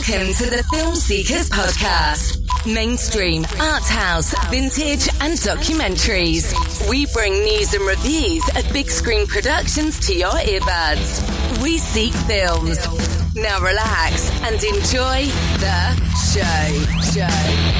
Welcome to the Film Seekers Podcast. Mainstream, art house, vintage, and documentaries. We bring news and reviews of big screen productions to your earbuds. We seek films. Now relax and enjoy the show. Show.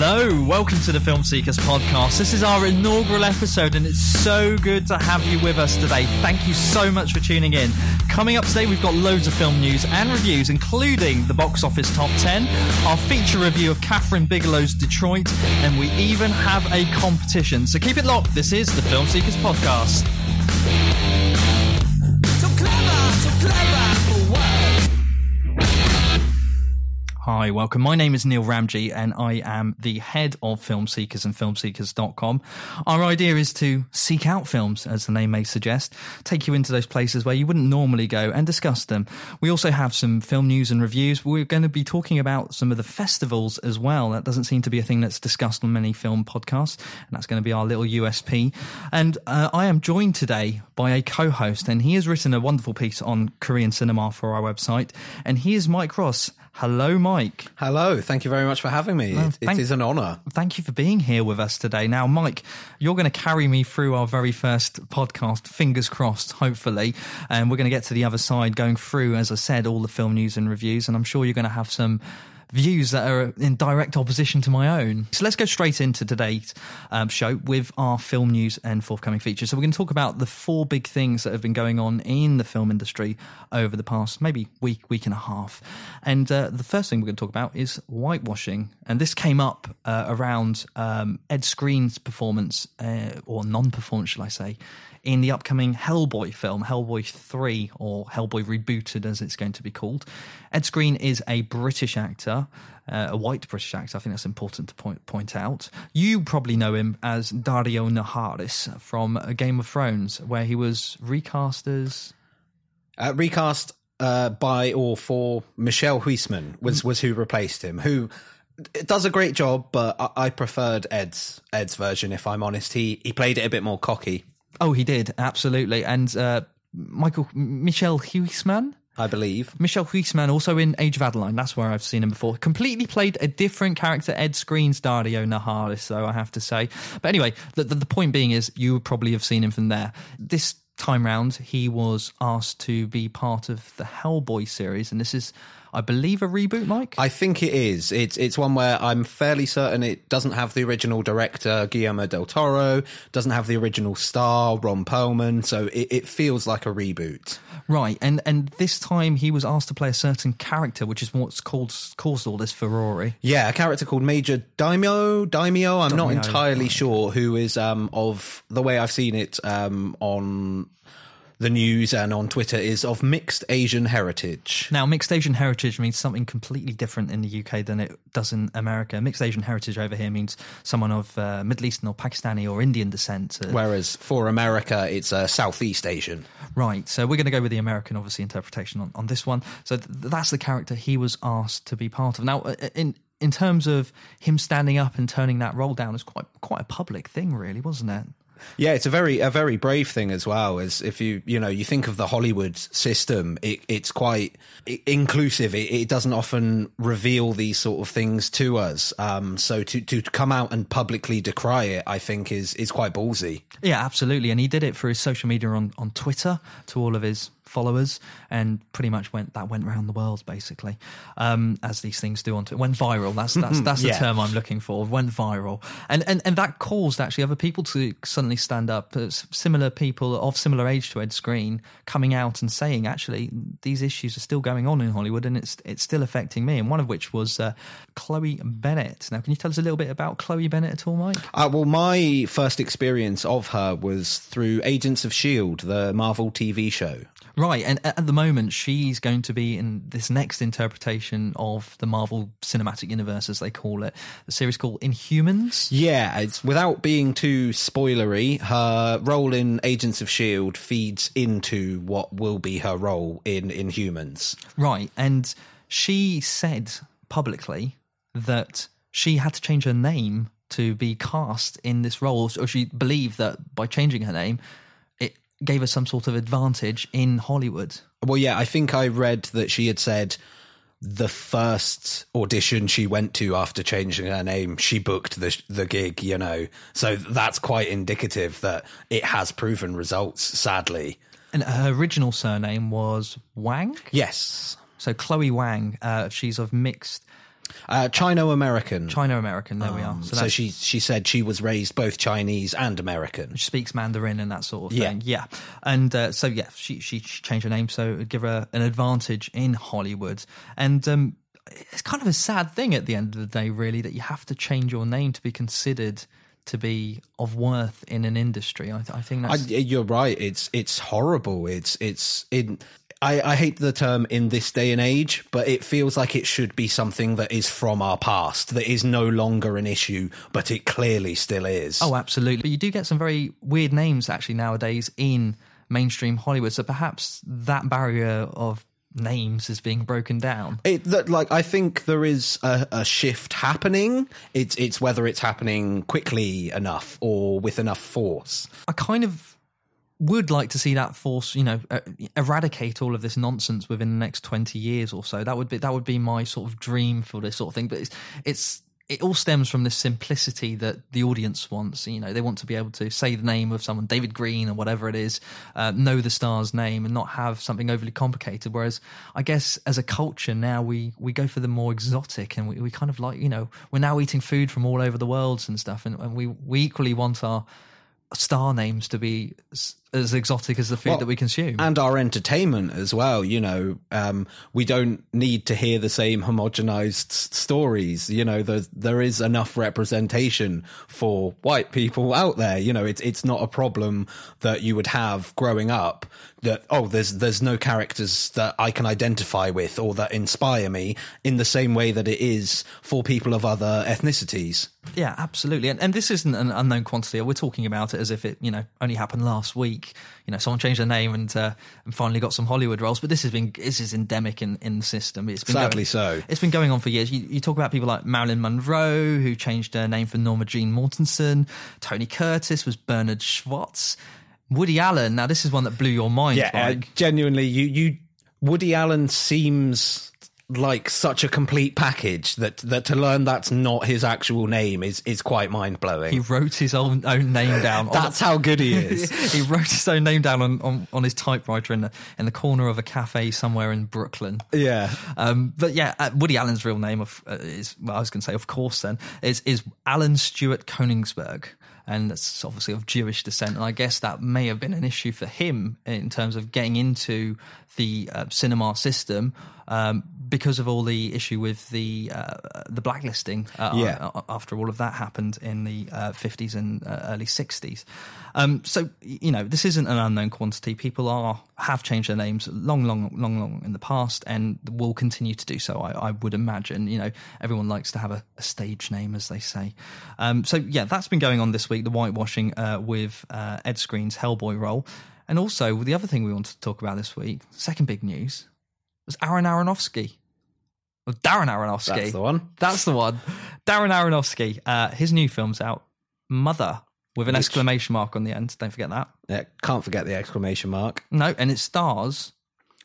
Hello, welcome to the Film Seekers podcast. This is our inaugural episode, and it's so good to have you with us today. Thank you so much for tuning in. Coming up today, we've got loads of film news and reviews, including the box office top 10, our feature review of Kathryn Bigelow's Detroit, and we even have a competition. So keep it locked. This is the Film Seekers podcast. Hi, welcome. My name is Neil Ramji and I am the head of Film Seekers and filmseekers.com. Our idea is to seek out films, as the name may suggest, take you into those places where you wouldn't normally go and discuss them. We also have some film news and reviews. We're going to be talking about some of the festivals as well. That doesn't seem to be a thing that's discussed on many film podcasts, and that's going to be our little USP. And uh, I am joined today by a co-host, and he has written a wonderful piece on Korean cinema for our website, and he is Mike Ross. Hello, Mike. Hello, thank you very much for having me. It- thank- it is an honour. Thank you for being here with us today. Now, Mike, you're going to carry me through our very first podcast, fingers crossed, hopefully. And we're going to get to the other side, going through, as I said, all the film news and reviews. And I'm sure you're going to have some views that are in direct opposition to my own. So let's go straight into today's um, show with our film news and forthcoming features. So we're going to talk about the four big things that have been going on in the film industry over the past maybe week, week and a half. And uh, the first thing we're going to talk about is whitewashing. And this came up uh, around um, Ed Skrein's performance, uh, or non-performance, shall I say, in the upcoming Hellboy film, Hellboy 3, or Hellboy Rebooted as it's going to be called. Ed Skrein is a British actor, uh, a white British actor. I think that's important to point, point out. You probably know him as Daario Naharis from Game of Thrones, where he was recast as. Uh, recast uh, by or for Michelle Huisman was was who replaced him. Who does a great job, but I, I preferred Ed's Ed's version. If I'm honest, he he played it a bit more cocky. Oh, he did, absolutely. And uh, Michael Michelle Huisman? I believe. Michelle Huisman, also in Age of Adaline. That's where I've seen him before. Completely played a different character. Ed Skrein's Daario Naharis, though, I have to say. But anyway, the, the, the point being is you would probably have seen him from there. This time round, he was asked to be part of the Hellboy series, and this is, I believe, a reboot, Mike? I think it is. It's it's one where I'm fairly certain it doesn't have the original director Guillermo del Toro, doesn't have the original star Ron Perlman, so it, it feels like a reboot. Right, and and this time he was asked to play a certain character, which is what's called caused all this furore. Yeah, a character called Major Daimio. Daimio. I'm not entirely sure who is um of the way I've seen it um on the news and on Twitter is of mixed Asian heritage. Now, mixed Asian heritage means something completely different in the UK than it does in America. Mixed Asian heritage over here means someone of uh, Middle Eastern or Pakistani or Indian descent. Uh, Whereas for America, it's uh, Southeast Asian. Right. So we're going to go with the American, obviously, interpretation on, on this one. So th- that's the character he was asked to be part of. Now, uh, in in terms of him standing up and turning that role down, is quite quite a public thing, really, wasn't it? Yeah, it's a very a very brave thing as well. As if you you know you think of the Hollywood system, it, it's quite inclusive. It, it doesn't often reveal these sort of things to us. Um, so to to come out and publicly decry it, I think is is quite ballsy. Yeah, absolutely. And he did it for his social media on, on Twitter to all of his followers and pretty much went that went around the world basically um as these things do on Twitter went viral that's that's that's the Yeah. term i'm looking for went viral and and and that caused actually other people to suddenly stand up similar people of similar age to ed skrein coming out and saying actually these issues are still going on in hollywood and it's it's still affecting me and one of which was uh, chloe bennet now can you tell us a little bit about chloe bennet at all mike Uh, well, my first experience of her was through Agents of S.H.I.E.L.D., the Marvel TV show. Right, and at the moment, she's going to be in this next interpretation of the Marvel Cinematic Universe, as they call it, the series called Inhumans. Yeah, it's without being too spoilery, her role in Agents of S.H.I.E.L.D. Feeds into what will be her role in Inhumans. Right, and she said publicly that she had to change her name to be cast in this role, or she believed that by changing her name, it gave her some sort of advantage in Hollywood. Well, yeah, I think I read that she had said the first audition she went to after changing her name, she booked the the gig. You know, so that's quite indicative that it has proven results. Sadly, And her original surname was Wang. yes, So Chloe Wang, uh, she's of mixed uh, Chino American. China American. There we are. So, So, she she said she was raised both Chinese and American. she speaks Mandarin and that sort of Yeah. thing. Yeah. And uh, so yeah, she, she changed her name so it would give her an advantage in Hollywood. And um, it's kind of a sad thing at the end of the day, really, that you have to change your name to be considered to be of worth in an industry. I, I think I, that's you're right. It's it's horrible. It's it's in. I, I hate the term in this day and age, but it feels like it should be something that is from our past, that is no longer an issue, but it clearly still is. Oh, absolutely. But you do get some very weird names actually nowadays in mainstream Hollywood. So perhaps that barrier of names is being broken down. It that like I think there is a, a shift happening. It's it's whether it's happening quickly enough or with enough force. I kind of would like to see that force, you know, eradicate all of this nonsense within the next twenty years or so. That would be that would be my sort of dream for this sort of thing. But it's it's it all stems from this simplicity that the audience wants. You know, they want to be able to say the name of someone, David Green or whatever it is, uh, know the star's name, and not have something overly complicated. Whereas, I guess as a culture now, we we go for the more exotic, and we, we kind of like you know we're now eating food from all over the world and stuff, and, and we we equally want our star names to be as exotic as the food Well, that we consume. and our entertainment as well. You know, um, we don't need to hear the same homogenized s- stories. You know, there there is enough representation for white people out there. You know, it's it's not a problem that you would have growing up. That oh, there's there's no characters that I can identify with or that inspire me in the same way that it is for people of other ethnicities. Yeah, absolutely. And, and this isn't an unknown quantity. We're talking about it as if it, you know, only happened last week. You know, someone changed their name and uh, and finally got some Hollywood roles. But this has been this is endemic in, in the system. It's been Sadly going, so. It's been going on for years. You, you talk about people like Marilyn Monroe, who changed her name for Norma Jean Mortenson. Tony Curtis was Bernard Schwartz. Woody Allen. Now, this is one that blew your mind. Yeah, uh, genuinely, you you Woody Allen seems like such a complete package that that to learn that's not his actual name is is quite mind blowing. he wrote his own own name down. on- That's how good he is. he wrote his own name down on, on, on his typewriter in the in the corner of a cafe somewhere in Brooklyn. yeah. Um, but yeah, uh, Woody Allen's real name of uh, is well, I was going to say, of course, then is is Allan Stewart Konigsberg, and that's obviously of Jewish descent. And I guess that may have been an issue for him in terms of getting into the uh, cinema system. Um, because of all the issue with the uh, the blacklisting, uh, Yeah. after all of that happened in the uh, 50s and uh, early 60s. Um, so you know, this isn't an unknown quantity. People are have changed their names long, long, long, long in the past, and will continue to do so. I, I would imagine. You know, everyone likes to have a, a stage name, as they say. Um, so yeah, that's been going on this week. The whitewashing uh, with uh, Ed Skrein's Hellboy role, and also the other thing we wanted to talk about this week, second big news, was Aaron Aronofsky. Well, Darren Aronofsky. That's the one. That's the one. Darren Aronofsky. Uh, his new film's out. Mother with an exclamation mark on the end. Don't forget that. Yeah, can't forget the exclamation mark. No, and it stars.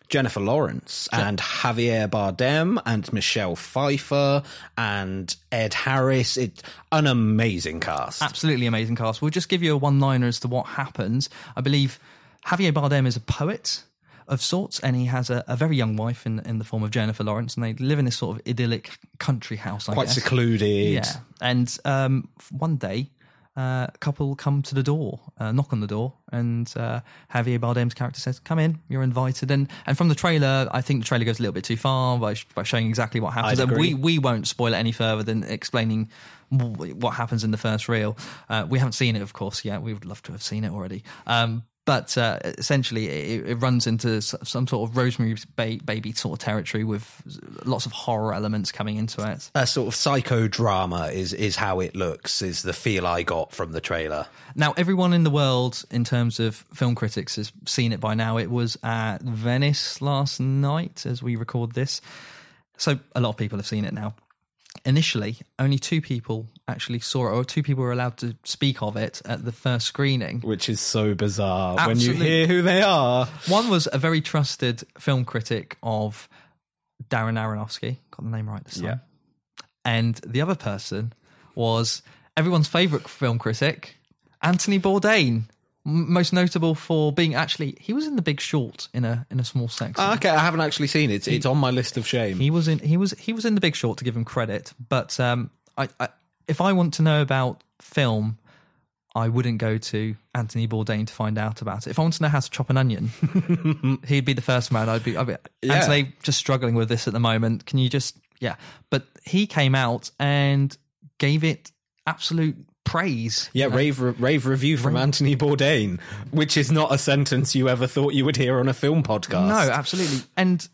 Jennifer Lawrence and Javier Bardem and Michelle Pfeiffer and Ed Harris. It's an amazing cast. Absolutely amazing cast. We'll just give you a one-liner as to what happens. I believe Javier Bardem is a poet of sorts, and he has a, a very young wife in in the form of Jennifer Lawrence, and they live in this sort of idyllic country house. I Quite guess. secluded. Yeah, and um, one day. Uh, a couple come to the door, uh, knock on the door, and uh, Javier Bardem's character says, "Come in, you're invited." And and from the trailer, I think the trailer goes a little bit too far by by showing exactly what happens. And we we won't spoil it any further than explaining what happens in the first reel. Uh, we haven't seen it, of course, yet. We would love to have seen it already. Um, but uh, essentially, it, it runs into some sort of Rosemary ba- Baby sort of territory with lots of horror elements coming into it. A sort of psychodrama is is how it looks. Is the feel I got from the trailer. Now, everyone in the world, in terms of film critics, has seen it by now. It was at Venice last night as we record this. So a lot of people have seen it now. Initially, only two people actually saw it, or two people were allowed to speak of it at the first screening. Which is so bizarre when you hear who they are. One was a very trusted film critic of Darren Aronofsky, got the name right this time. Yeah. And the other person was everyone's favourite film critic, Anthony Bourdain, most notable for being actually he was in The Big Short in a in a small section. Ah, okay, I haven't actually seen it. It's on my list of shame. He was in he was he was in The Big Short to give him credit, but um, I, I if I want to know about film. I wouldn't go to Anthony Bourdain to find out about it. If I want to know how to chop an onion, he'd be the first man. I'd be, I'd be Yeah. Anthony, just struggling with this at the moment. Can you just, yeah? But he came out and gave it absolute praise. yeah, rave rave review from Anthony Bourdain, which is not a sentence you ever thought you would hear on a film podcast. No, absolutely. And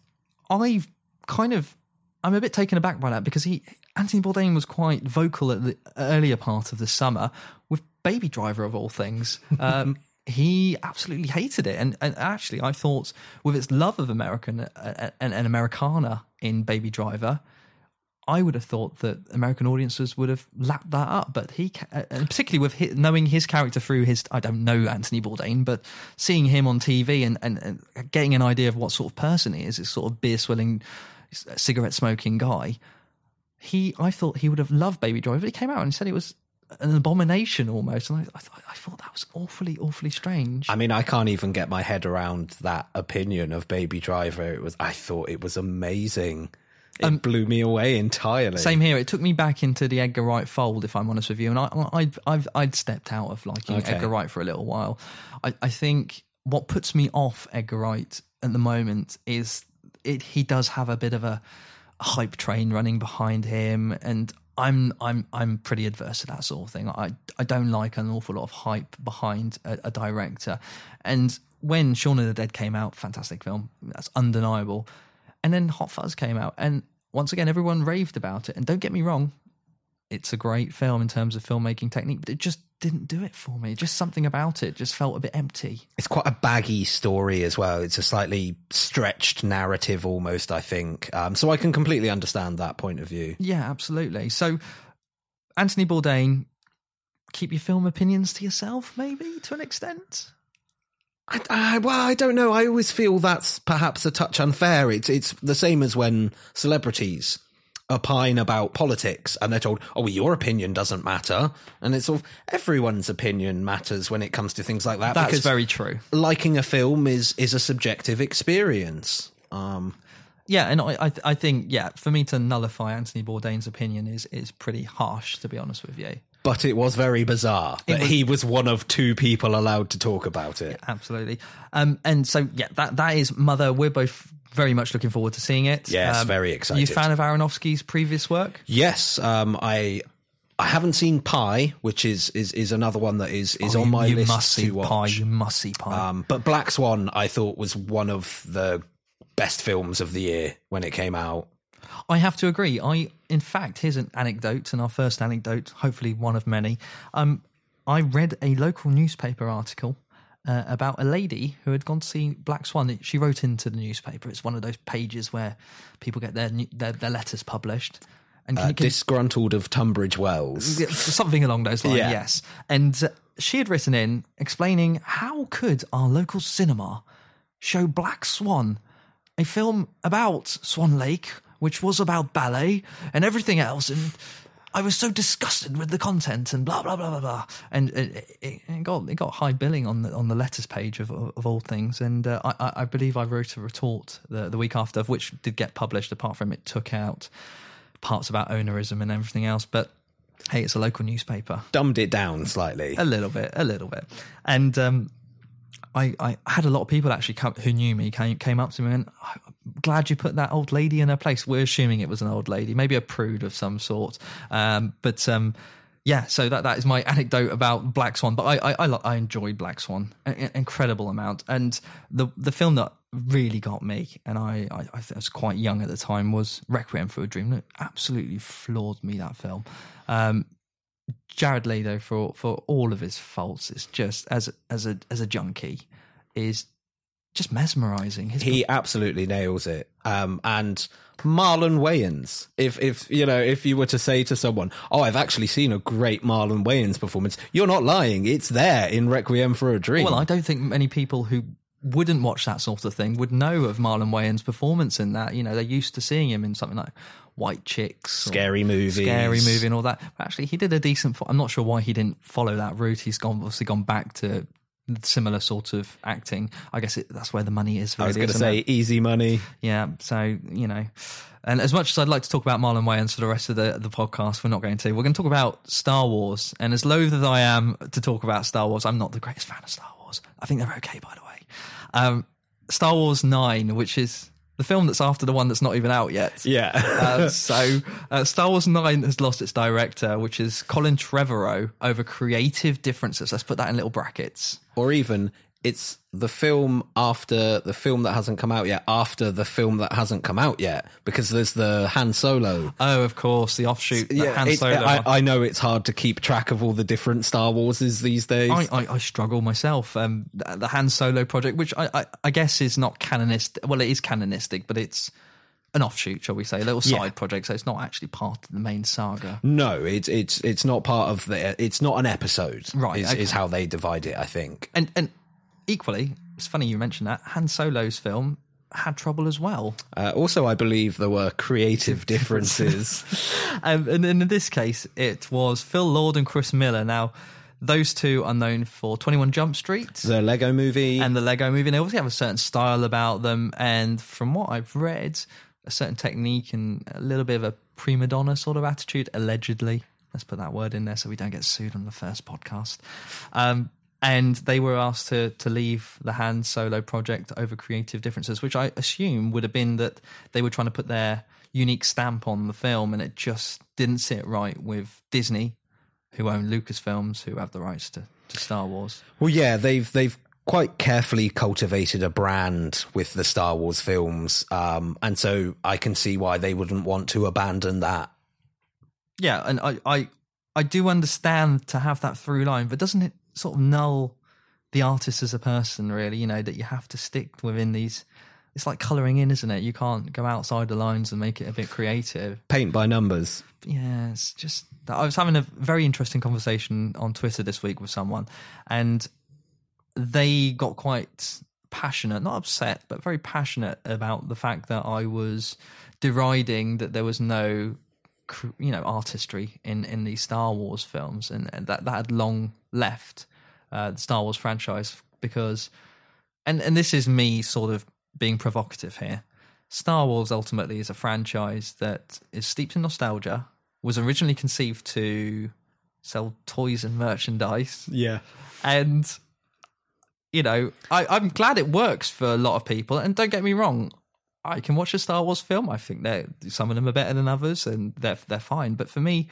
I've kind of, I'm a bit taken aback by that because he, Anthony Bourdain was quite vocal at the earlier part of the summer with Baby Driver of all things. Um, he absolutely hated it, and, and actually, I thought with its love of American uh, and, and Americana in Baby Driver. I would have thought that American audiences would have lapped that up, but he, uh, particularly with hi knowing his character through his, I don't know Anthony Bourdain, but seeing him on TV and, and, and getting an idea of what sort of person he is, this sort of beer swilling, cigarette smoking guy, he, I thought he would have loved Baby Driver, but he came out and said it was an abomination almost, and I, I, thought, I thought that was awfully, awfully strange. I mean, I can't even get my head around that opinion of Baby Driver. It was, I thought it was amazing. It um, blew me away entirely. Same here. It took me back into the Edgar Wright fold, if I'm honest with you, and I, I, I've, I'd stepped out of liking Okay. Edgar Wright for a little while. I, I think what puts me off Edgar Wright at the moment is it. He does have a bit of a hype train running behind him, and I'm, I'm, I'm pretty adverse to that sort of thing. I, I don't like an awful lot of hype behind a, a director, and when Shaun of the Dead came out, fantastic film, that's undeniable. And then Hot Fuzz came out, and once again, everyone raved about it. And don't get me wrong, it's a great film in terms of filmmaking technique, but it just didn't do it for me. Just something about it just felt a bit empty. it's quite a baggy story as well. It's a slightly stretched narrative almost, I think. Um, so I can completely understand that point of view. Yeah, absolutely. So, Anthony Bourdain, keep your film opinions to yourself, maybe to an extent. I, I, well, I don't know. I always feel that's perhaps a touch unfair. It's it's the same as when celebrities opine about politics and they're told, "Oh, well, your opinion doesn't matter," and it's sort of everyone's opinion matters when it comes to things like that. That's because very true. liking a film is is a subjective experience. Um, Yeah, and I, I, I think yeah, for me to nullify Anthony Bourdain's opinion is is pretty harsh, to be honest with you. But it was very bizarre that was- he was one of two people allowed to talk about it. Absolutely. Um, and so yeah, that that is Mother. We're both very much looking forward to seeing it. Yes, Um, very excited. You fan of Aronofsky's previous work? Yes, um, I I haven't seen Pi, which is is is another one that is is Oh, on my you list must see to watch. Pi. You must see Pi. Um, but Black Swan, I thought was one of the best films of the year when it came out. I have to agree. I, in fact, here's an anecdote, and our first anecdote, hopefully one of many. Um, I read a local newspaper article uh, about a lady who had gone to see Black Swan. She wrote into the newspaper. It's one of those pages where people get their their, their letters published. And can, Uh, can, disgruntled of Tunbridge Wells. Something along those lines Yeah. yes and uh, she had written in explaining how could our local cinema show black swan a film about swan lake which was about ballet and everything else and I was so disgusted with the content and blah blah blah blah blah, and it, it, it got it got high billing on the on the letters page of of all things. And uh, I, I- I believe I wrote a retort the the week after, which did get published. Apart from it, took out parts about ownerism and everything else. But hey, it's a local newspaper. Dumbed it down slightly. A little bit, a little bit. And um, I, I had a lot of people actually come, who knew me came, came up to me and I'm glad you put that old lady in her place. We're assuming it was an old lady, maybe a prude of some sort. Um, but um, yeah, so that, that is my anecdote about Black Swan. But I I, I, I enjoyed Black Swan an an incredible amount. And the the film that really got me, and I, I, I was quite young at the time, was Requiem for a Dream. It absolutely floored me, that film. Um, Jared Leto for for all of his faults is just as as a as a junkie is just mesmerizing. His He absolutely nails it. Um, and Marlon Wayans, if if you know, if you were to say to someone, "Oh, I've actually seen a great Marlon Wayans performance," you're not lying. It's there in Requiem for a Dream. Well, I don't think many people who wouldn't watch that sort of thing would know of Marlon Wayans' performance in that. You know, they're used to seeing him in something like White Chicks, Scary movies. Scary Movie, and all that. But actually, he did a decent. I'm not sure why he didn't follow that route. He's gone obviously gone back to similar sort of acting. I guess it, that's where the money is. Really, I was going to say it? easy money. Yeah, so you know, and as much as I'd like to talk about Marlon Wayans for the rest of the the podcast, we're not going to. We're going to talk about Star Wars, and as loath as I am to talk about Star Wars, I'm not the greatest fan of Star Wars. I think they're okay, by the way. Um, Star Wars Nine, which is the film that's after the one that's not even out yet. Yeah. Uh, so, uh, Star Wars 9 has lost its director, which is Colin Trevorrow, over creative differences. Let's put that in little brackets. or even it's the film after the film that hasn't come out yet, after the film that hasn't come out yet, because there's the Han Solo. Oh, of course, the offshoot. that Han Solo. I, I know it's hard to keep track of all the different Star Warses these days. I, I, I struggle myself. Um, the, Han Solo project, which I, I, I guess is not canonistic. Well, it is canonistic, but it's an offshoot, shall we say, a little side Yeah. project. So it's not actually part of the main saga. no, it's it's it's not part of the. It's not an episode. Right, Is, okay. is how they divide it. I think. And and equally, it's funny you mentioned that Han Solo's film had trouble as well. Uh, also, I believe there were creative differences. Um, and in this case, it was Phil Lord and Chris Miller. Now, those two are known for 21 Jump Street the Lego Movie. and the Lego movie. And they obviously have a certain style about them. And from what I've read, a certain technique and a little bit of a prima donna sort of attitude, allegedly. Let's put that word in there so we don't get sued on the first podcast. Um, and they were asked to to leave the Han Solo project over creative differences, which I assume would have been that they were trying to put their unique stamp on the film, and it just didn't sit right with Disney, who own Lucasfilms, who have the rights to, to Star Wars. Well, yeah, they've they've quite carefully cultivated a brand with the Star Wars films, um, and so I can see why they wouldn't want to abandon that. Yeah, and I, I I do understand to have that through line, but doesn't it sort of null the artist as a person, really? You know, that you have to stick within these it's like colouring in, isn't it? You can't go outside the lines and make it a bit creative. Paint by numbers. Yeah, it's just I was having a very interesting conversation on Twitter this week with someone, and they got quite passionate, not upset, but very passionate about the fact that I was deriding that there was no, you know, artistry in in these Star Wars films, and, and that that had long left uh, the Star Wars franchise because, and and this is me sort of being provocative here. Star Wars ultimately is a franchise that is steeped in nostalgia, was originally conceived to sell toys and merchandise, Yeah. and you know, I, I'm glad it works for a lot of people. And don't get me wrong, I can watch a Star Wars film. I think that some of them are better than others, and they're they're fine. But for me,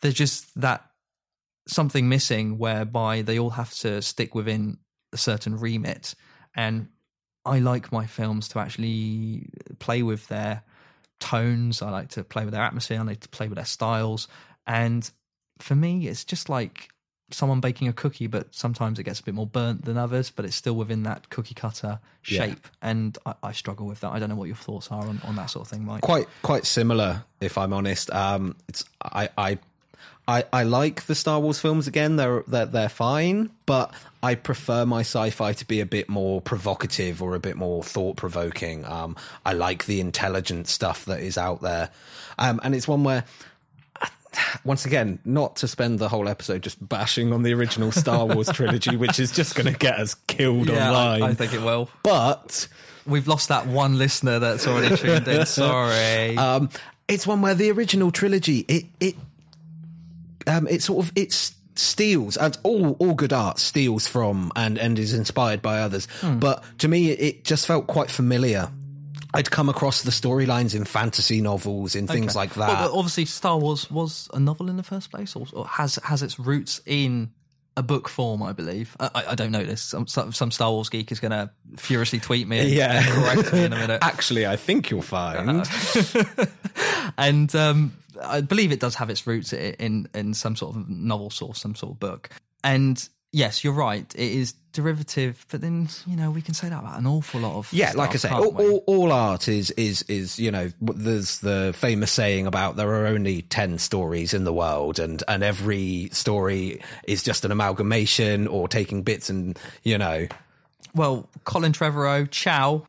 there's just that something missing whereby they all have to stick within a certain remit. And I like my films to actually play with their tones. I like to play with their atmosphere. I like to play with their styles. And for me, it's just like someone baking a cookie, but sometimes it gets a bit more burnt than others, but it's still within that cookie cutter Yeah. shape. And I, I struggle with that. I don't know what your thoughts are on, on that sort of thing, Mike. Quite quite similar, if I'm honest. Um, it's I I. I, I like the Star Wars films again. They're, they're they're fine, but I prefer my sci-fi to be a bit more provocative or a bit more thought-provoking. Um, I like the intelligent stuff that is out there, um, and it's one where once again, not to spend the whole episode just bashing on the original Star Wars trilogy, which is just going to get us killed Yeah, online. I, I think it will. but We've lost that one listener that's already tuned in. Sorry. um, it's one where the original trilogy it it um, it sort of it steals and all all good art steals from and and is inspired by others. But to me, it just felt quite familiar. I'd come across the storylines in fantasy novels in things Okay. like Well, that. but obviously, Star Wars was a novel in the first place, or, or has has its roots in a book form, I believe. I, I- don't know this. Some, some, some Star Wars geek is going to furiously tweet me and, Yeah. and correct me in a minute. Actually, I think you'll find and um, I believe it does have its roots in in some sort of novel source, some sort of book. And yes, you're right. It is derivative, but then you know we can say that about an awful lot of Yeah, like I stuff, say, all, all, all art is is is you know there's the famous saying about there are only ten stories in the world, and and every story is just an amalgamation or taking bits and you know Well, Colin Trevorrow, Chow.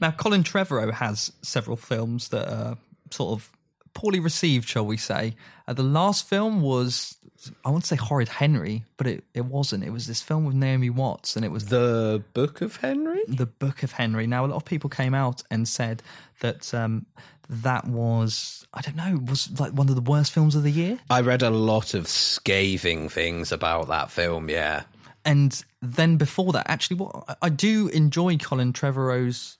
Now, Colin Trevorrow has several films that are sort of poorly received, shall we say. Uh, the last film was, I want to say Horrid Henry, but it, it wasn't. It was this film with Naomi Watts, and it was the Book of Henry. the Book of Henry. Now, a lot of people came out and said that um, that was, I don't know, was like one of the worst films of the year. I read a lot of scathing things about that film. Yeah, And then before that, actually, what I- I do enjoy Colin Trevorrow's.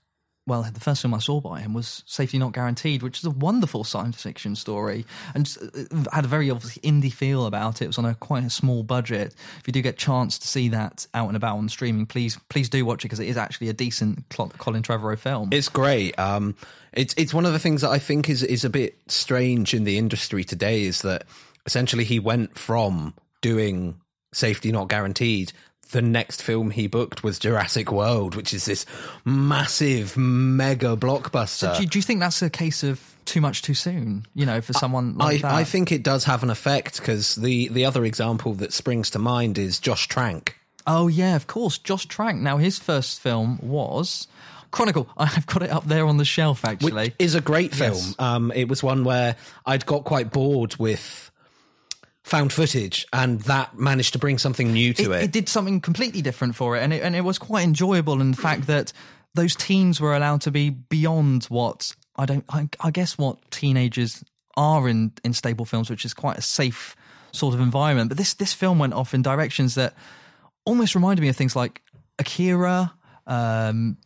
Well, the first film I saw by him was Safety Not Guaranteed, which is a wonderful science fiction story and uh, had a very obviously indie feel about it. It was on a quite a small budget. If you do get a chance to see that out and about on streaming, please please do watch it because it is actually a decent Colin Trevorrow film. It's great. Um, it's it's one of the things that I think is is a bit strange in the industry today is that essentially he went from doing safety not guaranteed. The next film he booked was Jurassic World, which is this massive mega blockbuster. do, you, do you think that's a case of too much too soon? You know, for someone I, like that. I think it does have an effect because the, the other example that springs to mind is Josh Trank. Oh yeah, of course. Josh Trank. Now his first film was Chronicle. I've got it up there on the shelf actually. which is a great film. Yes. Um, it was one where I'd got quite bored with found footage, and that managed to bring something new to it. it, did something completely different for it, and it and it was quite enjoyable. And the fact that those teens were allowed to be beyond what I don't, I, I guess, what teenagers are in in stable films, which is quite a safe sort of environment. But this this film went off in directions that almost reminded me of things like Akira. Um,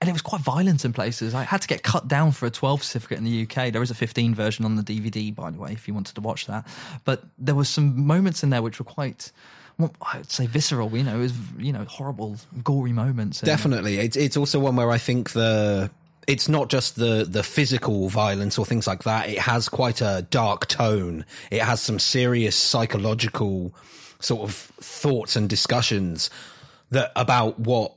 and it was quite violent in places. I had to get cut down for a 12 certificate in the UK. There is a 15 version on the DVD, by the way, if you wanted to watch that. But there were some moments in there which were quite, well, I'd say visceral. You know, it was you know horrible, gory moments. Definitely, it's it's also one where I think the it's not just the the physical violence or things like that. It has quite a dark tone. It has some serious psychological sort of thoughts and discussions that about what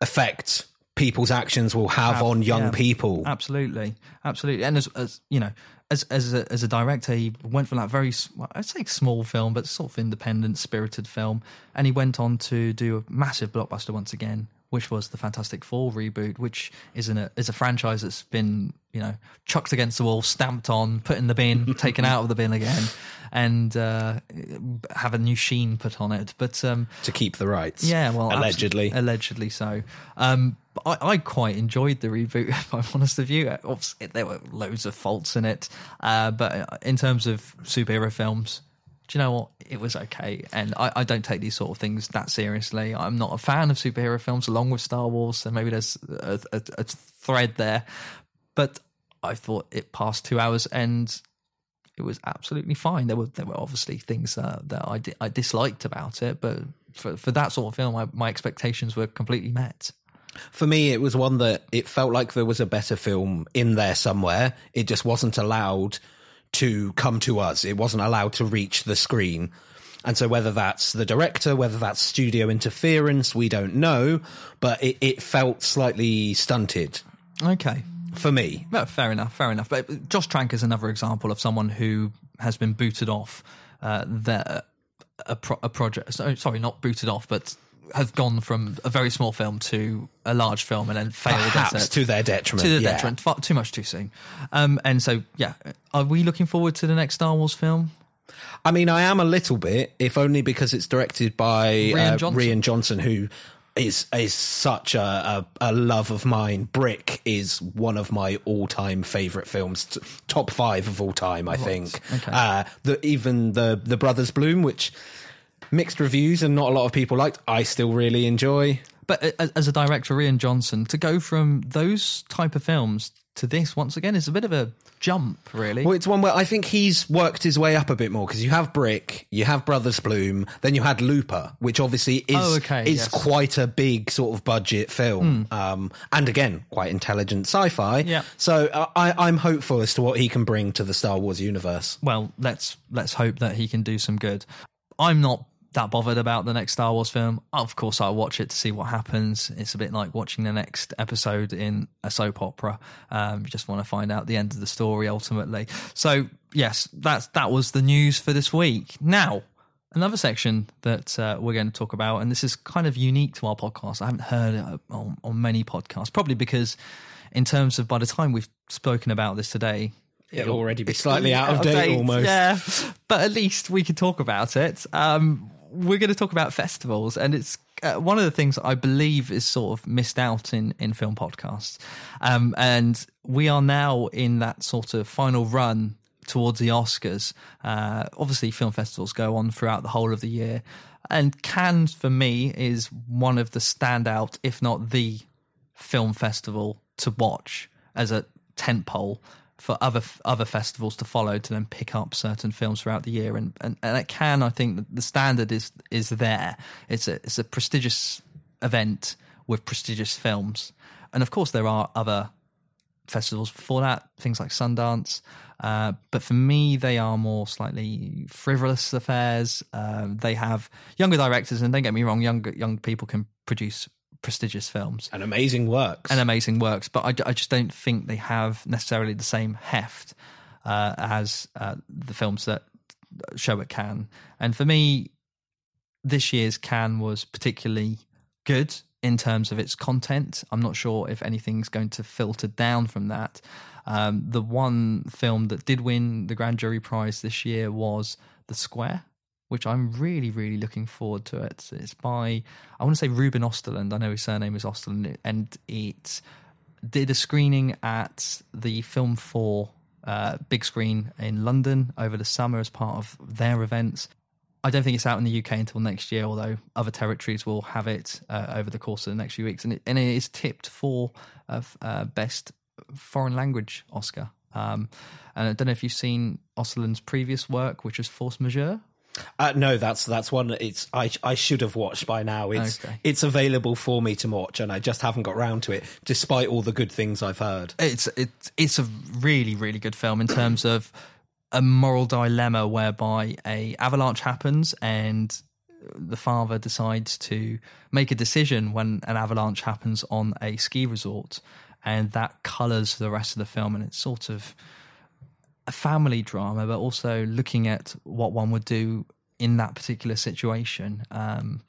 effect people's actions will have, on young Yeah, people. Absolutely, absolutely. And as, as you know, as as a, as a director, he went from that very well, I'd say small film, but sort of independent, spirited film, and he went on to do a massive blockbuster once again, which was the Fantastic Four reboot, which is is a franchise that's been you know chucked against the wall, stamped on, put in the bin, taken out of the bin again, and uh, have a new sheen put on it. But um, to keep the rights. yeah, well, allegedly. allegedly so. Um, I, I quite enjoyed the reboot. If I'm honest with you, Obviously, there were loads of faults in it, uh, but in terms of superhero films, you know what? It was okay, and I, I don't take these sort of things that seriously. I'm not a fan of superhero films, along with Star Wars. So maybe there's a, a, a thread there, but I thought it passed two hours and it was absolutely fine. There were there were obviously things uh, that I di- I disliked about it, but for for that sort of film, I, my expectations were completely met. For me, it was one that it felt like there was a better film in there somewhere. It just wasn't allowed to come to us. It wasn't allowed to reach the screen. And so whether that's the director, whether that's studio interference, we don't know, but it, it felt slightly stunted Okay, for me. no, fair enough, fair enough. But Josh Trank is another example of someone who has been booted off uh, their a, pro- a project. So, sorry, not booted off, but have gone from a very small film to a large film and then failed at Perhaps to their detriment. to the yeah. detriment, far, too much too soon. Um, and so, yeah, are we looking forward to the next Star Wars film? I mean, I am a little bit, if only because it's directed by Rian uh, Johnson. Rian Johnson, who is is such a, a, a love of mine. Brick is one of my all time favorite films, t- top five of all time, I think. Okay. Uh, the even the the Brothers Bloom, which mixed reviews and not a lot of people liked, I still really enjoy. But as a director, Rian Johnson, to go from those type of films to this once again is a bit of a jump, really. Well, it's one where I think he's worked his way up a bit more because you have Brick, you have Brothers Bloom, then you had Looper, which obviously is Oh, okay, is yes. quite a big sort of budget film, um, and again quite intelligent sci-fi. Yeah. So uh, I, I'm hopeful as to what he can bring to the Star Wars universe. well, let's let's hope that he can do some good. I'm not that bothered about the next Star Wars film. Of course, I'll watch it to see what happens. It's a bit like watching the next episode in a soap opera. Um, you just want to find out the end of the story ultimately. So, yes, that's that was the news for this week. Now, another section that uh, we're going to talk about, and this is kind of unique to our podcast. I haven't heard it on, on many podcasts, probably because, in terms of by the time we've spoken about this today, it'll already be slightly out of date, almost. Yeah, but at least we can talk about it. Um, we're going to talk about festivals, and it's uh, one of the things I believe is sort of missed out in in film podcasts. Um, and we are now in that sort of final run towards the Oscars. Uh, obviously, film festivals go on throughout the whole of the year, and Cannes for me is one of the standout, if not the film festival to watch as a tentpole for other other festivals to follow to then pick up certain films throughout the year. And and, and at Cannes I think the standard is is there. It's a it's a prestigious event with prestigious films. And of course there are other festivals before that things like Sundance. Uh, but for me they are more slightly frivolous affairs. Um, they have younger directors and don't get me wrong young young people can produce prestigious films and amazing works and amazing works, but I, I just don't think they have necessarily the same heft uh, as uh, the films that show at Cannes. And for me, this year's Cannes was particularly good in terms of its content. I'm not sure if anything's going to filter down from that. Um, the one film that did win the Grand Jury Prize this year was The Square, which I'm really, really looking forward to it. It's by, I want to say Ruben Osterlund. I know his surname is Osterlund, and it did a screening at the Film 4 uh, big screen in London over the summer as part of their events. I don't think it's out in the UK until next year, although other territories will have it uh, over the course of the next few weeks. And it, and it is tipped for uh, uh, Best Foreign Language Oscar. Um, and I don't know if you've seen Osterlund's previous work, which is Force Majeure, uh, no, that's that's one. It's I I should have watched by now. It's okay. it's available for me to watch, and I just haven't got round to it, despite all the good things I've heard. It's it's it's a really really good film in terms of a moral dilemma whereby a avalanche happens and the father decides to make a decision when an avalanche happens on a ski resort, and that colours the rest of the film, and it's sort of a family drama, but also looking at what one would do in that particular situation. Um,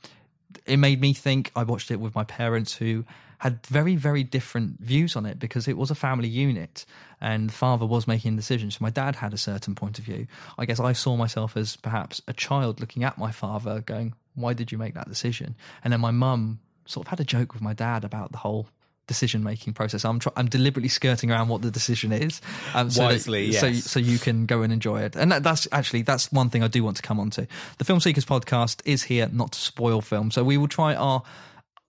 it made me think. I watched it with my parents who had very, very different views on it because it was a family unit and father was making decisions. So my dad had a certain point of view. I guess I saw myself as perhaps a child looking at my father going, Why did you make that decision? And then my mum sort of had a joke with my dad about the whole decision making process. I'm tr- I'm deliberately skirting around what the decision is, um, so wisely, that, yes. so so you can go and enjoy it. And that, that's actually that's one thing I do want to come on to. The Film Seekers podcast is here not to spoil film, so we will try our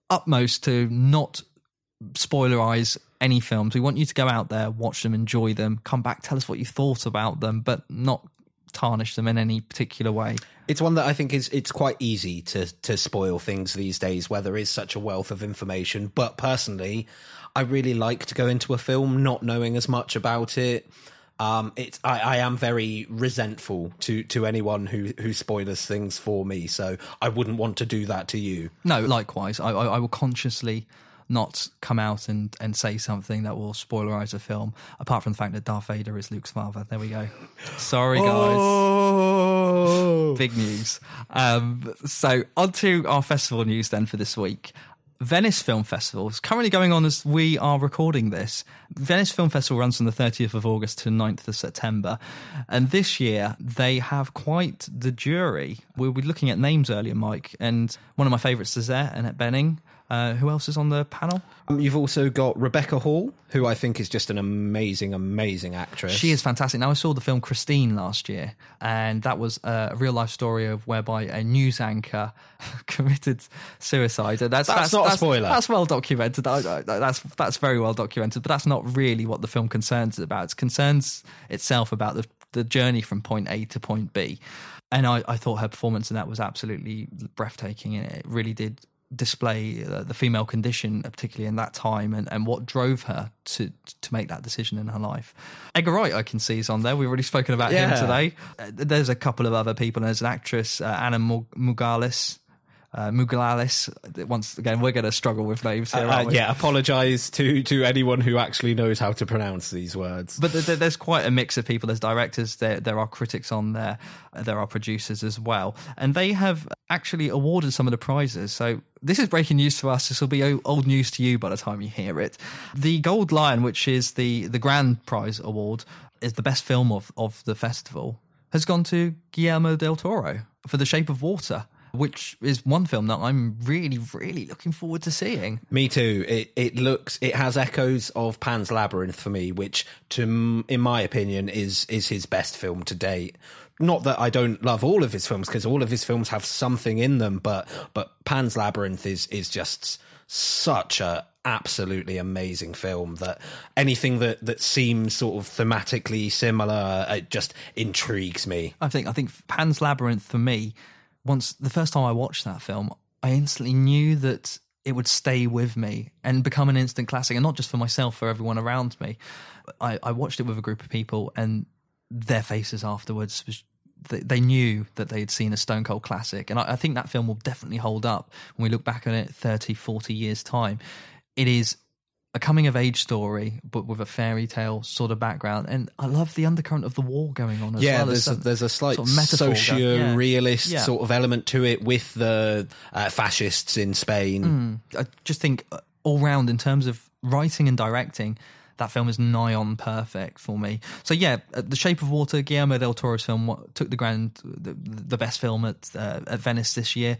utmost to not spoilerize any films. We want you to go out there, watch them, enjoy them, come back, tell us what you thought about them, but not tarnish them in any particular way. It's one that I think is it's quite easy to to spoil things these days where there is such a wealth of information. But personally, I really like to go into a film not knowing as much about it. Um, it's I, I am very resentful to to anyone who who spoilers things for me. So I wouldn't want to do that to you. No, likewise, I I, I will consciously not come out and, and say something that will spoilerize a film, apart from the fact that Darth Vader is Luke's father. There we go. Sorry, guys. Oh. Big news. Um, so, on to our festival news then for this week. Venice Film Festival is currently going on as we are recording this. Venice Film Festival runs from the 30th of August to 9th of September. And this year they have quite the jury. We were looking at names earlier, Mike, and one of my favourites is there, Annette Bening. Uh, who else is on the panel? Um, you've also got Rebecca Hall, who I think is just an amazing, amazing actress. She is fantastic. Now, I saw the film Christine last year, and that was a real life story of whereby a news anchor committed suicide. That's, that's, that's not that's, a spoiler. That's well documented. That's that's very well documented, but that's not really what the film concerns about. It concerns itself about the the journey from point A to point B. And I, I thought her performance in that was absolutely breathtaking, and it really did display uh, the female condition, particularly in that time, and, and what drove her to to make that decision in her life. Edgar Wright, I can see, is on there. We've already spoken about Yeah. him today. Uh, there's a couple of other people. There's an actress, uh, Anna Mug- Mugalis. Uh, Mugalalis. Once again, we're going to struggle with names here. Uh, we? yeah, apologise to to anyone who actually knows how to pronounce these words. But there- there's quite a mix of people. There's directors, there there are critics on there, uh, there are producers as well, and they have actually awarded some of the prizes. So this is breaking news to us. This will be old news to you by the time you hear it. The Gold Lion, which is the the grand prize award, is the best film of of the festival, has gone to Guillermo del Toro for The Shape of Water. Which is one film that I'm really, really looking forward to seeing. Me too. It it looks it has echoes of Pan's Labyrinth for me, which to in my opinion is is his best film to date. Not that I don't love all of his films because all of his films have something in them, but but Pan's Labyrinth is is just such a absolutely amazing film that anything that that seems sort of thematically similar it just intrigues me. I think I think Pan's Labyrinth for me, once the first time I watched that film, I instantly knew that it would stay with me and become an instant classic, and not just for myself, for everyone around me. I, I watched it with a group of people, and their faces afterwards was. They, knew that they had seen a Stone Cold classic, and I, I think that film will definitely hold up when we look back on it 30, 40 years' time. It is a coming of age story, but with a fairy tale sort of background. And I love the undercurrent of the war going on as yeah, well. there's a, there's a slight sort of metaphor going- yeah. socio-realist Yeah. sort of element to it with the uh, fascists in Spain. I just think uh, all round in terms of writing and directing, that film is nigh on perfect for me. So yeah, uh, The Shape of Water, Guillermo del Toro's film, took the grand, the, the best film at uh, at Venice this year,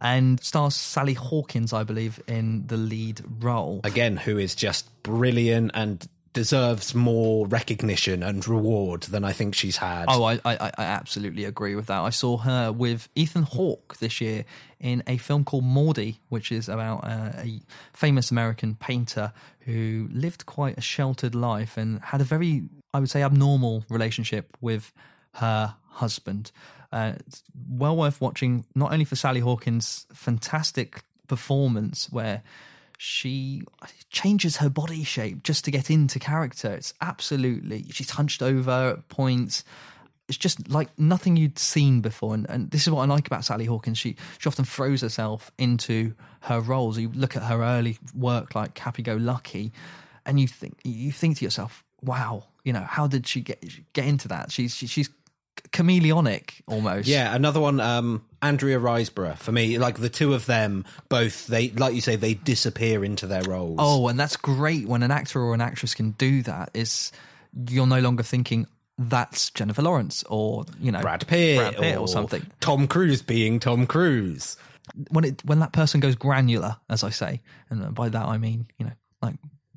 and stars Sally Hawkins, I believe, in the lead role. Again, who is just brilliant and deserves more recognition and reward than I think she's had. Oh, I, I, I absolutely agree with that. I saw her with Ethan Hawke this year in a film called Maudie, which is about uh, a famous American painter who lived quite a sheltered life and had a very, I would say, abnormal relationship with her husband. Uh, it's well worth watching, not only for Sally Hawkins' fantastic performance, where she changes her body shape just to get into character. It's absolutely she's hunched over at points. It's just like nothing you'd seen before, and, and this is what I like about Sally Hawkins. She she often throws herself into her roles. You look at her early work like Happy Go Lucky, and you think you think to yourself, "Wow, you know, how did she get get into that?" She's she, she's chameleonic almost. Yeah, another one, um, Andrea Riseborough. For me, like the two of them, both they, like you say, they disappear into their roles. Oh, and that's great when an actor or an actress can do that. Is you're no longer thinking that's Jennifer Lawrence or you know Brad Pitt, Brad Pitt or, something. Tom Cruise being Tom Cruise. When it when that person goes granular, as I say, and by that I mean you know like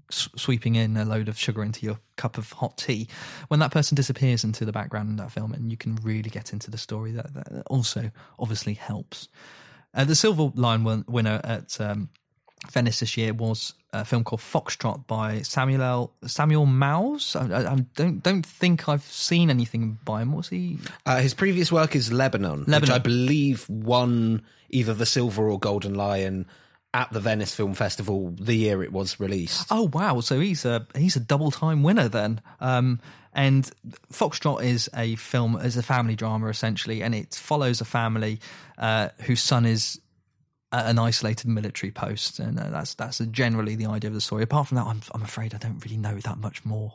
sweeping in a load of sugar into your cup of hot tea. When that person disappears into the background in that film, and you can really get into the story, that, that also obviously helps. Uh, the Silver Lion win- winner at um, Venice this year was a film called Foxtrot by Samuel L- Samuel Maoz. I, I, I don't don't think I've seen anything by him. What's he? Uh, his previous work is Lebanon, which Lebanon. I believe won either the Silver or Golden Lion at the Venice Film Festival the year it was released. Oh wow! So he's a he's a double time winner then. Um, and Foxtrot is a film, is a family drama essentially, and it follows a family uh, whose son is an isolated military post, and uh, that's that's generally the idea of the story. Apart from that, I'm I'm afraid I don't really know that much more.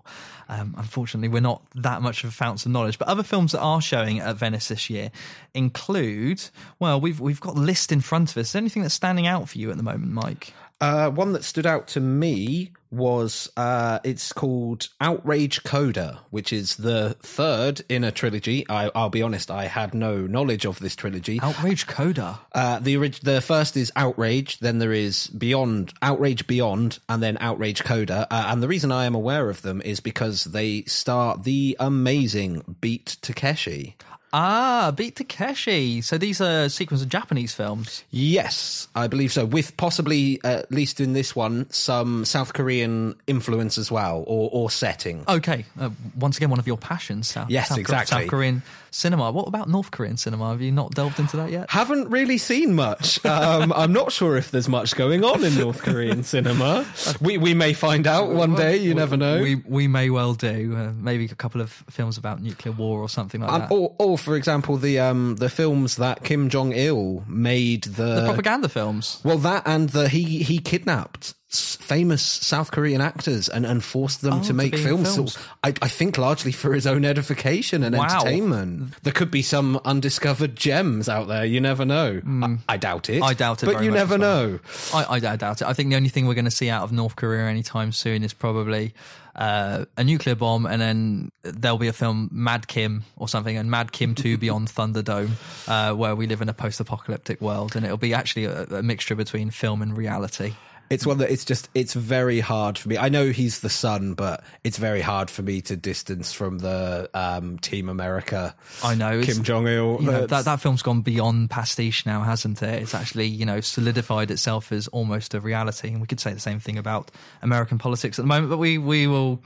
Um, unfortunately, we're not that much of fountains of knowledge. But other films that are showing at Venice this year include well, we've we've got a list in front of us. Is anything that's standing out for you at the moment, Mike? Uh, one that stood out to me was uh, it's called Outrage Coda, which is the third in a trilogy. I, I'll be honest, I had no knowledge of this trilogy. Outrage Coda. Uh, the orig- the first is Outrage, then there is Beyond, Outrage Beyond, and then Outrage Coda. Uh, and the reason I am aware of them is because they star the amazing Beat Takeshi. Ah, Beat Takeshi. So these are sequels of Japanese films. Yes, I believe so. With possibly, uh, at least in this one, some South Korean influence as well, or, or setting. Okay, uh, once again, one of your passions. South, Yes, South, exactly. South Korean cinema. What about North Korean cinema? Have you not delved into that yet? Haven't really seen much. Um, I'm not sure if there's much going on in North Korean cinema. We we may find out one day. You never know. We we may well do. Uh, maybe a couple of films about nuclear war or something like Um, that. or, or, for example, the um, the films that Kim Jong Il made the, the propaganda films. well that and the he he kidnapped famous South Korean actors and, and forced them Oh, to to make be in films. films. So I, I think largely for his own edification and Wow. entertainment. There could be some undiscovered gems out there. You never know. I, I doubt it. I doubt it but very you much never well. know. I, I, I doubt it. I think the only thing we're going to see out of North Korea anytime soon is probably uh, a nuclear bomb, and then there'll be a film Mad Kim or something, and Mad Kim Two Beyond Thunderdome, uh, where we live in a post-apocalyptic world, and it'll be actually a, a mixture between film and reality. It's one that it's just it's very hard for me. I know he's the son, but it's very hard for me to distance from the um, Team America. I know Kim Jong Il. You know, that that film's gone beyond pastiche now, hasn't it? It's actually you know solidified itself as almost a reality, and we could say the same thing about American politics at the moment. But we we will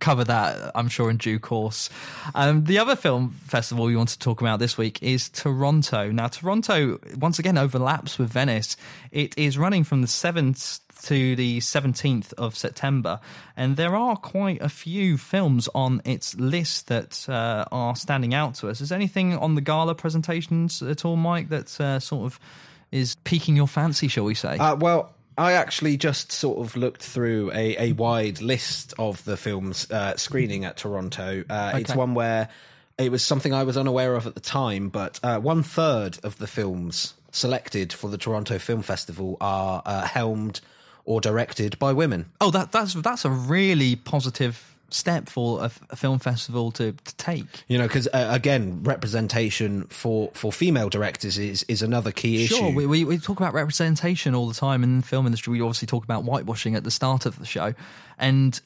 cover that, I'm sure, in due course. Um, the other film festival we want to talk about this week is Toronto. Now, Toronto once again overlaps with Venice. It is running from the seventh to the 17th of September, and there are quite a few films on its list that uh, are standing out to us. Is anything on the gala presentations at all, Mike, that uh, sort of is piquing your fancy, shall we say? Uh, well, I actually just sort of looked through a, a wide list of the films uh, screening at Toronto. Uh, It's one where it was something I was unaware of at the time, but uh, one third of the films selected for the Toronto Film Festival are uh, helmed or directed by women. oh, that that's that's a really positive step for a, f- a film festival to, to take. You know, because uh, again, representation for, for female directors is, is another key issue. Sure, we, we, we talk about representation all the time in the film industry. We obviously talk about whitewashing at the start of the show, and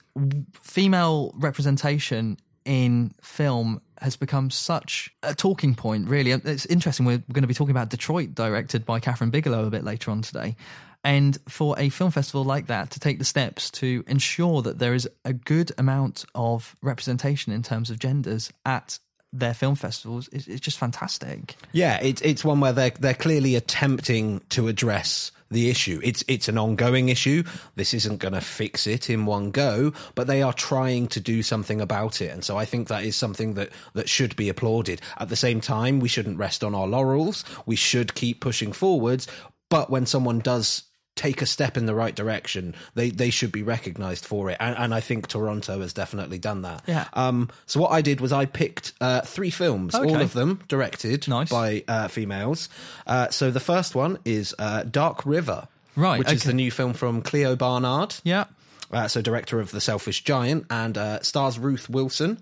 female representation in film has become such a talking point. Really, it's interesting. We're going to be talking about Detroit, directed by Kathryn Bigelow, a bit later on today. And for a film festival like that to take the steps to ensure that there is a good amount of representation in terms of genders at their film festivals is, just fantastic. Yeah, it's it's one where they're they're clearly attempting to address the issue. It's it's an ongoing issue. This isn't going to fix it in one go, but they are trying to do something about it. And so I think that is something that that should be applauded. At the same time, we shouldn't rest on our laurels. We should keep pushing forwards. But when someone does take a step in the right direction, they they should be recognized for it. And, and I think Toronto has definitely done that. Yeah. Um. So what I did was I picked uh, three films, all of them directed Nice. by uh, females. Uh, so the first one is uh, Dark River, Right, Which is the new film from Clio Barnard. Yeah. Uh, so director of The Selfish Giant and uh, stars Ruth Wilson.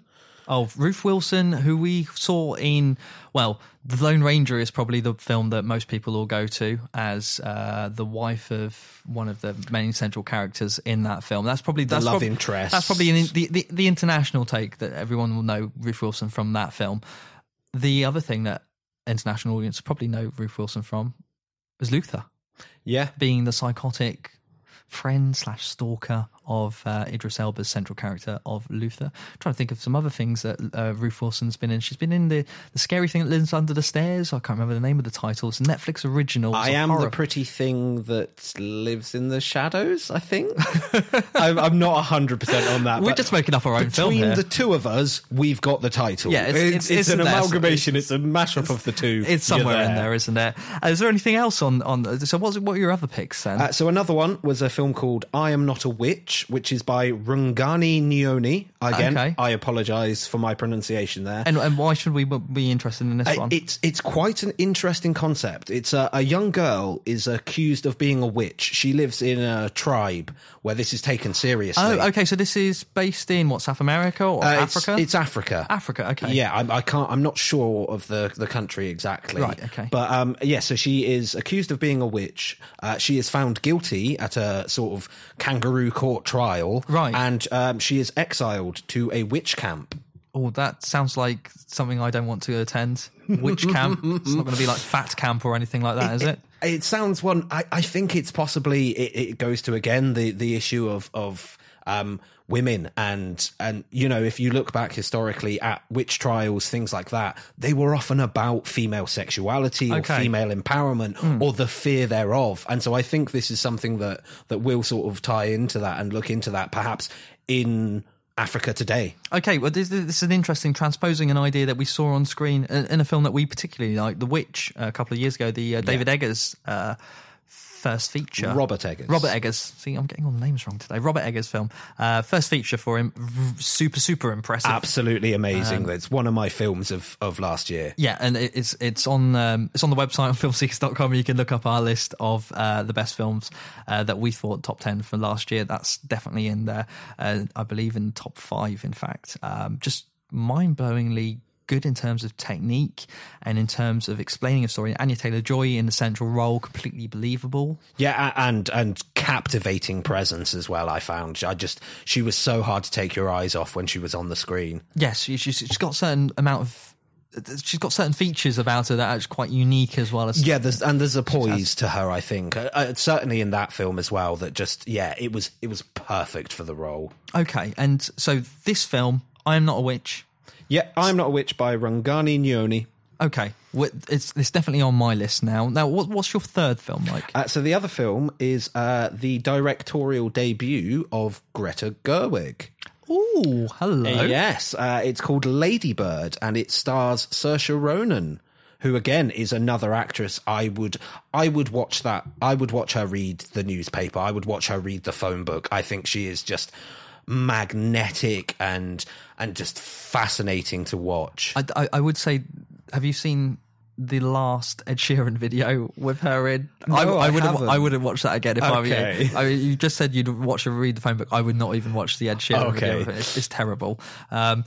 Oh, Ruth Wilson, who we saw in, well, The Lone Ranger is probably the film that most people will go to as uh, the wife of one of the main central characters in that film. That's probably that's love prob- interest. That's probably an, the, the the international take that everyone will know Ruth Wilson from that film. The other thing that international audience probably know Ruth Wilson from is Luther, Yeah. being the psychotic friend slash stalker of uh, Idris Elba's central character of Luther. I'm trying to think of some other things that uh, Ruth Wilson's been in. She's been in the the scary thing that lives under the stairs. I can't remember the name of the title. It's a Netflix original. It's I am horror- the pretty thing that lives in the shadows. I think I'm, I'm not hundred percent on that. We're just making up our own film Between here. the two of us, we've got the title. Yeah, it's- it's- it's an there. amalgamation. It's a mashup of the two. It's somewhere in there, isn't there? Uh, is there anything else on on? So what's what are your other picks then? Uh, so another one was a film called I Am Not a Witch, which is by Rungani Nyoni. Again, Okay. I apologise for my pronunciation there. and and why should we be interested in this Uh, one? It's it's quite an interesting concept. It's a, a young girl is accused of being a witch. She lives in a tribe where this is taken seriously. oh, okay. So this is based in what South America or Uh, it's- Africa? It's, Africa. Africa. Okay. Yeah, I, I can't. I'm not sure of the the country exactly. Right, okay. But um, yeah, so she is accused of being a witch. Uh, she is found guilty at a sort of kangaroo court trial. Right. and um, she is exiled to a witch camp. Oh, that sounds like something I don't want to attend. Witch camp? it's not going to be like fat camp or anything like that, is it? It sounds one. I, I think it's possibly it, it goes to again the the issue of of um, women and and you know if you look back historically at witch trials things like that they were often about female sexuality or Okay. female empowerment or the fear thereof and so I think this is something that that will sort of tie into that and look into that perhaps in Africa today. Okay, well, this, this is an interesting transposing an idea that we saw on screen in, in a film that we particularly like, The Witch, uh, a couple of years ago, the uh, David Eggers uh, first feature. Robert Eggers. Robert Eggers. See, I'm getting all the names wrong today. Robert Eggers film. Uh, first feature for him. Super, super impressive. Absolutely amazing. it's one of my films of, of last year. Yeah, and it's it's on um, it's on the website on filmseekers.com. You can look up our list of uh, the best films uh, that we thought top ten for last year. That's definitely in there. Uh, I believe in top five. In fact, um, just mind blowingly good in terms of technique and in terms of explaining a story. Anya Taylor Joy in the central role, completely believable. Yeah, and and captivating presence as well. I found I just she was so hard to take your eyes off when she was on the screen. Yes, she, she's, she's got certain amount of. She's got certain features about her that are quite unique as well as Yeah, there's and there's a poise to her. I think uh, uh, certainly in that film as well. That just yeah, it was it was perfect for the role. okay. And so this film, I am not a witch. Yeah, I'm not a witch by Rangani Nyoni. Okay, it's it's definitely on my list now. Now, what, what's your third film, like? Uh, so the other film is uh, the directorial debut of Greta Gerwig. Oh, hello. Yes, uh, it's called Ladybird, and it stars Saoirse Ronan, who again is another actress. I would, I would watch that. I would watch her read the newspaper. I would watch her read the phone book. I think she is just magnetic and and just fascinating to watch. I, I, I would say, have you seen the last Ed Sheeran video with her in? No, I I, wouldn't. haven't. I wouldn't watch that again if I were you. I mean, you just said you'd watch her read the phone book. I would not even watch the Ed Sheeran Okay. video. It's, it's terrible. Um,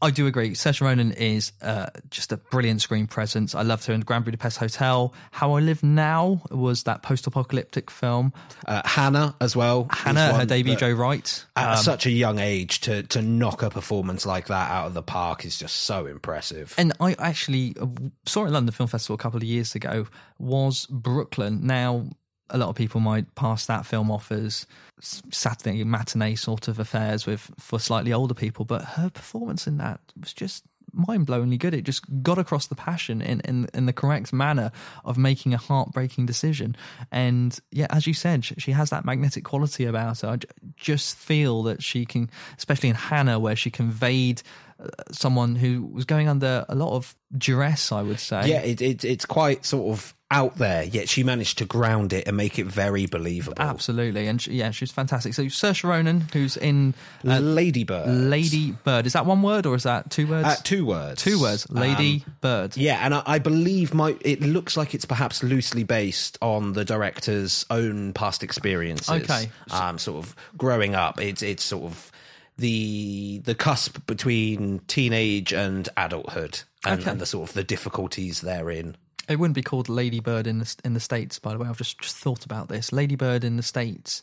I do agree. Saoirse Ronan is uh, just a brilliant screen presence. I loved her in Grand Budapest Hotel. How I Live Now was that post-apocalyptic film. Uh, Hanna as well. Hanna, her debut, Joe Wright. At such a young age to to knock a performance like that out of the park is just so impressive. And I actually uh, saw it at London Film Festival a couple of years ago. Was Brooklyn now? A lot of people might pass that film off as Saturday matinee sort of affairs with for slightly older people, but her performance in that was just mind-blowingly good. It just got across the passion in, in in the correct manner of making a heartbreaking decision. And yeah, as you said, sh- she has that magnetic quality about her. I just feel that she can, especially in Hanna, where she conveyed uh, someone who was going under a lot of duress. I would say. Yeah, it, it it's quite sort of out there, yet she managed to ground it and make it very believable. Absolutely, and she, yeah, she's fantastic. So Saoirse Ronan, who's in uh, Ladybird. Lady Bird, is that one word or is that two words? Uh, two words. Two words. Lady Bird. Yeah, and I, I believe my it looks like it's perhaps loosely based on the director's own past experiences. Okay. um, sort of growing up. It's it's sort of the the cusp between teenage and adulthood, and, Okay. and the sort of the difficulties therein. It wouldn't be called Ladybird in the in the states, by the way. I've just, just thought about this. Ladybird in the states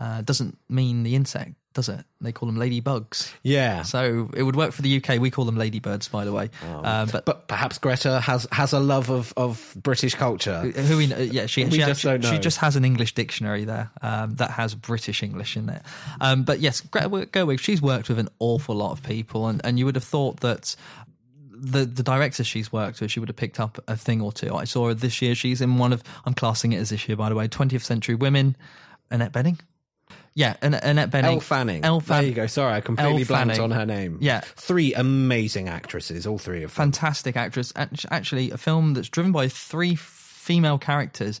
uh, doesn't mean the insect, does it? They call them ladybugs. Yeah, So it would work for the UK. We call them ladybirds, by the way. Uh, but but perhaps Greta has has a love of of British culture. who we, uh, yeah, she We she, just she, she just has an English dictionary there um, that has British English in it. Um, but yes, Greta Gerwig, she's worked with an awful lot of people, and, and you would have thought that the the directors she's worked with, she would have picked up a thing or two. I saw her this year. She's in one of I'm classing it as this year, by the way, 20th Century Women. Annette Bening. Yeah, Annette Bening. Elle Fanning. Elle There you go. Sorry, I completely Elle blanked Fanning. on her name. Yeah. Three amazing actresses, all three of them. fantastic actress. Actually, a film that's driven by three female characters,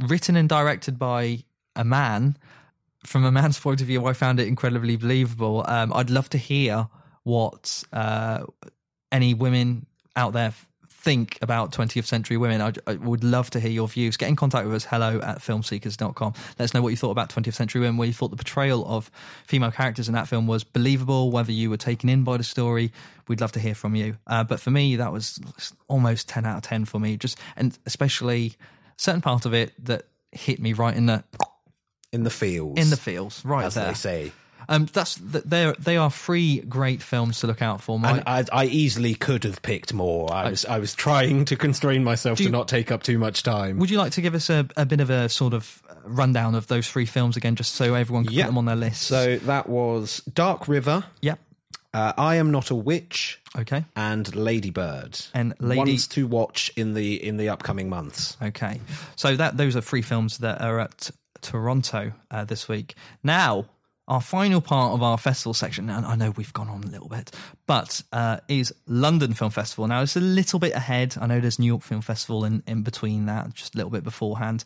written and directed by a man. From a man's point of view, I found it incredibly believable. Um, I'd love to hear what uh, any women out there think about 20th century women. I, I would love to hear your views. Get in contact with us, hello at filmseekers.com. Let us know what you thought about 20th century women, where you thought the portrayal of female characters in that film was believable, whether you were taken in by the story. We'd love to hear from you. Uh, but for me, that was almost 10 out of 10 for me. Just, and especially certain part of it that hit me right in the, in the fields. in the feels, right as there. they say. Um, that's th- they they are three great films to look out for. Mike. And I, I easily could have picked more. I was I was trying to constrain myself you- to not take up too much time. Would you like to give us a, a bit of a sort of rundown of those three films again, just so everyone can Yeah. put them on their list? So that was Dark River, Yep. uh, I Am Not a Witch, okay, and Ladybird. And Lady- ones to watch in the in the upcoming months. okay. So that those are three films that are at Toronto uh, this week. Now. Our final part of our festival section, and I know we've gone on a little bit, but uh, is London Film Festival. Now it's a little bit ahead. I know there's New York Film Festival in, in between that, just a little bit beforehand.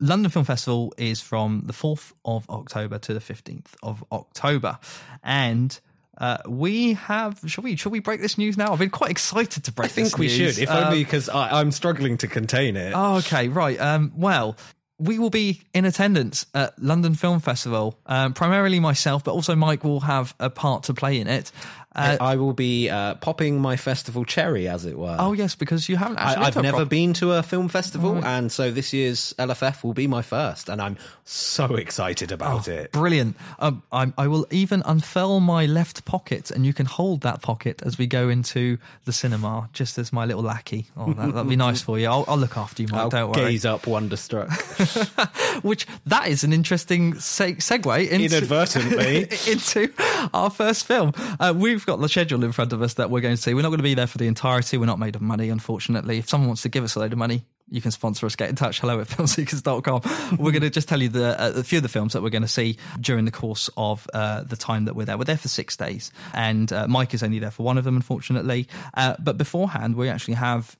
London Film Festival is from the 4th of October to the 15th of October. And uh, we have, shall we, shall we break this news now? I've been quite excited to break I think we news. should, if Um, only because I'm struggling to contain it. Oh, okay, right. Um, well, we will be in attendance at London Film Festival. Um, primarily myself, but also Mike will have a part to play in it. Uh, I will be uh, popping my festival cherry, as it were. oh, yes, because you haven't actually. I, I've been to a never prop- been to a film festival, and so this year's LFF will be my first, and I'm so excited about it. Brilliant. Um, I, I will even unfurl my left pocket, and you can hold that pocket as we go into the cinema, just as my little lackey. Oh, that, that'd be nice for you. I'll, I'll look after you, Mike. I'll don't worry. gaze up wonderstruck. Which that is an interesting se- segue into, Inadvertently. into our first film. Uh, we've got the schedule in front of us that we're going to see. We're not going to be there for the entirety. We're not made of money, unfortunately. If someone wants to give us a load of money, you can sponsor us. Get in touch. Hello at filmseekers.com. we're going to just tell you the, uh, a few of the films that we're going to see during the course of uh, the time that we're there. We're there for six days, and uh, Mike is only there for one of them, unfortunately. Uh, but beforehand, we actually have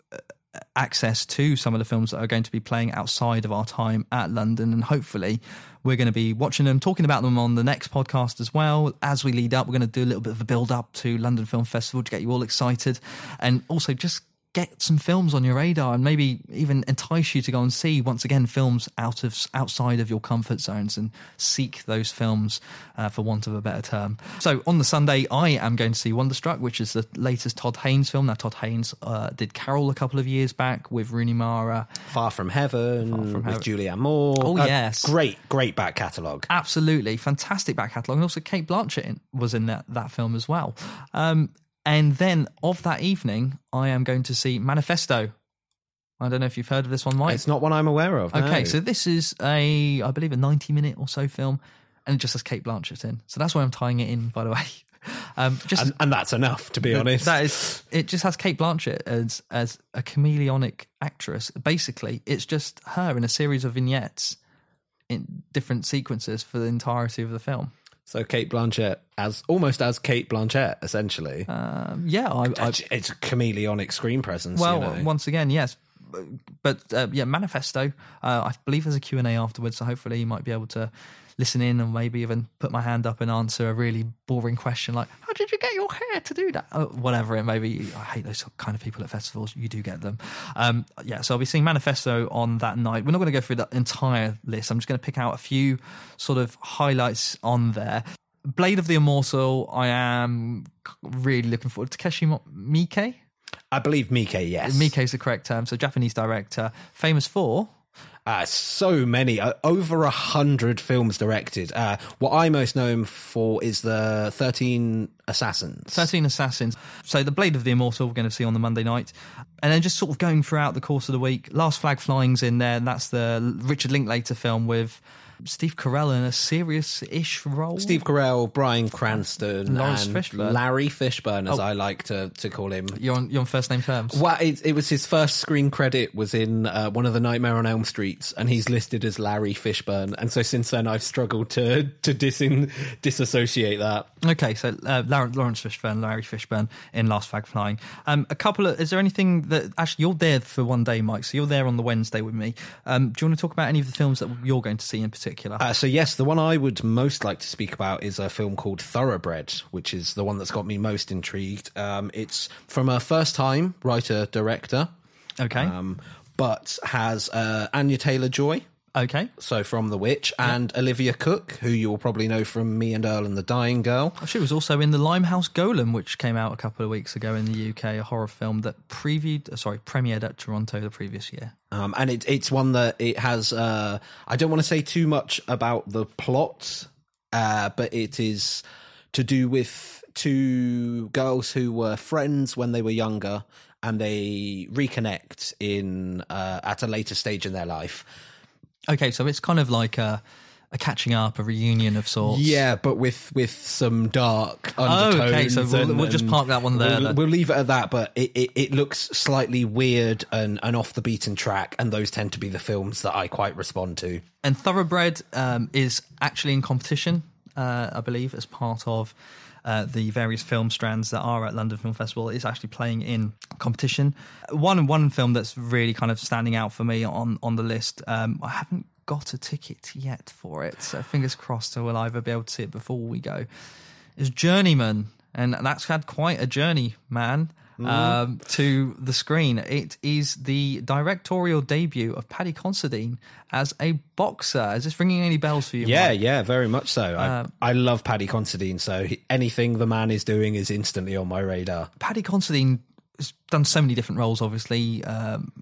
access to some of the films that are going to be playing outside of our time at London, and hopefully we're going to be watching them, talking about them on the next podcast as well. As we lead up, we're going to do a little bit of a build up to London Film Festival to get you all excited, and also just get some films on your radar and maybe even entice you to go and see once again films out of outside of your comfort zones and seek those films uh, for want of a better term so on the sunday i am going to see wonderstruck which is the latest todd haynes film now todd haynes uh, did carol a couple of years back with rooney mara Far from Heaven From with. Julianne Moore. Oh, Uh, yes. great, great back catalogue. absolutely fantastic back catalogue and also cate blanchett in, was in that, that film as well um, and then of that evening i am going to see manifesto i don't know if you've heard of this one mike It's not one I'm aware of. no. Okay, so this is a, I believe, a ninety-minute or so film, and it just has Cate Blanchett in. So that's why I'm tying it in. By the way, um, just and, and that's enough, to be honest. that is, it just has Cate Blanchett as as a chameleonic actress. Basically, it's just her in a series of vignettes in different sequences for the entirety of the film. So Cate Blanchett as almost as Cate Blanchett, essentially. Um, yeah, I, I, it's, a chameleonic screen presence. well, you know. once again, yes. But uh, yeah, manifesto. Uh, I believe there's a Q and A afterwards, so hopefully you might be able to listen in and maybe even put my hand up and answer a really boring question like, "How did you get your hair to do that?" Oh, whatever it may be. I hate those kind of people at festivals. You do get them. Um, yeah, so I'll be seeing manifesto on that night. We're not going to go through the entire list. I'm just going to pick out a few sort of highlights on there. Blade of the Immortal. I am really looking forward to Takeshi Miike. I believe Mike, yes. Miike is the correct term. So Japanese director, famous for Uh, so many, uh, over a hundred films directed. Uh, what I'm most know him for is the Thirteen Assassins. 13 Assassins. So the Blade of the Immortal we're going to see on the Monday night. And then just sort of going throughout the course of the week. Last Flag Flying's in there, that's the Richard Linklater film with Steve Carell in a serious-ish role. Steve Carell, Bryan Cranston, Laurence and Fishburne. Larry Fishburne, as Oh. I like to, to call him. You're on, you're on first name terms. Well, it, it was his first screen credit was in uh, one of the Nightmare on Elm Streets, and he's listed as Larry Fishburne. And so since then, I've struggled to to disin, disassociate that. Okay, so uh, Laurence Fishburne, Larry Fishburne in Last Flag Flying. Um, a couple of, is there anything that, actually, you're there for one day, Mike, so you're there on the Wednesday with me. Um, do you want to talk about any of the films that you're going to see in particular? Uh, so yes, the one I would most like to speak about is a film called Thoroughbred, which is the one that's got me most intrigued. Um, it's from a first-time writer director, okay. um, but has uh, Anya Taylor Joy. Okay. So from The Witch and Olivia Cooke, who you will probably know from Me and Earl and the Dying Girl. She was also in the Limehouse Golem, which came out a couple of weeks ago in the UK, a horror film that previewed, uh, sorry, premiered at Toronto the previous year. Um, and it, it's one that it has. Uh, I don't want to say too much about the plot uh, but it is to do with two girls who were friends when they were younger, and they reconnect in uh, at a later stage in their life. Okay, so it's kind of like a, a catching up, a reunion of sorts. Yeah, but with with some dark undertones. Oh, okay, so we'll- and- we'll just park that one there We'll, then. we'll leave it at that. But it, it, it looks slightly weird and, and off the beaten track, and those tend to be the films that I quite respond to. And Thoroughbred um, is actually in competition, uh, I believe, as part of uh, the various film strands that are at London Film Festival. is actually playing in competition. One one film that's really kind of standing out for me on on the list. Um, I haven't got a ticket yet for it, so fingers crossed I will either be able to see it before we go. Is Journeyman, and that's had quite a journey, man. Um, to the screen. It is the directorial debut of Paddy Considine as a boxer. Is this ringing any bells for you? Yeah, Mike? yeah, very much so. Uh, I, I love Paddy Considine, so he, anything the man is doing is instantly on my radar. Paddy Considine has done so many different roles, obviously. Um,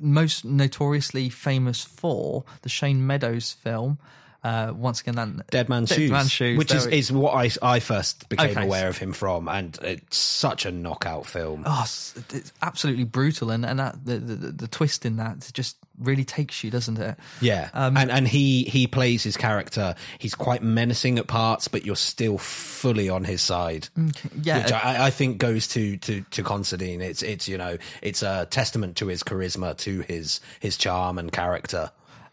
most notoriously famous for the Shane Meadows film. Uh, once again, that Dead Man's Dead Shoes, Man's Shoes, which is, we- is what I, I first became Okay. aware of him from, and it's such a knockout film. Oh, it's, absolutely brutal, and and that, the, the the twist in that just really takes you, doesn't it? Yeah, Um, and and he he plays his character. He's quite menacing at parts, but you're still fully on his side. Yeah, which I, I think goes to to to Considine. It's it's you know it's a testament to his charisma, to his his charm and character.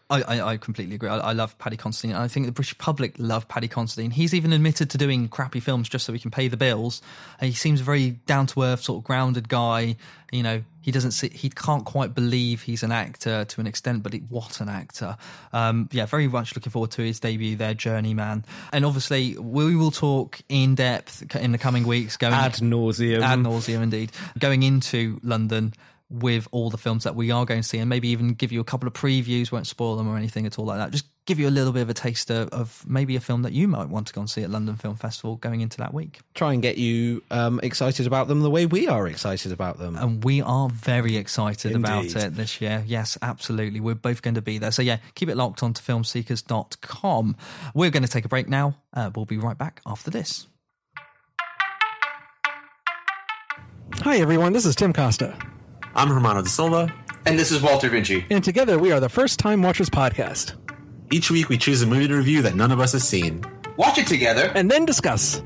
I, I, I completely agree. I, I love Paddy Considine. I think the British public love Paddy Considine. He's even admitted to doing crappy films just so he can pay the bills. And he seems a very down to earth, sort of grounded guy. You know, he doesn't see, he can't quite believe he's an actor to an extent, but he, what an actor! Um, yeah, very much looking forward to his debut, there, Journeyman. And obviously, we will talk in depth in the coming weeks. Going Ad nauseum. ad nauseum indeed going into london with all the films that we are going to see and maybe even give you a couple of previews won't spoil them or anything at all like that just give you a little bit of a taster of maybe a film that you might want to go and see at london film festival going into that week Try and get you um, excited about them the way we are excited about them. and we are very excited about it this year. Yes, absolutely. We're both going to be there. So, yeah, keep it locked on to filmseekers.com. We're going to take a break now. Uh, we'll be right back after this. Hi, everyone. This is Tim Costa. I'm Hermano de Silva. And this is Walter Vinci. And together we are the First Time Watchers Podcast. Each week we choose a movie to review that none of us has seen. Watch it together, And then discuss,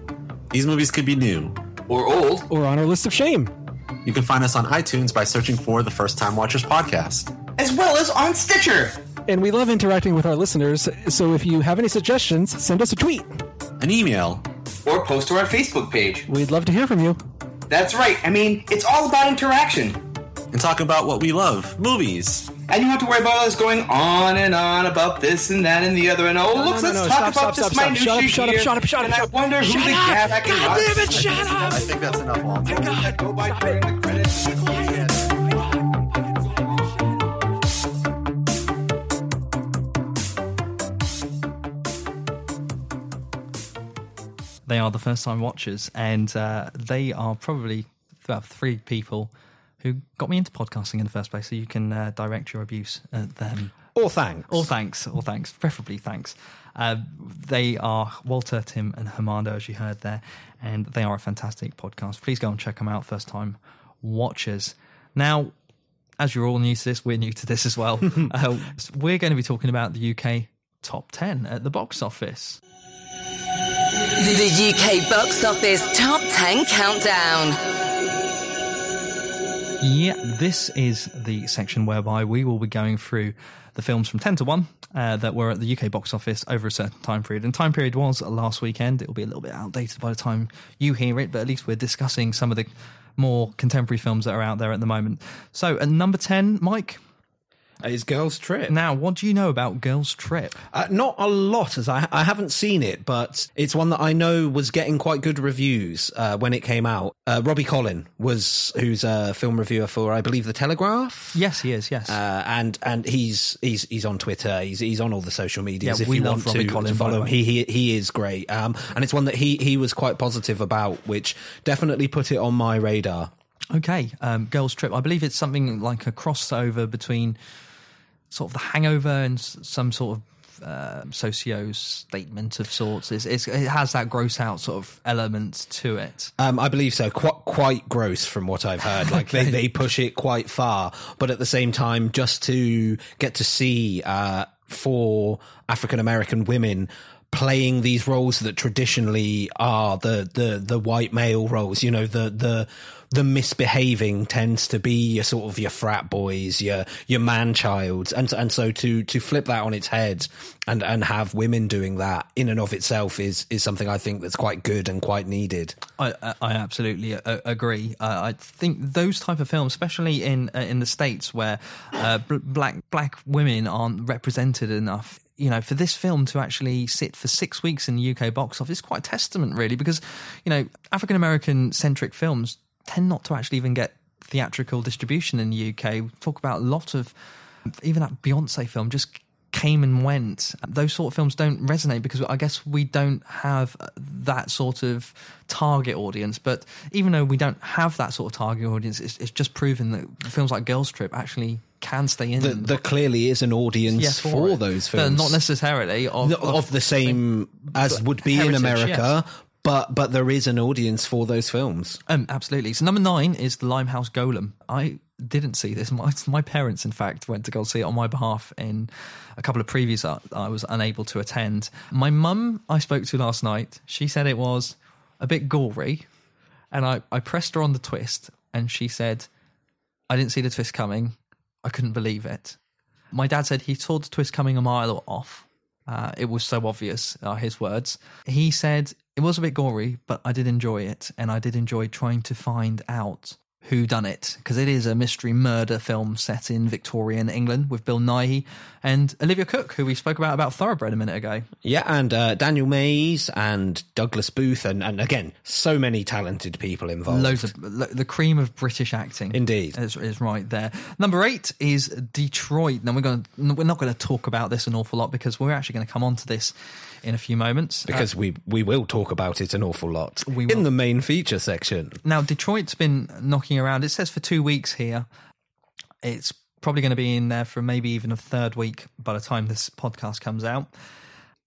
These movies could be new. or old. or on our list of shame. You can find us on iTunes by searching for the First Time Watchers podcast. as well as on Stitcher. And we love interacting with our listeners, so if you have any suggestions, send us a tweet. An email. Or post to our Facebook page. We'd love to hear from you. That's right. I mean, it's all about interaction. And talk about what we love movies. And you don't have to worry about us going on and on about this and that and the other. And oh, No, look, no, let's no, talk stop, about stop, this stop, stop. minutiae Shut up, here. shut up, shut up, And shut I wonder who Shut the up. cat God damn it, shut up. I think that's enough, Walter. That go by during the credits. They are the first time watchers, and uh, they are probably about three people who got me into podcasting in the first place. So you can uh, direct your abuse at them. Or thanks. Or thanks, or thanks, preferably thanks. Uh, they are Walter, Tim, and Hermando, as you heard there, and they are a fantastic podcast. Please go and check them out, first time watchers. Now, as you're all new to this, we're new to this as well. uh, we're going to be talking about the UK top 10 at the box office. The UK box office top 10 countdown. Yeah, this is the section whereby we will be going through the films from 10 to 1 uh, that were at the UK box office over a certain time period. And time period was last weekend. It will be a little bit outdated by the time you hear it, but at least we're discussing some of the more contemporary films that are out there at the moment. So, at number 10, Mike, Is Girls Trip. now what do you know about Girls Trip? Uh, not a lot, as I I haven't seen it, but it's one that I know was getting quite good reviews uh, when it came out. Uh, Robbie Collin was who's a film reviewer for I believe the Telegraph. Yes, he is, yes. Uh, and and he's he's he's on Twitter. He's he's on all the social medias. Yeah, if we you want Robbie to, Collin, to follow him, he he he is great. Um, and it's one that he he was quite positive about, which definitely put it on my radar. Okay, um, Girls Trip. I believe it's something like a crossover between sort of The Hangover and some sort of uh, socio statement of sorts. It's, it's, it has that gross out sort of element to it. Um, I believe so. Quite, quite gross from what I've heard. Like they, they push it quite far, but at the same time, just to get to see uh, four African American women playing these roles that traditionally are the the the white male roles. You know, the the the misbehaving tends to be your sort of your frat boys, your your man childs, and and so to to flip that on its head and and have women doing that in and of itself is is something I think that's quite good and quite needed. I, I- absolutely agree. Uh, I think those type of films, especially in uh, in the states where uh, black black women aren't represented enough, you know, for this film to actually sit for six weeks in the UK box office is quite a testament, really, because you know African American centric films tend not to actually even get theatrical distribution in the UK. We talk about a lot of even that Beyonce film just came and went. Those sort of films don't resonate because I guess we don't have that sort of target audience. But even though we don't have that sort of target audience, it's, it's just proven that films like Girls Trip actually can stay in. There, there clearly is an audience Yes, for, it. those But films, not necessarily of, No, of, the same as would be in America. yes. But but there is an audience for those films. Um, absolutely. So number nine is the Limehouse Golem. I didn't see this. My, my parents, in fact, went to go see it on my behalf in a couple of previews that I was unable to attend. My mum, I spoke to last night. She said it was a bit gory, and I, I pressed her on the twist, and she said, "I didn't see the twist coming. I couldn't believe it." My dad said he saw the twist coming a mile off. Uh, it was so obvious, are his words. He said it was a bit gory, but I did enjoy it, and I did enjoy trying to find out who done it because it is a mystery murder film set in Victorian England with Bill Nighy and Olivia Cooke, who we spoke about about Thoroughbred a minute ago. Yeah, and uh, Daniel Mays and Douglas Booth, and, and again, so many talented people involved. Loads of lo- the cream of British acting. Indeed. is, is right there. Number eight is Detroit. Now we're going we're not going to talk about this an awful lot because we're actually going to come on to this in a few moments. Uh, because we we will talk about it an awful lot We will. in the main feature section. Now, Detroit's been knocking around. It says for two weeks here. It's probably going to be in there for maybe even a third week by the time this podcast comes out.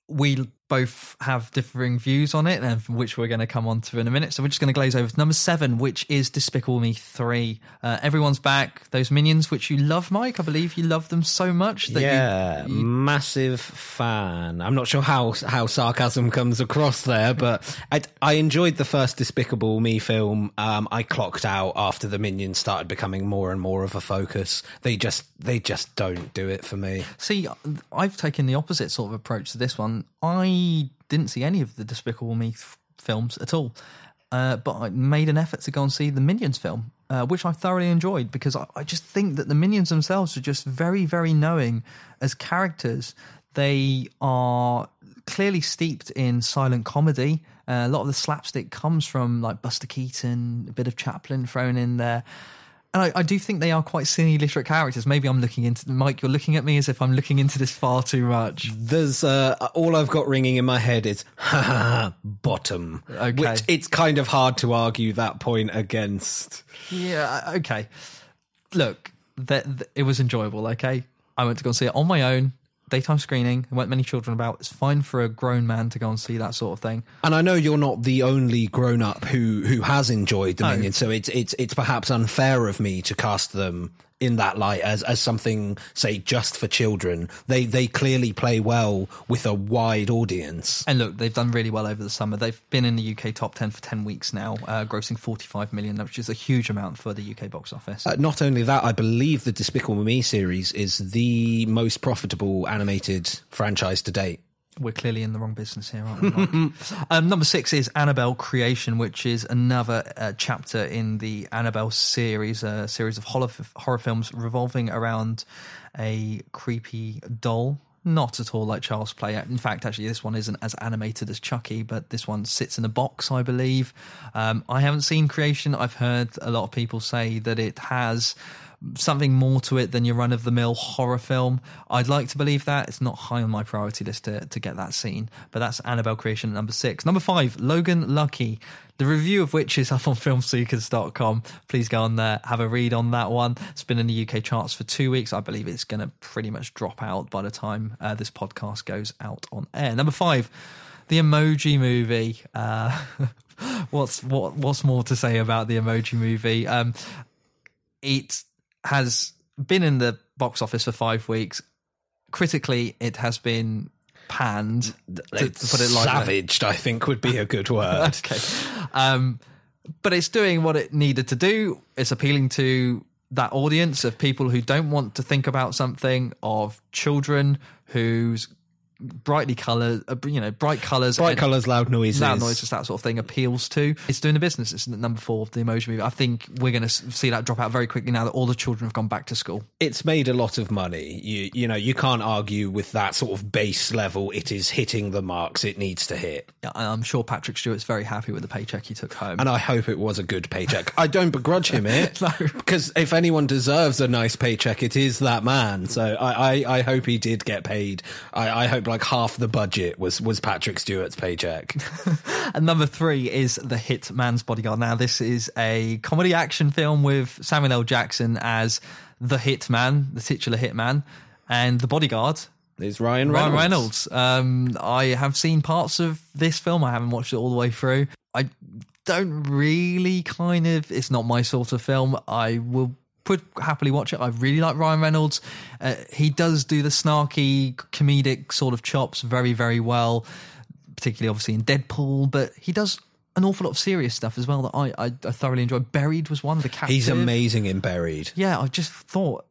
We both have differing views on it, and which we're going to come on to in a minute. So we're just going to glaze over to number seven, which is Despicable Me 3. Uh, everyone's back. Those minions, which you love, Mike. I believe you love them so much that you- yeah, you, massive fan. I'm not sure how how sarcasm comes across there, but I, I enjoyed the first Despicable Me film. Um, I clocked out after the minions started becoming more and more of a focus. They just they just don't do it for me. See, I've taken the opposite sort of approach to this one. I didn't see any of the Despicable Me f- films at all, uh, but I made an effort to go and see the Minions film, uh, which I thoroughly enjoyed because I, I just think that the Minions themselves are just very, very knowing as characters. They are clearly steeped in silent comedy. Uh, a lot of the slapstick comes from like Buster Keaton, a bit of Chaplin thrown in there. And I, I do think they are quite silly literate characters. Maybe I'm looking into Mike. You're looking at me as if I'm looking into this far too much. There's uh, all I've got ringing in my head is ha ha ha bottom, Okay. which it's kind of hard to argue that point against. Yeah. Okay. Look, that that- it was enjoyable. Okay, I went to go and see it on my own. Daytime screening. There weren't many children about. It's fine for a grown man to go and see that sort of thing. And I know you're not the only grown up who who has enjoyed the No. So it's it's it's perhaps unfair of me to cast them in that light as as something say just for children. They they clearly play well with a wide audience. And look, they've done really well over the summer. They've been in the UK top ten for ten weeks now, uh, grossing 45 million, which is a huge amount for the UK box office. Uh, not only that, I believe the Despicable Me series is the most profitable animated franchise to date. We're clearly in the wrong business here, aren't we? Um, number six is Annabelle Creation, which is another uh, chapter in the Annabelle series, a series of horror, horror films revolving around a creepy doll. Not at all like Charles Play. In fact, actually, this one isn't as animated as Chucky, but this one sits in a box, I believe. Um, I haven't seen Creation. I've heard a lot of people say that it has something more to it than your run of the mill horror film. I'd like to believe that. It's not high on my priority list to, to get that scene, but that's Annabelle Creation at number six. Number five, Logan Lucky. The review of which is up on filmseekers.com. Please go on there, have a read on that one. It's been in the UK charts for two weeks. I believe it's going to pretty much drop out by the time uh, this podcast goes out on air. Number five, the Emoji Movie. Uh, what's what? What's more to say about the Emoji Movie? Um, it has been in the box office for five weeks. Critically, it has been panned. To, to put it lightly. savaged, I think, would be a good word. okay. Um, but it's doing what it needed to do. It's appealing to that audience of people who don't want to think about something, of children whose brightly coloured, uh, you know, bright colours, Bright colours, loud noises. loud noises, that sort of thing appeals to. It's doing the business. It's number four, of the emoji movie. I think we're going to see that drop out very quickly now that all the children have gone back to school. It's made a lot of money. You you know you can't argue with that sort of base level. It is hitting the marks it needs to hit, I'm sure Patrick Stewart's very happy with the paycheck he took home. and I hope it was a good paycheck. I don't begrudge him it, No. because if anyone deserves a nice paycheck, it is that man. So I I, I hope he did get paid. I, I hope like half the budget was was Patrick Stewart's paycheck. And number three is The Hit Man's Bodyguard. Now, this is a comedy action film with Samuel L. Jackson as the hitman, the titular hitman, and the bodyguard, Is Ryan Reynolds? Ryan Reynolds. Um, I have seen parts of this film. I haven't watched it all the way through. I don't really kind of, it's not my sort of film. I will would happily watch it. I really like Ryan Reynolds. Uh, he does do the snarky, comedic sort of chops very, very well, particularly obviously in Deadpool, but he does an awful lot of serious stuff as well that I, I, I thoroughly enjoy. Buried was one of the captive. He's amazing in Buried. Yeah, I just thought,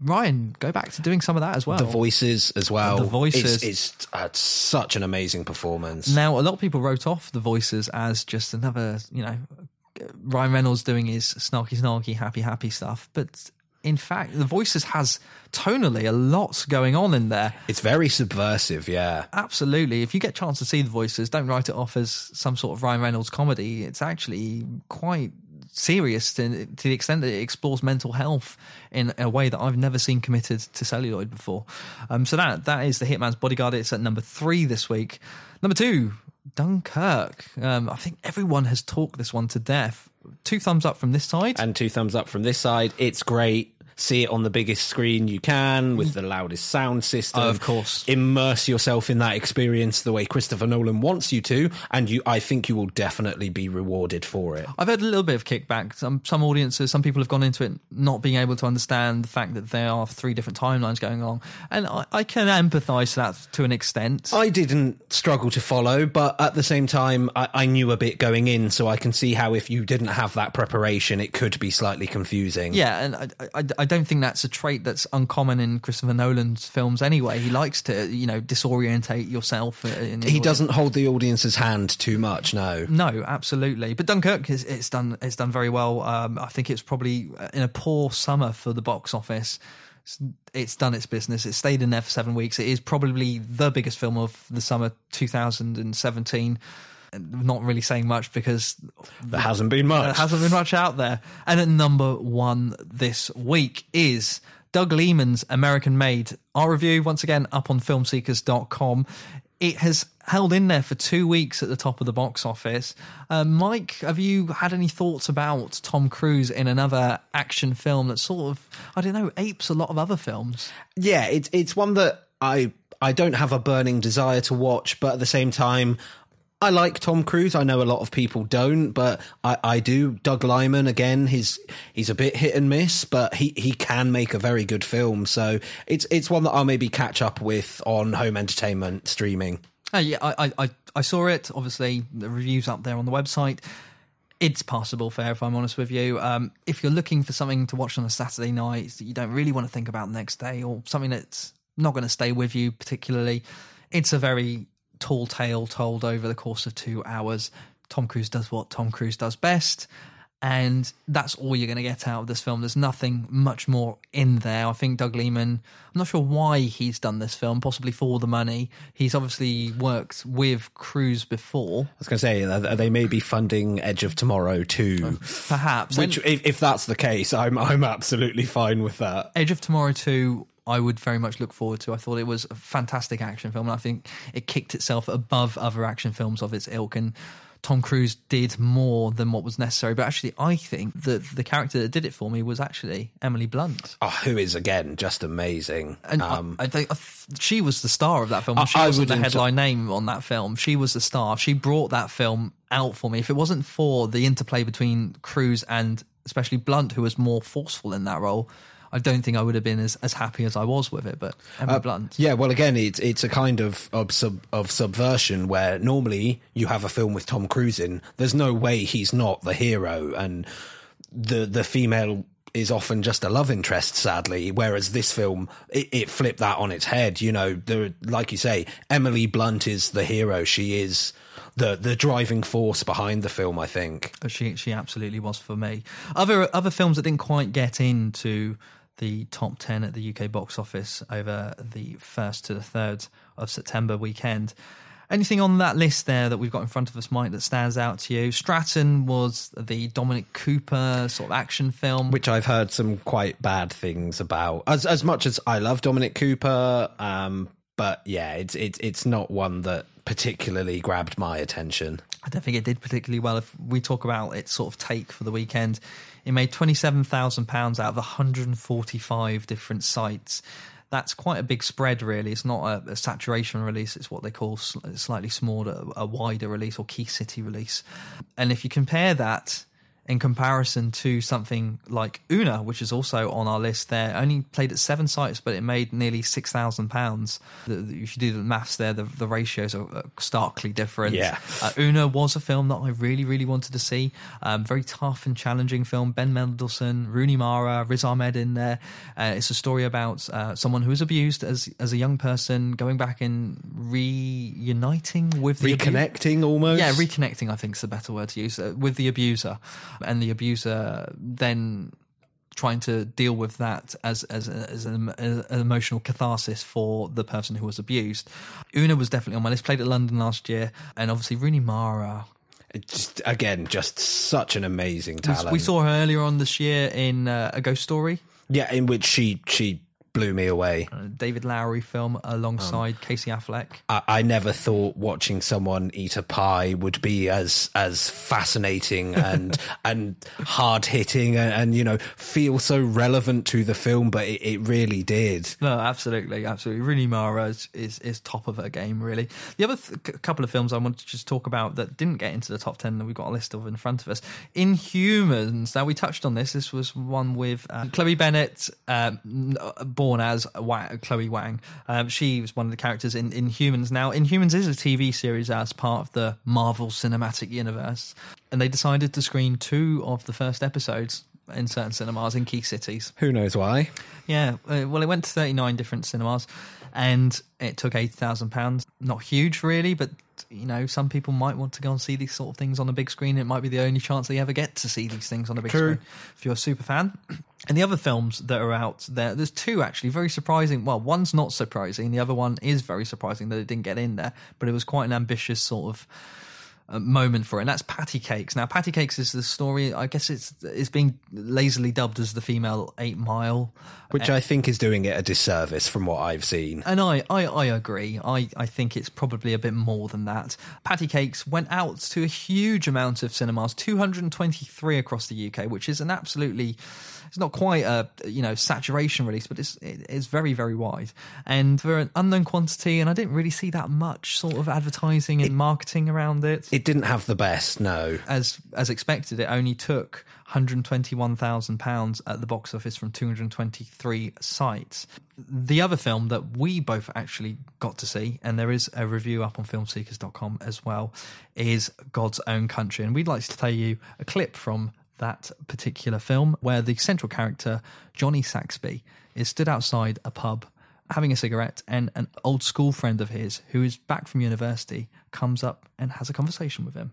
Ryan, go back to doing some of that as well. The voices as well. The voices. It's, it's uh, such an amazing performance. Now, a lot of people wrote off the voices as just another, you know, Ryan Reynolds doing his snarky, snarky, happy, happy stuff. But in fact, the voices has tonally a lot going on in there. It's very subversive, yeah. Absolutely. If you get a chance to see the voices, don't write it off as some sort of Ryan Reynolds comedy. It's actually quite serious to, to the extent that it explores mental health in a way that I've never seen committed to celluloid before. Um, so that that is the Hitman's Bodyguard. It's at number three this week. Number two, Dunkirk. Um, I think everyone has talked this one to death. Two thumbs up from this side. And two thumbs up from this side. It's great. See it on the biggest screen you can with the loudest sound system. Oh, of course. Immerse yourself in that experience the way Christopher Nolan wants you to, and you I think you will definitely be rewarded for it. I've heard a little bit of kickback. Some some audiences, some people have gone into it not being able to understand the fact that there are three different timelines going on, and I, I can empathise that to an extent. I didn't struggle to follow, but at the same time, I, I knew a bit going in, so I can see how if you didn't have that preparation, it could be slightly confusing. yeah, and I, I, I don't think that's a trait that's uncommon in Christopher Nolan's films anyway. He likes to, you know, disorientate yourself. uh, In He doesn't hold the audience's hand too much, no. No, absolutely. But Dunkirk is it's done it's done very well. Um, I think it's probably in a poor summer for the box office. It's, it's done its business. It stayed in there for seven weeks. It is probably the biggest film of the summer 2017. Not really saying much because There hasn't been much. there hasn't been much out there. And at number one this week is Doug Liman's American Made. Our review, once again, up on filmseekers.com. It has held in there for two weeks at the top of the box office. Uh, Mike, have you had any thoughts about Tom Cruise in another action film that sort of, I don't know, apes a lot of other films? yeah, it's it's one that I I don't have a burning desire to watch, but at the same time, I like Tom Cruise. I know a lot of people don't, but I, I do. Doug Liman again, he's he's a bit hit and miss, but he, he can make a very good film. So it's it's one that I'll maybe catch up with on home entertainment streaming. Uh, yeah, I, I- I, saw it. Obviously, the reviews up there on the website. It's passable fare, if I'm honest with you. Um, if you're looking for something to watch on a Saturday night that you don't really want to think about the next day, or something that's not going to stay with you particularly, it's a very tall tale told over the course of two hours. Tom Cruise does what Tom Cruise does best, and that's all you're going to get out of this film. There's nothing much more in there. I think Doug Liman, I'm not sure why he's done this film, possibly for the money. He's obviously worked with Cruise before, I was going to say uh, they may be funding Edge of Tomorrow too, perhaps. which if, if that's the case, I'm I'm absolutely fine with that. Edge of Tomorrow 2, I would very much look forward to. I thought it was a fantastic action film, and I think it kicked itself above other action films of its ilk. And Tom Cruise did more than what was necessary. But actually, I think that the character that did it for me was actually Emily Blunt. Oh, who is again just amazing. And um, I, I think she was the star of that film. She I wasn't the headline name on that film. She was the star. She brought that film out for me. If it wasn't for the interplay between Cruise and especially Blunt, who was more forceful in that role, I don't think I would have been as, as happy as I was with it. But Emily uh, Blunt, Yeah, well, again, it's it's a kind of of, sub, of subversion where normally you have a film with Tom Cruise in. There's no way he's not the hero, and the the female is often just a love interest. Sadly, whereas this film it, it flipped that on its head. You know, the like you say, Emily Blunt is the hero. She is the the driving force behind the film. I think. she she absolutely was for me. Other other films that didn't quite get into the top ten at the UK box office over the first to the third of September weekend. Anything on that list there that we've got in front of us, Mike, that stands out to you? Stratton was the Dominic Cooper sort of action film. which I've heard some quite bad things about. As as much as I love Dominic Cooper, um, but yeah, it's it's it's not one that particularly grabbed my attention. I don't think it did particularly well. If we talk about its sort of take for the weekend, it made twenty seven thousand pounds out of one hundred and forty five different sites. That's quite a big spread, really. It's not a, a saturation release; it's what they call sl- slightly smaller, a wider release or key city release. And if you compare that in comparison to something like Una, which is also on our list there, only played at seven sites, but it made nearly six thousand pounds. If you do the maths there, the, the ratios are starkly different. Yeah. Uh, Una was a film that I really, really wanted to see. Um, very tough and challenging film. Ben Mendelsohn, Rooney Mara, Riz Ahmed in there. Uh, it's a story about uh, someone who was abused as as a young person, going back and reuniting with the Reconnecting almost. yeah, reconnecting, I think is the better word to use, uh, with the abuser. And the abuser then trying to deal with that as as, as, an, as an emotional catharsis for the person who was abused. Una was definitely on my list. Played at London last year, and obviously Rooney Mara. Just again, just such an amazing We- talent. We saw her earlier on this year in uh, A Ghost Story, yeah, in which she she blew me away. a David Lowery film alongside Um, Casey Affleck. I, I never thought watching someone eat a pie would be as as fascinating and and hard hitting and, and you know feel so relevant to the film, but it, it really did. No, absolutely, absolutely. Rooney Mara is, is, is top of her game, really. The other th- couple of films I wanted to just talk about that didn't get into the top 10 that we've got a list of in front of us Inhumans. Now, we touched on this. This was one with uh, Chloe Bennet, um, n- uh, born as Wang, Chloe Wang. Um, she was one of the characters in Inhumans. Now, Inhumans is a TV series as part of the Marvel Cinematic Universe, and they decided to screen two of the first episodes in certain cinemas in key cities. Who knows why? Yeah, uh, well, it went to 39 different cinemas and it took £80,000. Not huge, really, but you know, some people might want to go and see these sort of things on a big screen. It might be the only chance they ever get to see these things on a big True. screen if you're a super fan. And the other films that are out there, there's two actually very surprising. Well, one's not surprising, the other one is very surprising that it didn't get in there, but it was quite an ambitious sort of uh, moment for it, and that's Patty Cakes. Now, Patty Cakes is the story. I guess it's it's being lazily dubbed as the female Eight Mile, Which I think is doing it a disservice from what I've seen. and I, I, I agree. I, I think it's probably a bit more than that. Patty Cakes went out to a huge amount of cinemas, 223 across the UK, which is an absolutely, it's not quite a you know saturation release, but it's it, it's very very wide and for an unknown quantity. And I didn't really see that much sort of advertising and marketing around it. It didn't have the best, no. as as expected, it only took 121,000 pounds at the box office from 223 sites. The other film that we both actually got to see, and there is a review up on filmseekers.com as well, is God's Own Country, and we'd like to play you a clip from that particular film, where the central character, Johnny Saxby, is stood outside a pub having a cigarette, and an old school friend of his who is back from university comes up and has a conversation with him.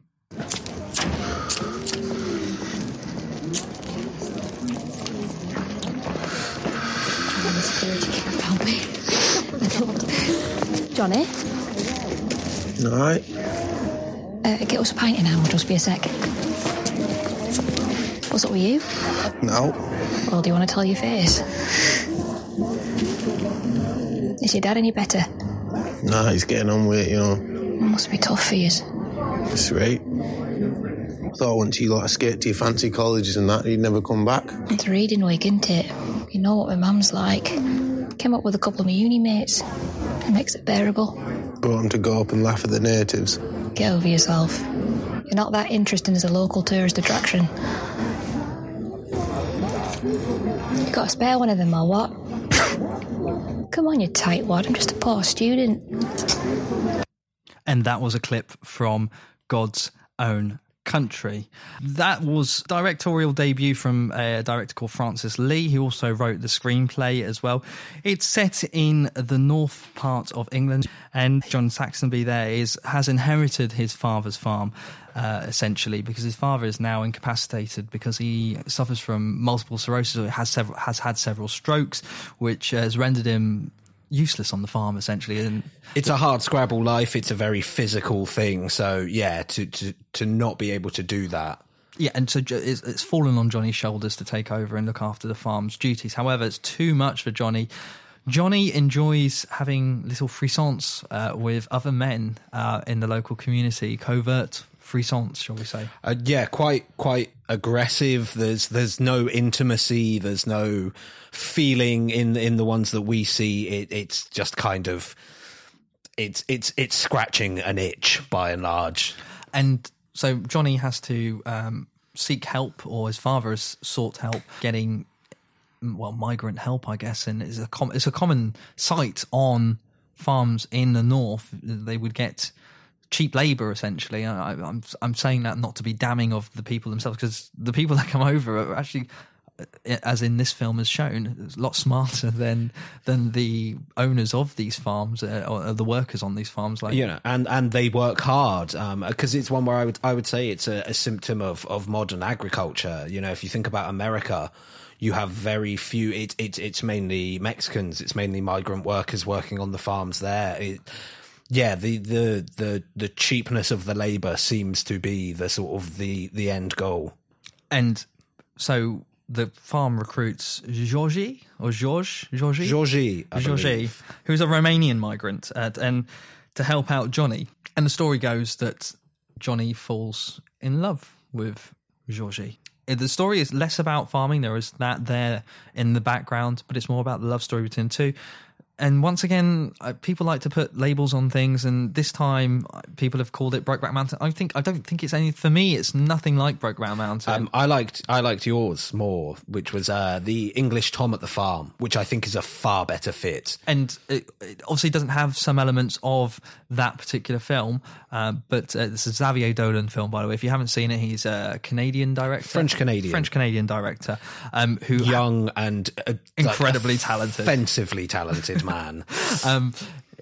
Johnny? All right. Uh, get us a pint in hand, we'll just be a sec. What's up with you? No. Well, do you want to tell your face? Is your dad any better? Nah, he's getting on with it, you know. It must be tough for you. It's right. I thought once you lot escaped to your fancy colleges and that, you'd never come back. It's reading week, isn't it? You know what my mum's like. Came up with a couple of my uni mates. It makes it bearable. Brought him to go up and laugh at the natives. Get over yourself. You're not that interesting as a local tourist attraction. You got a spare one of them or what? Come on, you tightwad. I'm just a poor student. and that was a clip from God's Own Country. That was directorial debut from a director called Francis Lee, who also wrote the screenplay as well. It's set in the north part of England, and John Saxonby there is has inherited his father's farm. Uh, essentially, because his father is now incapacitated because he suffers from multiple sclerosis, or has several has had several strokes, which has rendered him useless on the farm essentially. And It's a hard scrabble life. It's a very physical thing. So yeah, to to to not be able to do that. Yeah, and so it's, it's fallen on Johnny's shoulders to take over and look after the farm's duties. However, it's too much for Johnny. Johnny enjoys having little frissons uh, with other men uh, in the local community, covert frissons, shall we say? Uh, yeah, quite quite aggressive. There's there's no intimacy. There's no feeling in in the ones that we see. It, it's just kind of it's it's it's scratching an itch by and large. And so Johnny has to um, seek help, or his father has sought help getting well migrant help, I guess. And it's a com- it's a common sight on farms in the north. They would get cheap labor essentially. I, I- I'm I'm saying that not to be damning of the people themselves because the people that come over are actually. uh, As in this film has shown, a lot smarter than than the owners of these farms uh, or the workers on these farms. Like you know, and and they work hard because it's one where I would I would say it's a, a symptom of of modern agriculture. You know, if you think about America, you have very few. It, it it's mainly Mexicans. It's mainly migrant workers working on the farms there. It, yeah, the, the the the cheapness of the labor seems to be the sort of the the end goal. And so the farm recruits Georgi or George Georgi Georgi, Georgi, who's a Romanian migrant, uh, and to help out Johnny. And the story goes that Johnny falls in love with Georgi. Uh, The story is less about farming. There is that there in the background, but it's more about the love story between the two. And once again, uh, people like to put labels on things, and this time uh, people have called it Brokeback Mountain. I think I don't think it's any for me. It's nothing like Brokeback Mountain. Um, I liked I liked yours more, which was uh, the English Tom at the Farm, which I think is a far better fit. and it, it obviously doesn't have some elements of that particular film, uh, but uh, this is Xavier Dolan film, by the way. If you haven't seen it, he's a Canadian director, French Canadian. French Canadian director, um, who Young and uh, Incredibly like, talented. offensively talented man. um,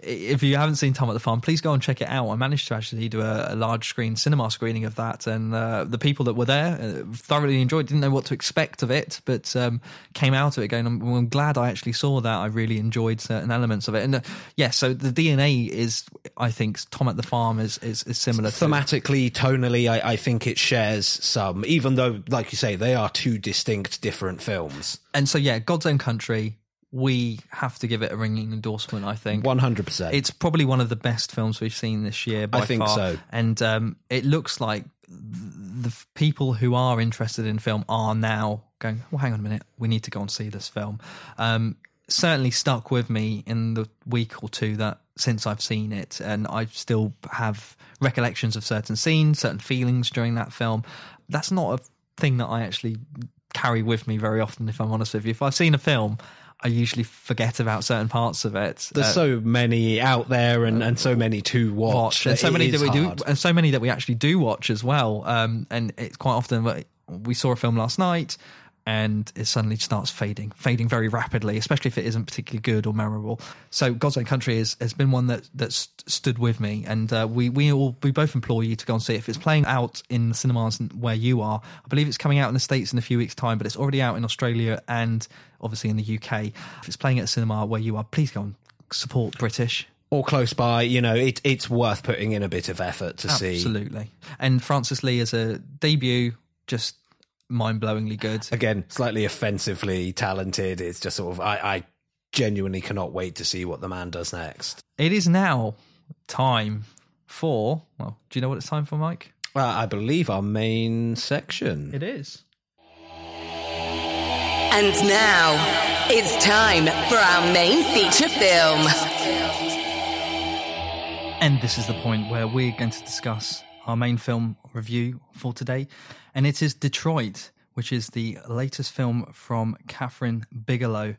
if you haven't seen Tom at the Farm, please go and check it out. I managed to actually do a, a large screen cinema screening of that, and uh, the people that were there uh, thoroughly enjoyed. Didn't know what to expect of it, but um, came out of it going. I'm, I'm glad I actually saw that. I really enjoyed certain elements of it, and uh, yeah. So the DNA is, I think, Tom at the Farm is is, is similar. to- Thematically, tonally, I, I think it shares some, even though, like you say, they are two distinct, different films. and so yeah, God's Own Country. We have to give it a ringing endorsement. I think One hundred percent. It's probably one of the best films we've seen this year. By I think far. so. And um, it looks like the f- people who are interested in film are now going. Well, hang on a minute. We need to go and see this film. Um, certainly stuck with me in the week or two that since I've seen it, and I still have recollections of certain scenes, certain feelings during that film. That's not a thing that I actually carry with me very often. If I'm honest with you, if I've seen a film. I usually forget about certain parts of it. There's Uh, so many out there, and, and so many to watch. watch, and so many that we hard. do, and so many that we actually do watch as well. Um, and it's quite often we saw a film last night, and it suddenly starts fading, fading very rapidly, especially if it isn't particularly good or memorable. So, God's Own Country is, has been one that that stood with me, and uh, we we all we both implore you to go and see it. If it's playing out in the cinemas where you are, I believe it's coming out in the states in a few weeks' time, but it's already out in Australia and obviously in the UK. If it's playing at a cinema where you are, please go and support British. or close by, you know, it, it's worth putting in a bit of effort to see. Absolutely. And Francis Lee as a debut, just mind blowingly good. Again, slightly offensively talented. It's just sort of, I, I genuinely cannot wait to see what the man does next. It is now time for, well, do you know what it's time for, Mike? Uh, I believe our main section. It is. And now it's time for our main feature film. And this is the point where we're going to discuss our main film review for today. And it is Detroit, which is the latest film from Kathryn Bigelow.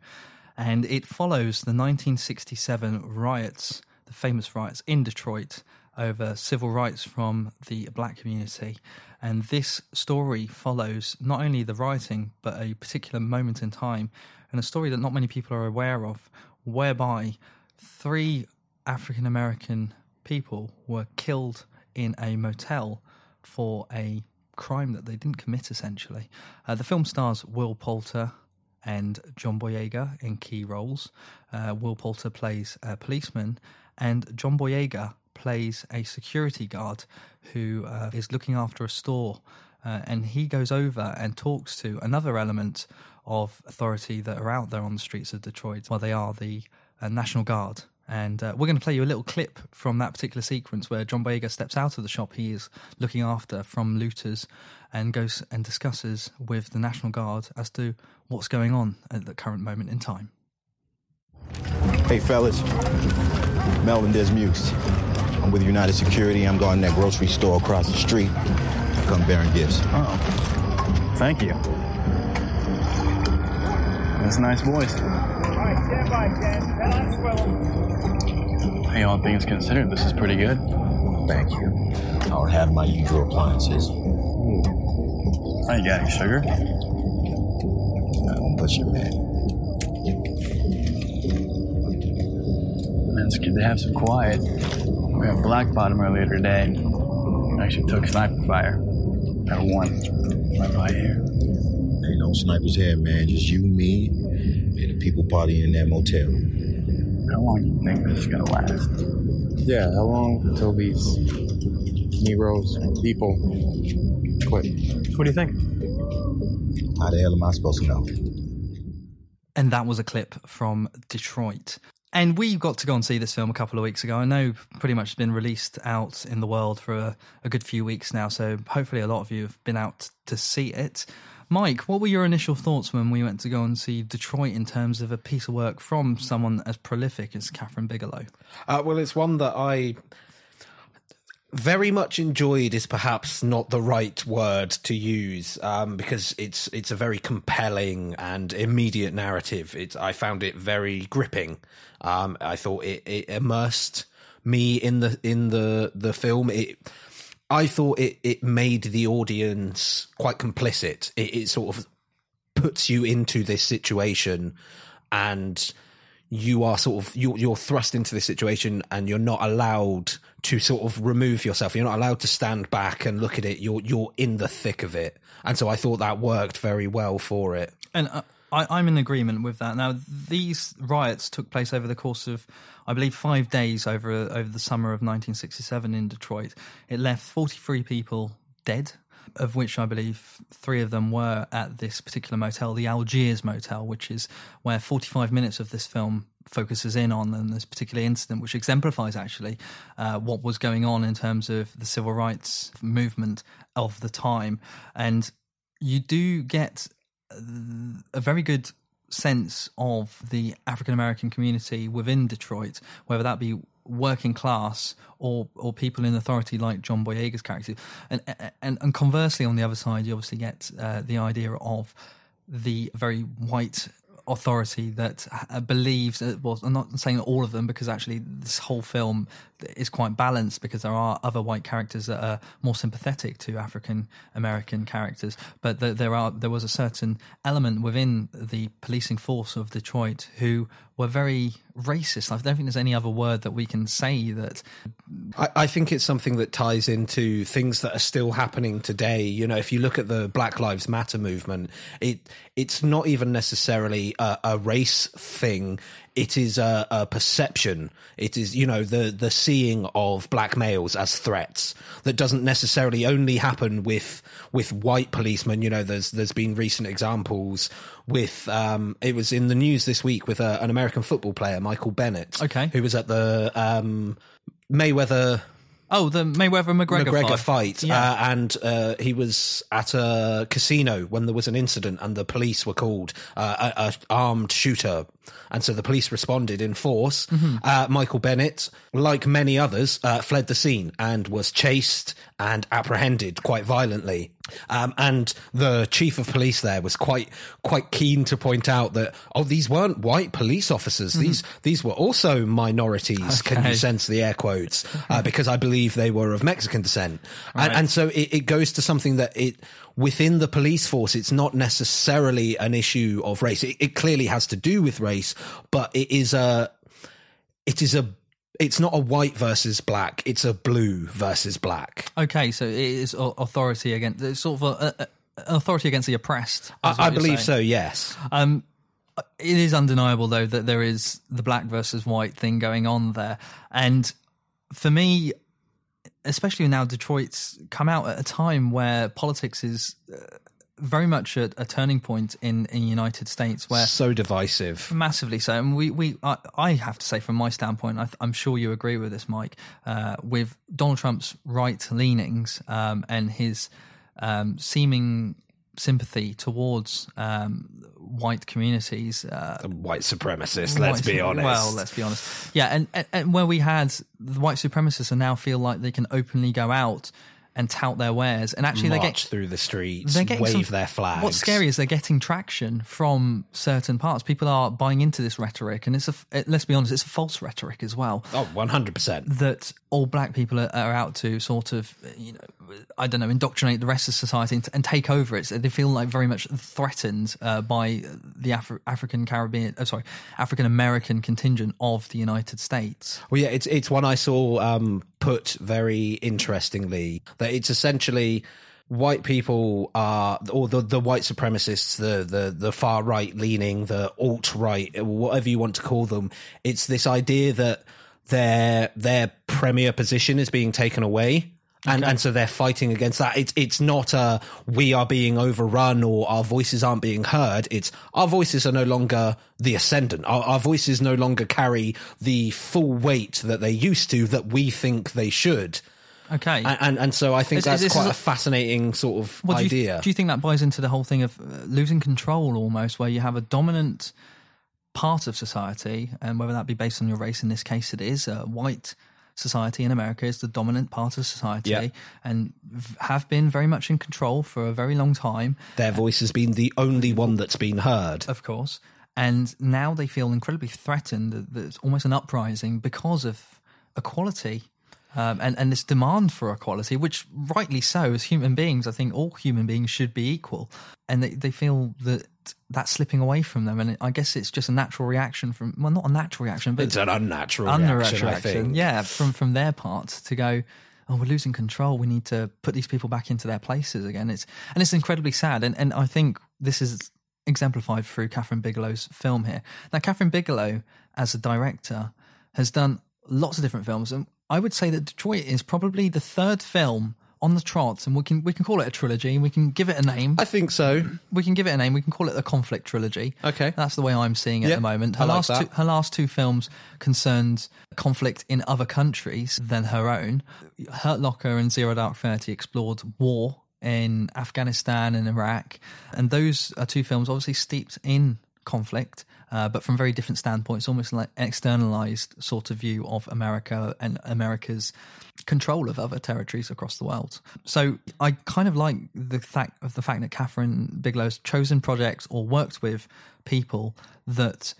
And it follows the 1967 riots, the famous riots in Detroit over civil rights from the black community. And this story follows not only the rioting, but a particular moment in time, and a story that not many people are aware of, whereby three African American people were killed in a motel for a crime that they didn't commit, essentially. Uh, the film stars Will Poulter and John Boyega in key roles. Uh, Will Poulter plays a policeman, and John Boyega plays a security guard who uh, is looking after a store. Uh, and he goes over and talks to another element of authority that are out there on the streets of Detroit. Well, they are the uh, National Guard. And uh, we're going to play you a little clip from that particular sequence where John Boyega steps out of the shop he is looking after from looters and goes and discusses with the National Guard as to what's going on at the current moment in time. Hey, fellas. Melvin Dismukes. I'm with United Security. I'm guarding that grocery store across the street. Come bearing gifts. Oh, thank you. That's a nice voice. Hey, all things considered, this is pretty good. Thank you. I don't have my usual appliances. Are you got any sugar? I don't push it, man. It's good to have some quiet. We had Black Bottom earlier today. Actually took sniper fire. At one. Right by here. Ain't no snipers here, man. Just you, me, and the people partying in that motel. How long do you think this is gonna last? Yeah, how long until these Negroes, people, quit? What do you think? How the hell am I supposed to know? And that was a clip from Detroit. And we got to go and see this film a couple of weeks ago. I know pretty much it's been released out in the world for a, a good few weeks now, so hopefully a lot of you have been out to see it. Mike, what were your initial thoughts when we went to go and see Detroit in terms of a piece of work from someone as prolific as Kathryn Bigelow? Uh, well, it's one that I very much enjoyed is perhaps not the right word to use um, because it's it's a very compelling and immediate narrative. It's I found it very gripping. Um, I thought it, it immersed me in the in the the film. It I thought it it made the audience quite complicit. It, it sort of puts you into this situation and you are sort of you're, you're thrust into this situation and you're not allowed to sort of remove yourself. You're not allowed to stand back and look at it. You're you're in the thick of it. And so i thought that worked very well for it. And uh, I, I'm in agreement with that. Now, these riots took place over the course of, I believe, five days over over the summer of 1967 in Detroit. It left 43 people dead, of which I believe three of them were at this particular motel, the Algiers Motel, which is where 45 minutes of this film focuses in on and this particular incident, which exemplifies actually uh, what was going on in terms of the civil rights movement of the time. And you do get a very good sense of the African American community within Detroit, whether that be working class or or people in authority like John Boyega's character, and and and conversely on the other side, you obviously get uh, the idea of the very white authority that uh, believes uh, well i'm not saying all of them because actually this whole film is quite balanced because there are other white characters that are more sympathetic to african american characters but the, there are there was a certain element within the policing force of detroit who were very racist i don't think there's any other word that we can say that I, I think it's something that ties into things that are still happening today. You know, if you look at the Black Lives Matter movement, it it's not even necessarily a, a race thing. It is a, a perception. It is, you know, the the seeing of black males as threats that doesn't necessarily only happen with with white policemen. You know, there's there's been recent examples with um, it was in the news this week with a, an American football player, Michael Bennett, Okay. who was at the um, Mayweather Oh, the Mayweather McGregor, McGregor fight. fight, Yeah. uh, and uh, he was at a casino when there was an incident, and the police were called. Uh, a, a armed shooter, and so the police responded in force. Mhm. Uh, Michael Bennett, like many others, uh, fled the scene and was chased and apprehended quite violently. Um, and the chief of police there was quite quite keen to point out that oh these weren't white police officers. These these were also minorities. Can you sense the air quotes? Uh, because I believe they were of Mexican descent. And, Right. and so it, it goes to something that it within the police force it's not necessarily an issue of race. It, it clearly has to do with race but it is a it is a it's not a white versus black it's a blue versus black Okay, so it is authority against it's sort of a, a, authority against the oppressed. I, I believe saying. so yes Um, it is undeniable though that there is the black versus white thing going on there, and for me, especially now Detroit's come out at a time where politics is uh, very much at a turning point in in the United States where so divisive. Massively so. And we we I, I have to say from my standpoint I, i'm sure you agree with this mike uh, with donald trump's right leanings um, and his um, seeming sympathy towards um, white communities uh, white supremacists let's be honest. well let's be honest. Yeah and, and, and where we had the white supremacists and now feel like they can openly go out and tout their wares and actually they get through the streets they're getting wave some- their flags What's scary is they're getting traction from certain parts. People are buying into this rhetoric, and it's a it- let's be honest, it's a false rhetoric as well. Oh, 100%. That all black people are, are out to sort of, you know, I don't know, indoctrinate the rest of society and, and take over it. So they feel like very much threatened uh, by the Afri- African Caribbean, oh, sorry, African American contingent of the United States. Well, yeah, it's it's one I saw um, put very interestingly that it's essentially white people are or the the white supremacists, the the the far right leaning, the alt right, whatever you want to call them. It's this idea that their their premier position is being taken away. And Okay. and so they're fighting against that. It's it's not a we are being overrun or our voices aren't being heard. It's our voices are no longer the ascendant. Our, our voices no longer carry the full weight that they used to that we think they should. Okay, And and, and so I think Is- is that's quite a- fascinating sort of Well, do you, idea. do you think that buys into the whole thing of uh, losing control almost, where you have a dominant part of society, and whether that be based on your race, in this case it is, uh, white society in America is the dominant part of society Yeah. and have been very much in control for a very long time. Their voice has been the only one that's been heard. Of course. And now they feel incredibly threatened. There's almost an uprising because of equality um, and, and this demand for equality, which rightly so, as human beings, I think all human beings should be equal. And they, they feel that that's slipping away from them. And I guess it's just a natural reaction from, well, not a natural reaction, but It's an unnatural unnatural reaction, I think. Yeah, from, from their part to go, oh, we're losing control. We need to put these people back into their places again. It's and it's incredibly sad. And and I think this is exemplified through Kathryn Bigelow's film here. Now, Kathryn Bigelow, as a director, has done lots of different films, and I would say that Detroit is probably the third film on the trot, and we can we can call it a trilogy. And we can give it a name. I think so. We can give it a name. We can call it a conflict trilogy. Okay, that's the way I'm seeing it Yeah, at the moment. I Her like last two, her last two films concerned conflict in other countries than her own. Hurt Locker and Zero Dark Thirty explored war in Afghanistan and Iraq, and those are two films obviously steeped in conflict. Uh, but from very different standpoints, almost like an externalized sort of view of America and America's control of other territories across the world. So I kind of like the fact of the fact that Kathryn Bigelow's chosen projects or worked with people that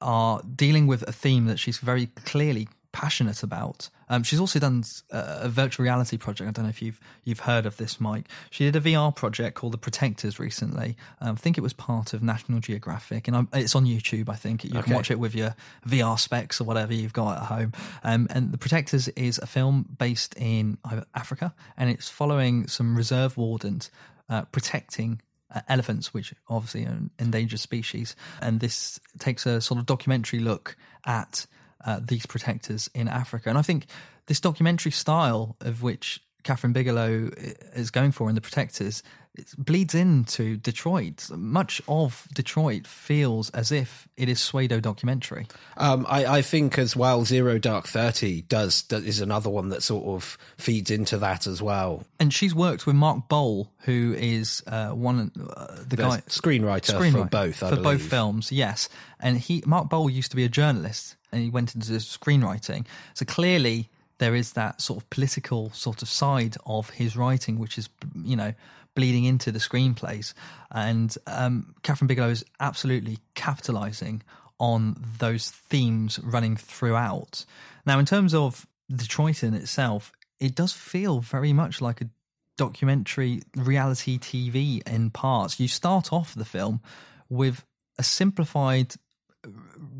are dealing with a theme that she's very clearly passionate about. Um, she's also done uh, a virtual reality project. I don't know if you've you've heard of this, Mike. She did a VR project called The Protectors recently. Um, I think it was part of National Geographic, and I'm, it's on YouTube. I think you Okay. can watch it with your VR specs or whatever you've got at home. Um, and The Protectors is a film based in uh, Africa, and it's following some reserve wardens uh, protecting uh, elephants, which obviously are an endangered species. And this takes a sort of documentary look at uh, these protectors in Africa. And I think this documentary style of which Kathryn Bigelow is going for in the protectors it bleeds into Detroit. Much of Detroit feels as if it is pseudo documentary. Um, I, I think as well, Zero Dark Thirty does, does is another one that sort of feeds into that as well. And she's worked with Mark Boal, who is uh, one uh, the, The guy screenwriter for both, I for both films. Yes, and he Mark Boal used to be a journalist, and he went into screenwriting. So clearly, there is that sort of political sort of side of his writing, which is you know bleeding into the screenplays. And um, Kathryn Bigelow is absolutely capitalizing on those themes running throughout. Now, in terms of Detroit in itself, it does feel very much like a documentary reality TV in parts. You start off the film with a simplified,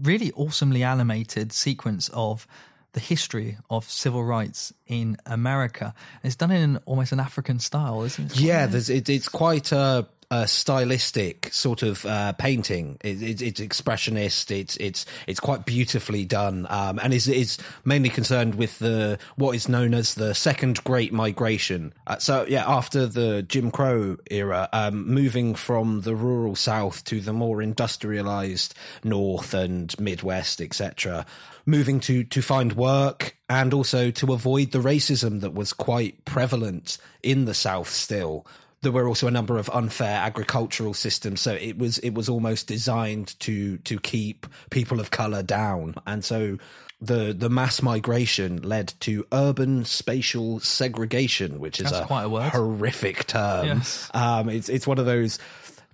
really awesomely animated sequence of the history of civil rights in America. It's done in almost an African style, isn't it? Yeah, there's, it, it's quite a, a stylistic sort of uh, painting. It, it, it's expressionist. It's it's it's quite beautifully done, um, and is is mainly concerned with the what is known as the Second Great Migration. Uh, so yeah, after the Jim Crow era, um, moving from the rural South to the more industrialized North and Midwest, etc. Moving to to find work and also to avoid the racism that was quite prevalent in the South still there were also a number of unfair agricultural systems so it was it was almost designed to to keep people of color down and so the the mass migration led to urban spatial segregation which is That's a, quite a word. horrific term Yes. um it's it's one of those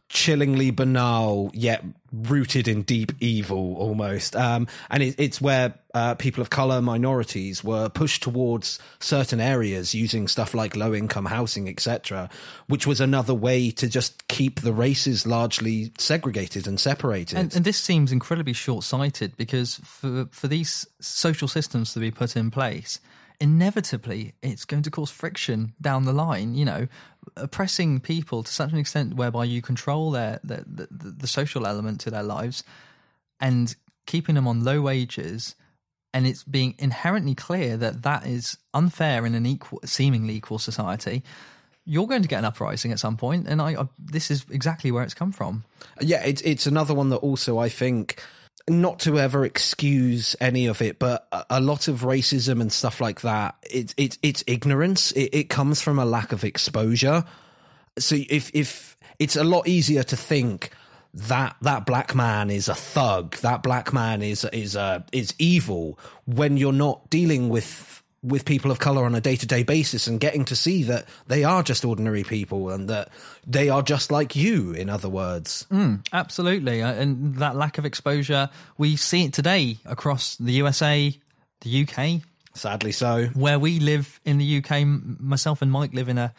chillingly banal yet rooted in deep evil almost. Um and it, it's where uh, people of color minorities were pushed towards certain areas using stuff like low income housing etc which was another way to just keep the races largely segregated and separated. And, and this seems incredibly short sighted because for, for these social systems to be put in place, inevitably it's going to cause friction down the line, you know, oppressing people to such an extent whereby you control their, their the, the, social element to their lives and keeping them on low wages and it's being inherently clear that that is unfair in an equal seemingly equal society you're going to get an uprising at some point and I, I this is exactly where it's come from. Yeah, it's it's another one that also I think not to ever excuse any of it, but a, lot of racism and stuff like that. It's it's it's ignorance. It, it comes from a lack of exposure. So if if it's a lot easier to think that that black man is a thug, that black man is is uh, is evil when you're not dealing with with people of color on a day-to-day basis and getting to see that they are just ordinary people and that they are just like you in other words Mm, absolutely. Uh, And that lack of exposure, we see it today across the USA, the UK. Sadly so. Where we live in the UK, myself and Mike live in a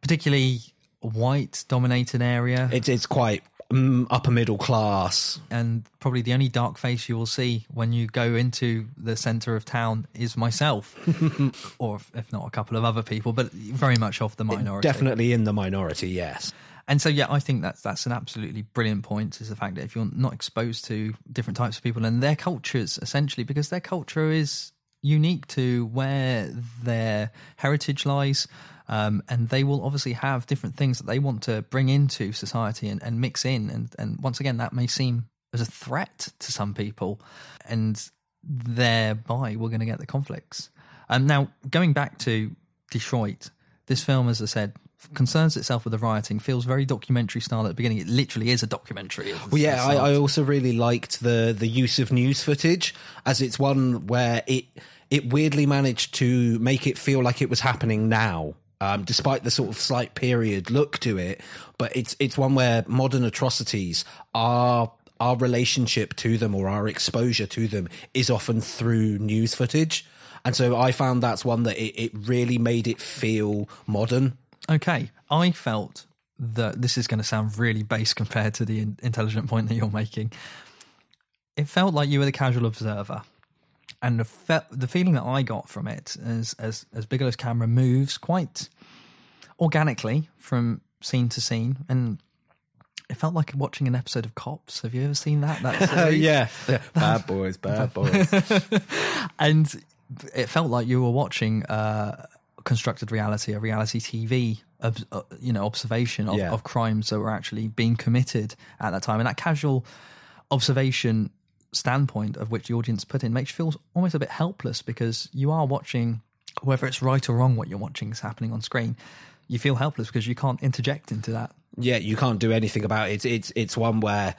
particularly white dominated area. It's, it's quite upper middle class. And probably the only dark face you will see when you go into the centre of town is myself, or if- not a couple of other people, but very much of the minority. Definitely in the minority, yes. And so, yeah, I think that's that's an absolutely brilliant point. Is the fact that if you're not exposed to different types of people and their cultures, essentially, because their culture is unique to where their heritage lies, um, and they will obviously have different things that they want to bring into society and, and mix in. And and once again, that may seem as a threat to some people, and thereby we're going to get the conflicts. Um, now, going back to Detroit, this film, as I said, concerns itself with the rioting, feels very documentary style at the beginning. It literally is a documentary. Well, yeah. I, I also really liked the the use of news footage as it's one where it it weirdly managed to make it feel like it was happening now. Um, despite the sort of slight period look to it, but it's it's one where modern atrocities are our relationship to them or our exposure to them is often through news footage, and so I found that's one that it, it really made it feel modern. Okay, I felt that this is going to sound really base compared to the intelligent point that you're making. It felt like you were the casual observer, and the fe- the feeling that I got from it as as as Bigelow's camera moves quite organically from scene to scene, and it felt like watching an episode of Cops. Have you ever seen that? That yeah. yeah. Bad boys, bad boys. and it felt like you were watching uh, constructed reality, a reality TV, uh, you know, observation of, Yeah. of crimes that were actually being committed at that time, and that casual observation standpoint of which the audience put in makes you feel almost a bit helpless because you are watching whether it's right or wrong what you're watching is happening on screen. You feel helpless because you can't interject into that. Yeah, you can't do anything about it. It's it's it's one where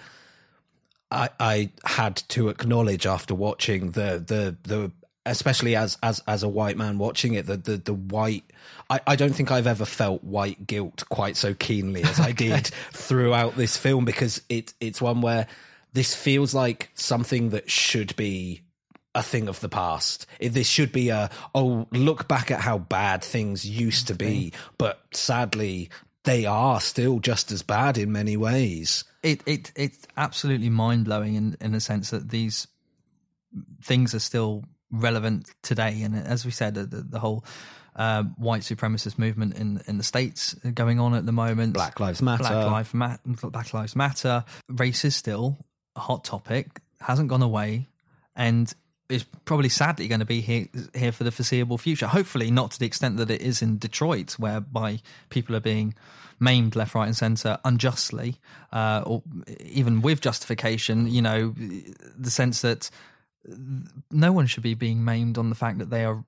I I had to acknowledge after watching the the the especially as as as a white man watching it the the the white I, I don't think I've ever felt white guilt quite so keenly as I did throughout this film because it it's one where this feels like something that should be a thing of the past. This should be a oh look back at how bad things used to be, but sadly they are still just as bad in many ways. it it it's absolutely mind blowing in in the sense that these things are still relevant today. And as we said, the, the, the whole uh, white supremacist movement in in the states going on at the moment, Black Lives Matter. Black Lives Ma- Black Lives Matter, race is still hot topic, hasn't gone away, and is probably sadly going to be here here for the foreseeable future. Hopefully, not to the extent that it is in Detroit, whereby people are being maimed left, right, and centre unjustly, uh, or even with justification. You know, the sense that no one should be being maimed on the fact that they are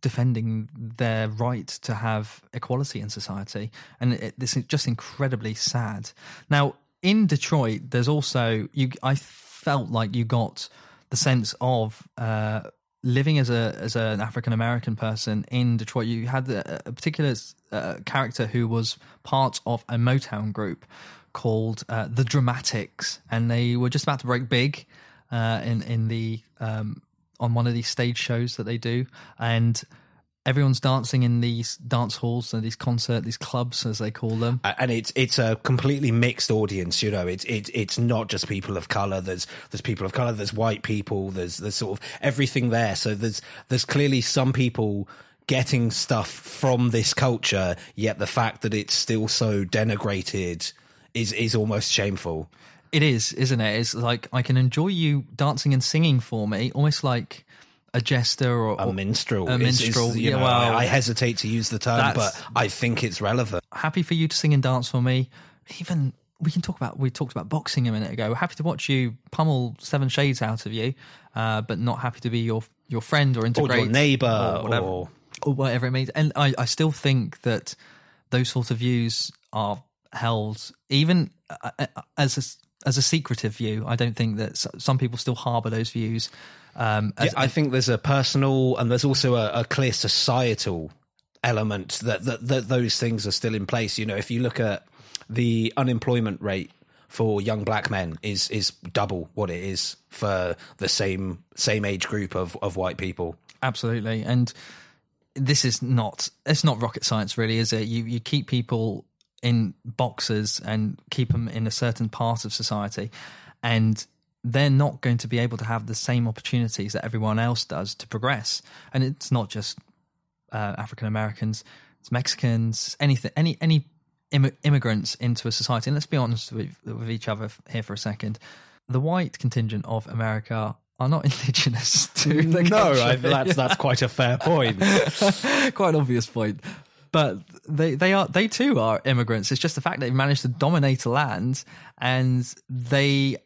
defending their right to have equality in society, and it, this is just incredibly sad. Now, in Detroit, there's also you. I felt like you got the sense of uh, living as a as an African American person in Detroit. You had a, a particular uh, character who was part of a Motown group called uh, the Dramatics, and they were just about to break big uh, in in the um, on one of these stage shows that they do, and everyone's dancing in these dance halls, so these concert, these clubs as they call them. and it's it's a completely mixed audience. You know, it's it's it's not just people of color. There's there's people of color. There's white people. There's there's sort of everything there. So there's there's clearly some people getting stuff from this culture. Yet the fact that it's still so denigrated is is almost shameful. It is, isn't it? It's like I can enjoy you dancing and singing for me, almost like a jester or A minstrel. A is- is, minstrel. you yeah, know, well, I, I hesitate to use the term, but I think it's relevant. happy for you to sing and dance for me. Even we can talk about we talked about boxing a minute ago. We're happy to watch you pummel seven shades out of you, uh, but not happy to be your your friend or integrate neighbour or whatever, or- or whatever it means. And I, I still think that those sort of views are held even uh, uh, as a, as a secretive view. I don't think that some people still harbour those views. Um, Yeah, I think there's a personal and there's also a, a clear societal element that, that that those things are still in place. You know, if you look at the unemployment rate for young black men is is double what it is for the same same age group of, of white people. Absolutely, and this is not it's not rocket science, really, is it? You you keep people in boxes and keep them in a certain part of society, and they're not going to be able to have the same opportunities that everyone else does to progress. And it's not just uh, African Americans; it's Mexicans, anything, any any Im- immigrants into a society. And let's be honest with, with each other here for a second. The white contingent of America are not indigenous to the No, country. No, that's that's quite a fair point. quite an obvious point. But they, they are they too are immigrants. It's just the fact that they've managed to dominate a land, and they,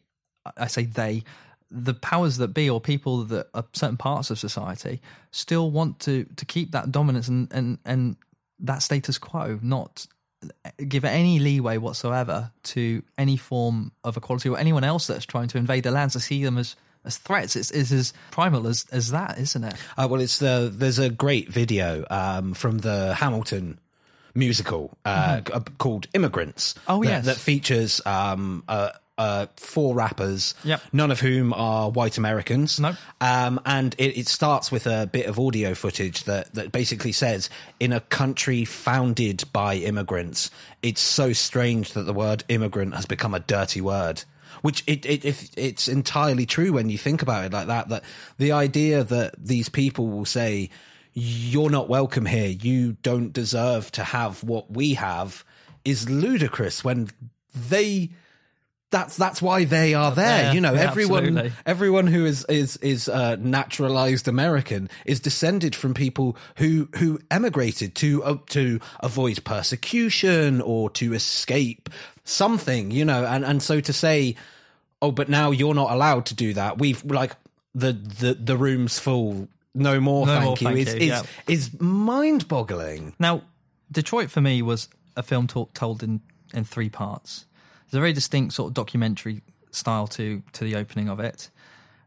I say they, the powers that be or people that are certain parts of society still want to to keep that dominance and and and that status quo, not give any leeway whatsoever to any form of equality or anyone else that's trying to invade their lands. to see them as as threats. It's, it's as primal as as that, isn't it? Uh, well, it's the there's a great video um, from the Hamilton musical uh, c- uh, called Immigrants. Mm-hmm. Oh, that, yes. that features um, uh, uh, four rappers, Yep. none of whom are white Americans. No. Um, and it, it starts with a bit of audio footage that, that basically says, in a country founded by immigrants, it's so strange that the word immigrant has become a dirty word. Which it, it if it's entirely true when you think about it like that. That the idea that these people will say, "You're not welcome here. You don't deserve to have what we have," is ludicrous. When they that's that's why they are there. there, You know, yeah, everyone absolutely. everyone who is is is uh, naturalized American is descended from people who who emigrated to uh, to avoid persecution or to escape something. You know, and and so to say, oh, but now you're not allowed to do that. We've like the the the room's full. No more, No thank more, you. thank is you, is yeah. is mind boggling. Now, Detroit for me was a film talk, told in, in three parts. There's a very distinct sort of documentary style to to the opening of it,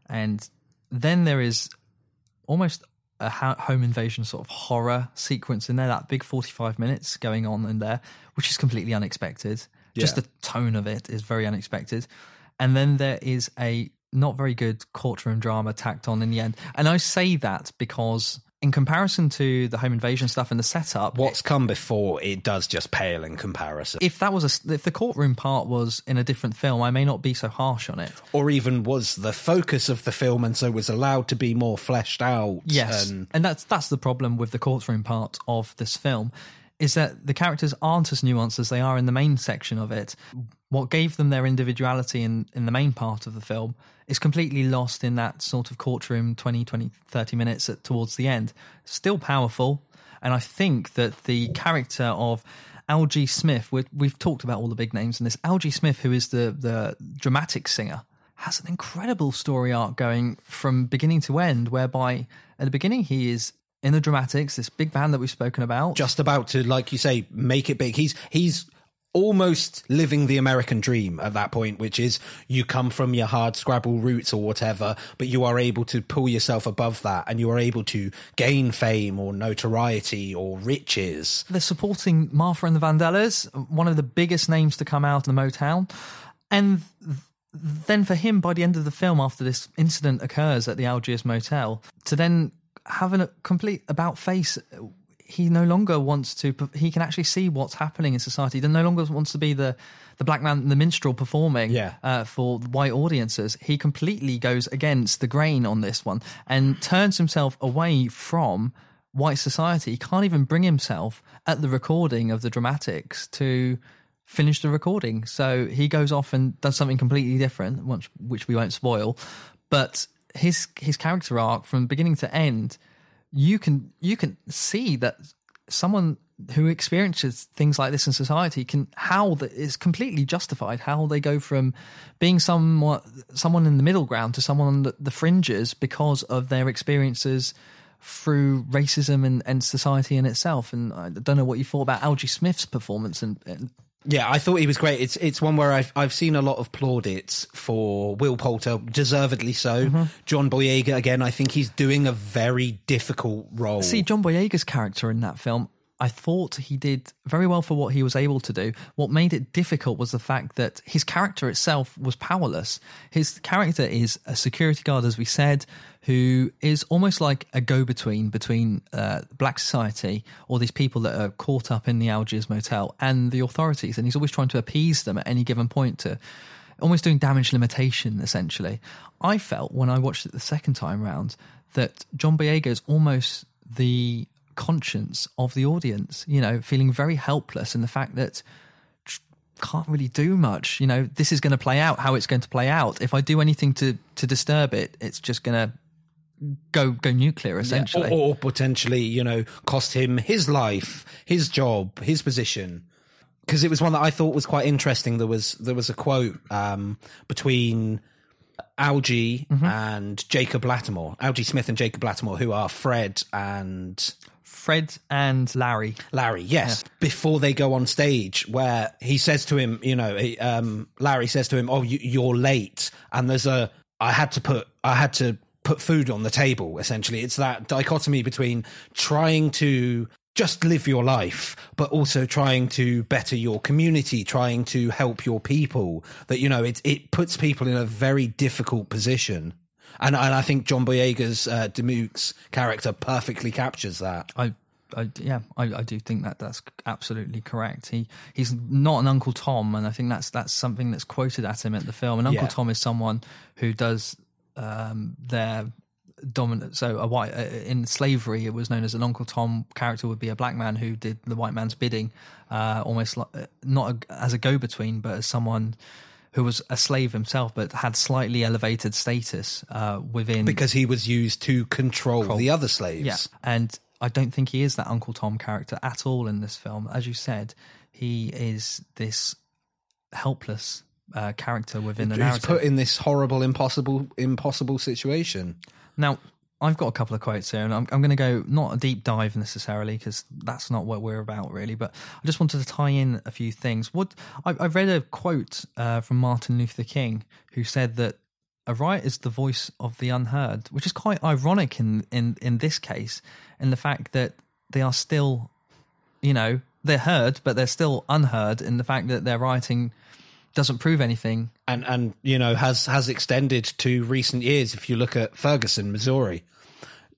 and then there is almost a ho- home invasion sort of horror sequence in there. That big 45 minutes going on in there, which is completely unexpected. Just the tone of it is very unexpected, and then there is a not very good courtroom drama tacked on in the end. And I say that because. In comparison to the home invasion stuff and the setup, What's come before it does just pale in comparison. if that was a if the courtroom part was in a different film, I may not be so harsh on it. or even was the focus of the film and so was allowed to be more fleshed out. Yes, and and that's that's the problem with the courtroom part of this film, is that the characters aren't as nuanced as they are in the main section of it. What gave them their individuality in in the main part of the film is completely lost in that sort of courtroom 20, 20 30 minutes at, towards the end. Still powerful, and I think that the character of Algie Smith, we we've talked about all the big names in this. Algie Smith, who is the the dramatic singer, has an incredible story arc going from beginning to end, whereby at the beginning he is in the dramatics, this big band that we've spoken about. just about to, like you say, make it big. He's he's almost living the American dream at that point, which is you come from your hard scrabble roots or whatever, but you are able to pull yourself above that and you are able to gain fame or notoriety or riches. They're supporting Martha and the Vandellas, one of the biggest names to come out of the Motown. And th- then for him, by the end of the film, after this incident occurs at the Algiers Motel, to then have a complete about face, he no longer wants to. He can actually see what's happening in society. He no longer wants to be the the black man, the minstrel performing Yeah. uh, for white audiences. He completely goes against the grain on this one and turns himself away from white society. He can't even bring himself at the recording of the dramatics to finish the recording. So he goes off and does something completely different, which, which we won't spoil. But his his character arc from beginning to end, you can you can see that someone who experiences things like this in society can how that is completely justified how they go from being somewhat someone in the middle ground to someone on the, the fringes because of their experiences through racism and, and society in itself. And i don't know what you thought about algie smith's performance and, and Yeah, I thought he was great. It's it's one where I've I've seen a lot of plaudits for Will Poulter, deservedly so. Mm-hmm. John Boyega again. I think he's doing a very difficult role. See, John Boyega's character in that film, I thought he did very well for what he was able to do. What made it difficult was the fact that his character itself was powerless. His character is a security guard, as we said, who is almost like a go between between uh, black society or these people that are caught up in the Algiers motel and the authorities. And he's always trying to appease them at any given point to almost doing damage limitation essentially. I felt when I watched it the second time round that John Boyega is almost the conscience of the audience, you know, feeling very helpless in the fact that can't really do much. You know, this is going to play out how it's going to play out. If I do anything to to disturb it, it's just going to go go nuclear Yeah, essentially. or, or potentially, you know, cost him his life, his job, his position. Because it was one that I thought was quite interesting. There was there was a quote um, between Algie Mm-hmm. and Jacob Latimore, Algie Smith and Jacob Latimore, who are Fred and Fred and Larry. Larry, yes. Before they go on stage, where he says to him, you know, he, um, Larry says to him, "Oh, you, you're late," and there's a, I had to put, I had to put food on the table. Essentially, it's that dichotomy between trying to just live your life, but also trying to better your community, trying to help your people. That you know, it it puts people in a very difficult position. And, and I think John Boyega's uh, Dismukes' character perfectly captures that. I, I yeah, I, I do think that that's absolutely correct. He he's not an Uncle Tom, and I think that's that's something that's quoted at him at the film. And Uncle Yeah. Tom is someone who does um, their dominant. So a white uh, in slavery, it was known as an Uncle Tom character would be a black man who did the white man's bidding, uh, almost like uh, not a, as a go-between, but as someone who was a slave himself, but had slightly elevated status uh, within because he was used to control, Control. the other slaves. yeah, and I don't think he is that Uncle Tom character at all in this film. As you said, he is this helpless uh, character within the He's narrative. put in this horrible, impossible, impossible situation. Now, I've got a couple of quotes here, and I'm, I'm going to go not a deep dive necessarily because that's not what we're about really. But I just wanted to tie in a few things. What I, I read a quote uh, from Martin Luther King who said that a riot is the voice of the unheard, which is quite ironic in in in this case, in the fact that they are still, you know, they're heard, but they're still unheard in the fact that they're rioting doesn't prove anything and and you know has has extended to recent years. If you look at Ferguson, Missouri,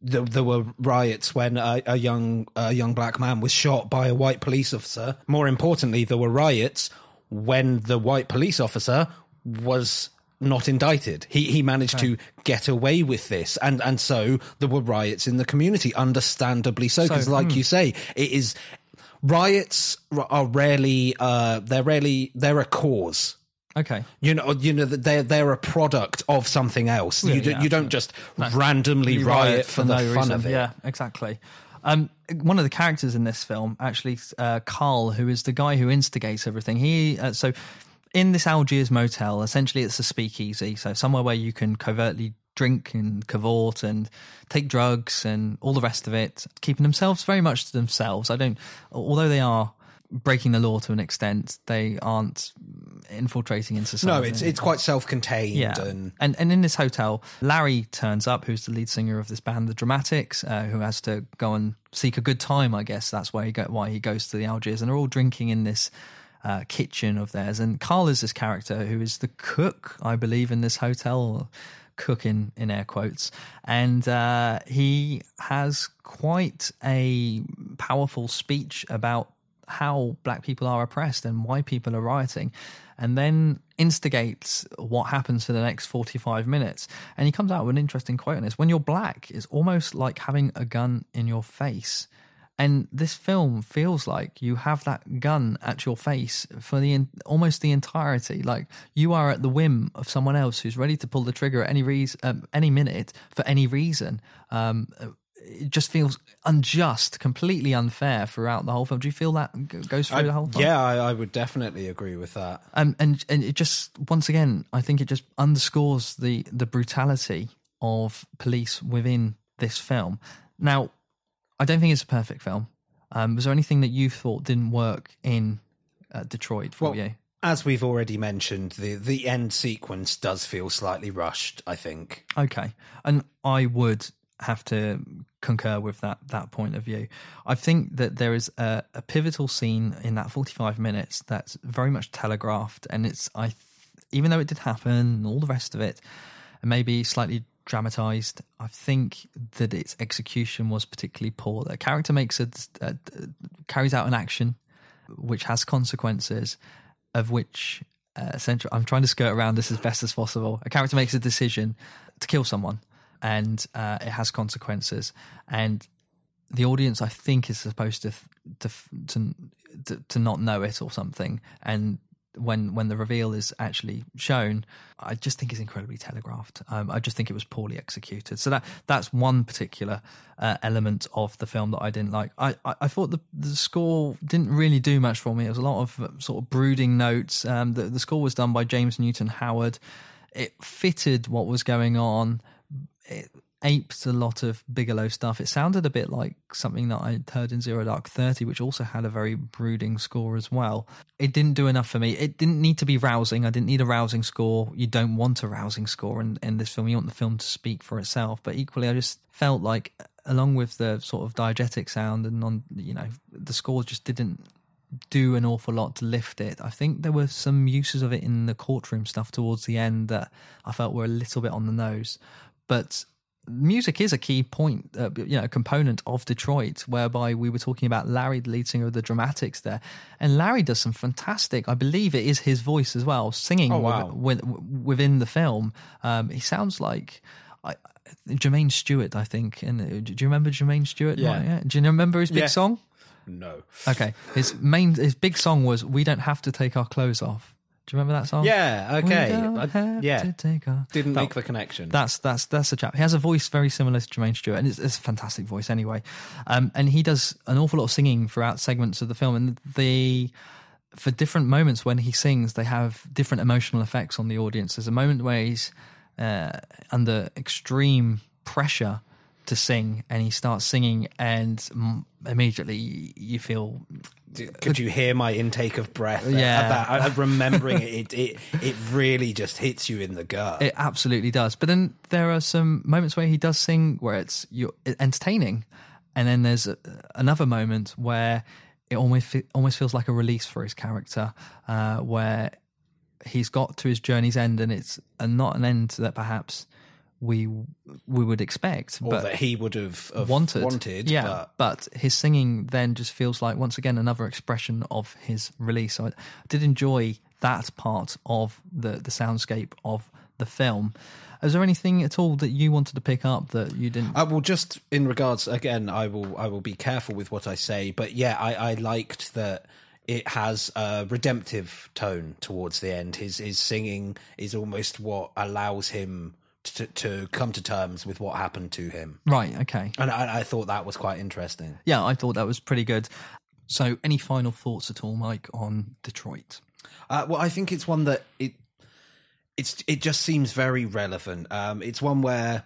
there, there were riots when a, a young a young black man was shot by a white police officer. More importantly, there were riots when the white police officer was not indicted. He he managed Okay. to get away with this, and and so there were riots in the community. Understandably so, So, because like hmm. you say, it is riots are rarely uh they're rarely they're a cause. Okay. You know, you know that they're they're a product of something else. Yeah, you do, yeah, you don't just randomly You riot, for the no fun reason. of it. Yeah, exactly. Um, one of the characters in this film, actually, uh, Carl, who is the guy who instigates everything. He uh, so in this Algiers motel, essentially, it's a speakeasy, so somewhere where you can covertly drink and cavort and take drugs and all the rest of it, keeping themselves very much to themselves. I don't, although they are breaking the law to an extent, they aren't infiltrating into society. No, it's it's quite self-contained Yeah. and and and in this hotel, Larry turns up, who's the lead singer of this band, the Dramatics, uh, who has to go and seek a good time. I guess that's why he go, why he goes to the Algiers, and they're all drinking in this uh, kitchen of theirs. And Carl is this character who is the cook, I believe, in this hotel. Cook in, in air quotes, and uh, he has quite a powerful speech about how black people are oppressed and why people are rioting, and then instigates what happens for the next 45 minutes. And he comes out with an interesting quote on this When you're black, it's almost like having a gun in your face. And this film feels like you have that gun at your face for the almost the entirety. Like you are at the whim of someone else who's ready to pull the trigger at any reason, um, any minute for any reason. Um, it just feels unjust, completely unfair throughout the whole film. Do you feel that goes through I- the whole film? yeah, I, I would definitely agree with that. Um, and and it just once again, I think it just underscores the the brutality of police within this film. Now, I don't think it's a perfect film. Um, was there anything that you thought didn't work in uh, Detroit for Well, you? as we've already mentioned, the the end sequence does feel slightly rushed. I think. Okay, and I would have to concur with that that point of view. I think that there is a, a pivotal scene in that forty five minutes that's very much telegraphed, and it's I, th- even though it did happen, and all the rest of it, and maybe slightly dramatized. I think that its execution was particularly poor. The character makes a, a carries out an action which has consequences, of which uh, essentially I'm trying to skirt around this as best as possible. A character makes a decision to kill someone, and uh, it has consequences, and the audience I think is supposed to to to, to not know it or something, and when when the reveal is actually shown, I just think it's incredibly telegraphed. Um, I just think it was poorly executed. So that that's one particular uh, element of the film that I didn't like. I, I, I thought the the score didn't really do much for me. It was a lot of uh, sort of brooding notes. Um, the the score was done by James Newton Howard. It fitted what was going on. It aped a lot of Bigelow stuff. It sounded a bit like something that I'd heard in Zero Dark Thirty, which also had a very brooding score as well. It didn't do enough for me. It didn't need to be rousing. I didn't need a rousing score. You don't want a rousing score in, in this film. You want the film to speak for itself. But equally, I just felt like, along with the sort of diegetic sound and on, you know, the score just didn't do an awful lot to lift it. I think there were some uses of it in the courtroom stuff towards the end that I felt were a little bit on the nose. But music is a key point, uh, you know, component of Detroit, whereby we were talking about Larry, the lead singer of the Dramatics there. And Larry does some fantastic, I believe it is his voice as well, singing Oh, wow. with, with, within the film. Um, he sounds like. I, Jermaine Stewart, I think. And uh, do you remember Jermaine Stewart? Yeah. Right, Do you remember his big Yeah. song? No. Okay, his main his big song was "We Don't Have to Take Our Clothes Off." Do you remember that song? Yeah, okay. I- have yeah. to take our Didn't That- make the connection. That's that's that's a chap. He has a voice very similar to Jermaine Stewart, and it's, it's a fantastic voice anyway. Um, and he does an awful lot of singing throughout segments of the film, and the for different moments when he sings, they have different emotional effects on the audience. There's a moment where he's uh, under extreme pressure to sing, and he starts singing, and mm, immediately you feel Could you hear my intake of breath? Yeah. at that? I, I'm remembering it, it. It it really just hits you in the gut. It absolutely does. But then there are some moments where he does sing where it's you're entertaining, and then there's a, another moment where it almost almost feels like a release for his character, uh, where he's got to his journey's end, and it's not an end that perhaps we we would expect, or but that he would have, have wanted. wanted. yeah, but but his singing then just feels like once again another expression of his release. So I did enjoy that part of the the soundscape of the film. Is there anything at all that you wanted to pick up that you didn't? Uh, I will just in regards again. I will I will be careful with what I say, but yeah, I, I liked that it has a redemptive tone towards the end. His his singing is almost what allows him to to come to terms with what happened to him. Right. Okay. And I, I thought that was quite interesting. Yeah, I thought that was pretty good. So, any final thoughts at all, Mike, on Detroit? Uh, well, I think it's one that it it's it just seems very relevant. Um, it's one where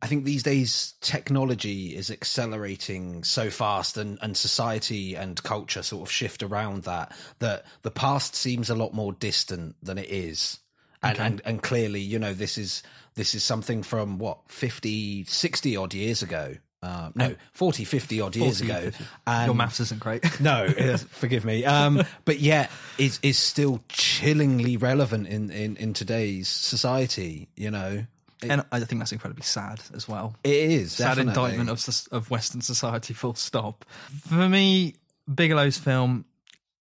I think these days technology is accelerating so fast, and and society and culture sort of shift around that that the past seems a lot more distant than it is. And, Okay. and and clearly, you know, this is this is something from what 50, 60 odd years ago. Uh, no, 40, 50 odd years 40, ago. And Your maths isn't great. no, forgive me. Um, but yet is is still chillingly relevant in, in, in today's society. You know, It- and I think that's incredibly sad as well. it is sad definitely. indictment of of Western society. Full stop. For me, Bigelow's film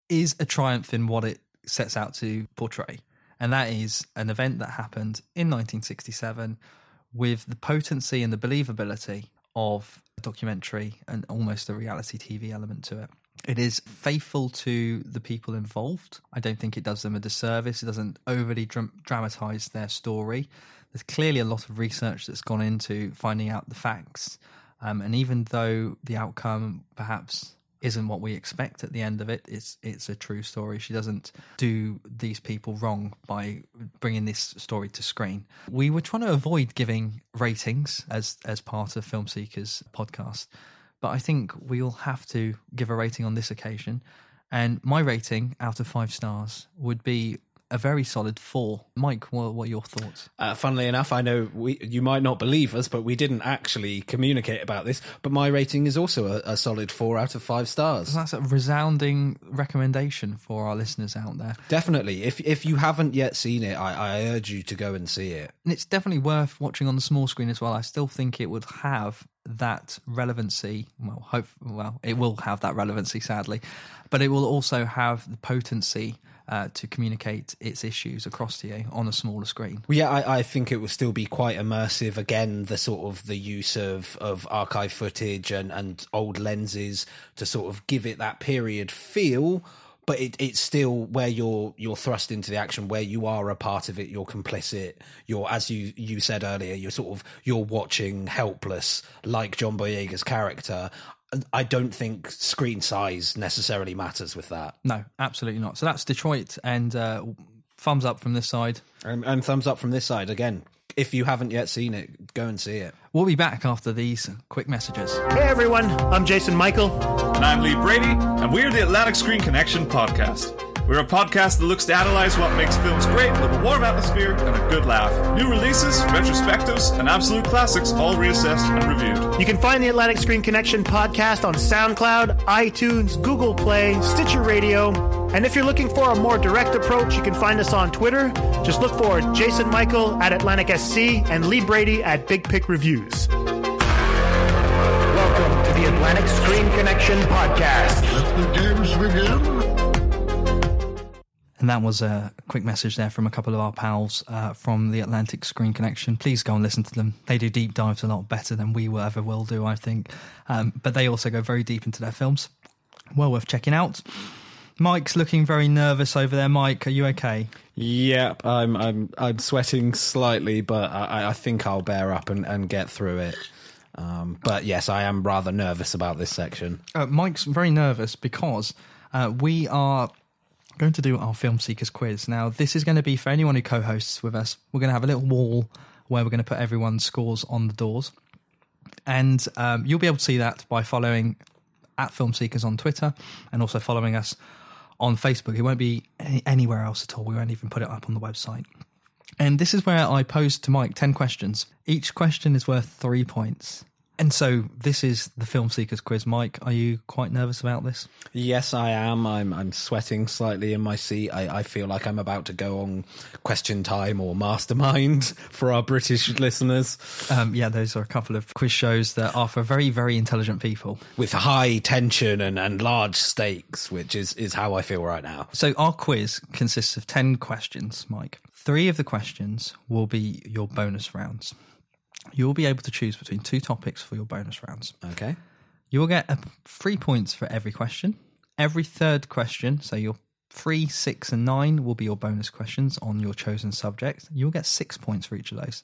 is a triumph in what it sets out to portray, and that is an event that happened in 1967 with the potency and the believability of a documentary and almost a reality TV element to it. It is faithful to the people involved. I don't think it does them a disservice. It doesn't overly dram- dramatize their story. There's clearly a lot of research that's gone into finding out the facts. Um, and even though the outcome perhaps isn't what we expect at the end of it, it's it's a true story. She doesn't do these people wrong by bringing this story to screen. We were trying to avoid giving ratings as as part of Film Seekers podcast, but I think we'll have to give a rating on this occasion. And my rating out of five stars would be a very solid four. Mike, what, what are your thoughts? Uh, funnily enough, I know we you might not believe us, but we didn't actually communicate about this. But my rating is also a, a solid four out of five stars. That's a resounding recommendation for our listeners out there. Definitely, if if you haven't yet seen it, I, I urge you to go and see it. And it's definitely worth watching on the small screen as well. I still think it would have that relevancy. Well, hope well, it will have that relevancy, sadly, but it will also have the potency uh, to communicate its issues across to you on a smaller screen. Well, yeah, I, I think it will still be quite immersive. Again, the sort of the use of, of archive footage and, and old lenses to sort of give it that period feel, but it, it's still where you're you're thrust into the action, where you are a part of it. You're complicit. You're, as you you said earlier, you're sort of you're watching helpless, like John Boyega's character. I don't think screen size necessarily matters with that. No, absolutely not. So that's Detroit, and uh, thumbs up from this side. And, and thumbs up from this side again. If you haven't yet seen it, go and see it. We'll be back after these quick messages. Hey everyone, I'm Jason Michael. And I'm Lee Brady, and we're the Atlantic Screen Connection podcast. We're a podcast that looks to analyze what makes films great with a warm atmosphere and a good laugh. New releases, retrospectives, and absolute classics all reassessed and reviewed. You can find the Atlantic Screen Connection podcast on SoundCloud, iTunes, Google Play, Stitcher Radio. And if you're looking for a more direct approach, you can find us on Twitter. Just look for Jason Michael at Atlantic SC and Lee Brady at Big Pick Reviews. Welcome to the Atlantic Screen Connection podcast. Let the games begin. And that was a quick message there from a couple of our pals uh, from the Atlantic Screen Connection. Please go and listen to them. They do deep dives a lot better than we will ever will do, I think. Um, but they also go very deep into their films. Well worth checking out. Mike's looking very nervous over there. Mike, are you okay? Yep, I'm I'm I'm sweating slightly, but I, I think I'll bear up and, and get through it. Um, but yes, I am rather nervous about this section. Uh, Mike's very nervous because uh, we are going to do our Film Seekers quiz. Now, this is going to be for anyone who co hosts with us. We're going to have a little wall where we're going to put everyone's scores on the doors. And um, you'll be able to see that by following at Film Seekers on Twitter and also following us on Facebook. It won't be any, anywhere else at all. We won't even put it up on the website. And this is where I posed to Mike 10 questions. Each question is worth three points. And so this is the Film Seekers quiz. Mike, are you quite nervous about this? Yes, I am. I'm I'm sweating slightly in my seat. I, I feel like I'm about to go on question time or mastermind for our British listeners. Um, yeah, those are a couple of quiz shows that are for very, very intelligent people. With high tension and, and large stakes, which is, is how I feel right now. So our quiz consists of 10 questions, Mike. Three of the questions will be your bonus rounds. You will be able to choose between two topics for your bonus rounds. Okay. You will get uh, three points for every question. Every third question, so your three, six, and nine will be your bonus questions on your chosen subject. You'll get six points for each of those.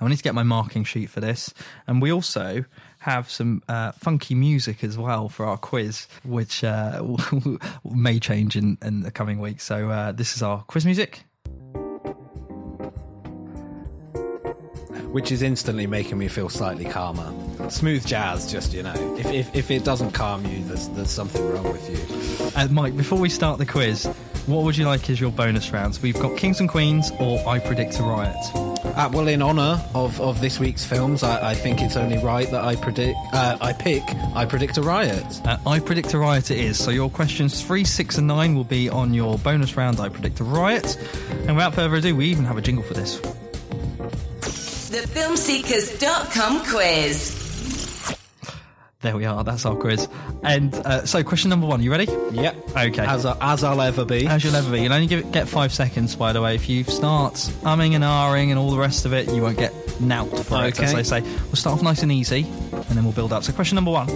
Now, I need to get my marking sheet for this. And we also have some uh, funky music as well for our quiz, which uh, may change in, in the coming weeks. So, uh, this is our quiz music. Which is instantly making me feel slightly calmer. Smooth jazz, just you know. If if, if it doesn't calm you, there's there's something wrong with you. Uh, Mike, before we start the quiz, what would you like as your bonus rounds? We've got Kings and Queens or I Predict a Riot. Uh, well, in honour of, of this week's films, I, I think it's only right that I predict. Uh, I pick. I predict a riot. Uh, I predict a riot. It is. So your questions three, six, and nine will be on your bonus round. I predict a riot. And without further ado, we even have a jingle for this. The filmseekers.com quiz. There we are. That's our quiz. And uh, so, question number one. You ready? Yep. Okay. As, I, as I'll ever be. As you'll ever be. You'll only give, get five seconds, by the way. If you start umming and ahhing and all the rest of it, you won't get nout for it, as Okay. they say. We'll start off nice and easy, and then we'll build up. So, question number one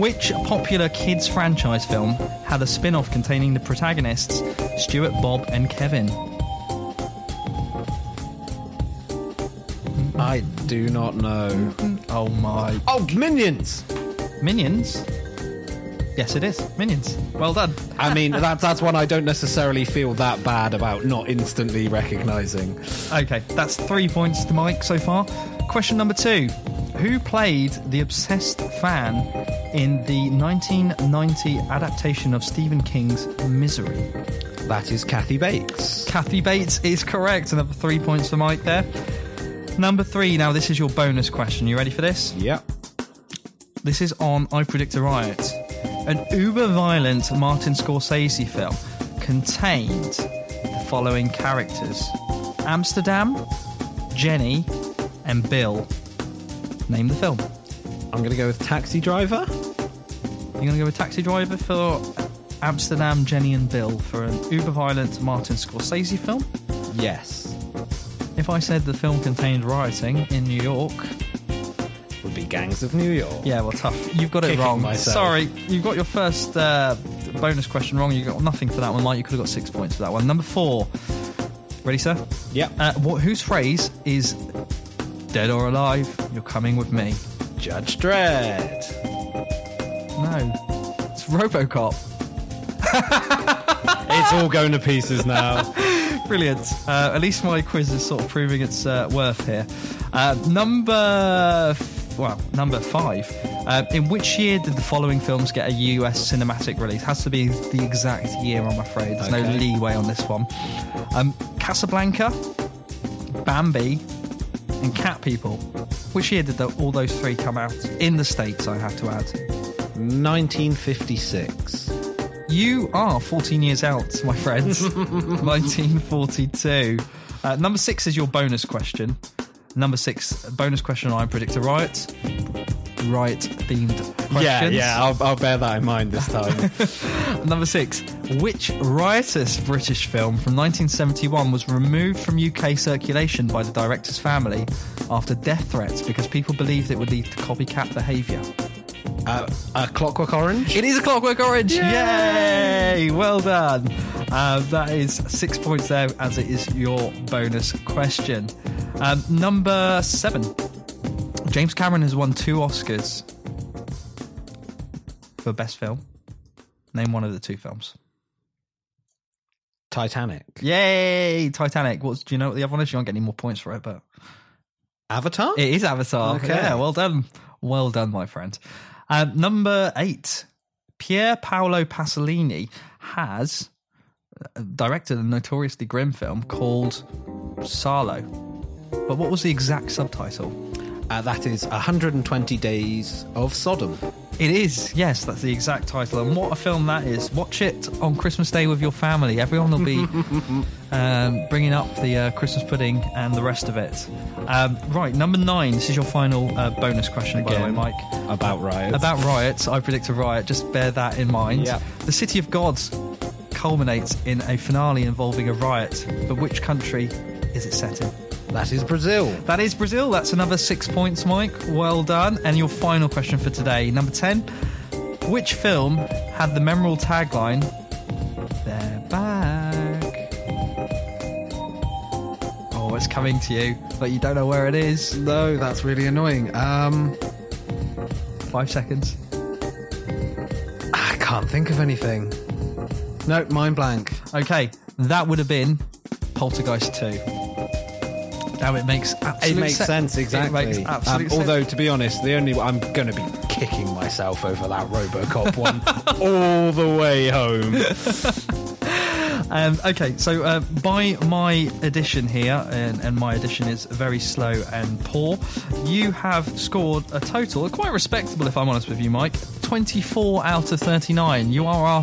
Which popular kids' franchise film had a spin off containing the protagonists Stuart, Bob, and Kevin? I do not know. Oh my. Oh, Minions! Minions? Yes, it is. Minions. Well done. I mean, that, that's one I don't necessarily feel that bad about not instantly recognising. Okay, that's three points to Mike so far. Question number two Who played the obsessed fan in the 1990 adaptation of Stephen King's Misery? That is Kathy Bates. Kathy Bates is correct. Another three points for Mike there. Number three, now this is your bonus question. You ready for this? Yep. This is on I Predict a Riot. An uber violent Martin Scorsese film contained the following characters Amsterdam, Jenny, and Bill. Name the film. I'm going to go with Taxi Driver. You're going to go with Taxi Driver for Amsterdam, Jenny, and Bill for an uber violent Martin Scorsese film? Yes. If I said the film contained rioting in New York, Would be Gangs of New York. Yeah, well, tough. You've got it Kicking wrong. myself. Sorry, you've got your first uh, bonus question wrong. You got nothing for that one. Like you could have got six points for that one. Number four. Ready, sir? Yep. Uh, what, whose phrase is "Dead or alive, you're coming with me"? Judge Dredd. No, it's RoboCop. It's all going to pieces now. Brilliant. Uh, at least my quiz is sort of proving its uh, worth here. Uh, number, f- well, number five. Uh, in which year did the following films get a US cinematic release? Has to be the exact year, I'm afraid. There's no leeway on this one. Um, Casablanca, Bambi, and Cat People. Which year did the, all those three come out? In the States, I have to add. 1956. You are 14 years out, my friends. 1942. Uh, number six is your bonus question. Number six, bonus question I predict a riot. right themed questions. Yeah, yeah, I'll, I'll bear that in mind this time. Number six. Which riotous British film from 1971 was removed from UK circulation by the director's family after death threats because people believed it would lead to copycat behaviour? Uh, a Clockwork Orange? It is a Clockwork Orange! Yay! Well done. Uh, that is six points there, as it is your bonus question. Um, number seven. James Cameron has won two Oscars for Best Film. Name one of the two films. Titanic. Yay! Titanic. What's, do you know what the other one is? You won't get any more points for it, but. Avatar? It is Avatar. Okay. Yeah, well done. Well done, my friend. Um, number eight. Pier Paolo Pasolini has uh, directed a notoriously grim film called Salo. But what was the exact subtitle? Uh, that is 120 Days of Sodom. It is, yes, that's the exact title. And what a film that is. Watch it on Christmas Day with your family. Everyone will be um, bringing up the uh, Christmas pudding and the rest of it. Um, right, number nine. This is your final uh, bonus question, by the way, Again, Mike. About riots. About riots, I predict a riot. Just bear that in mind. Yeah. The City of Gods culminates in a finale involving a riot. But which country is it set in? That is Brazil. That is Brazil. That's another six points, Mike. Well done. And your final question for today, number 10. Which film had the memorable tagline, They're back? Oh, it's coming to you, but you don't know where it is. No, that's really annoying. Um, Five seconds. I can't think of anything. No, mind blank. Okay, that would have been Poltergeist 2. Now it makes absolute It makes se- sense, exactly. Makes Um, sense. although, to be honest, the only I'm going to be kicking myself over that RoboCop one all the way home. Um, okay, so uh, by my addition here, and, and my addition is very slow and poor, you have scored a total, quite respectable if I'm honest with you, Mike, 24 out of 39. You are our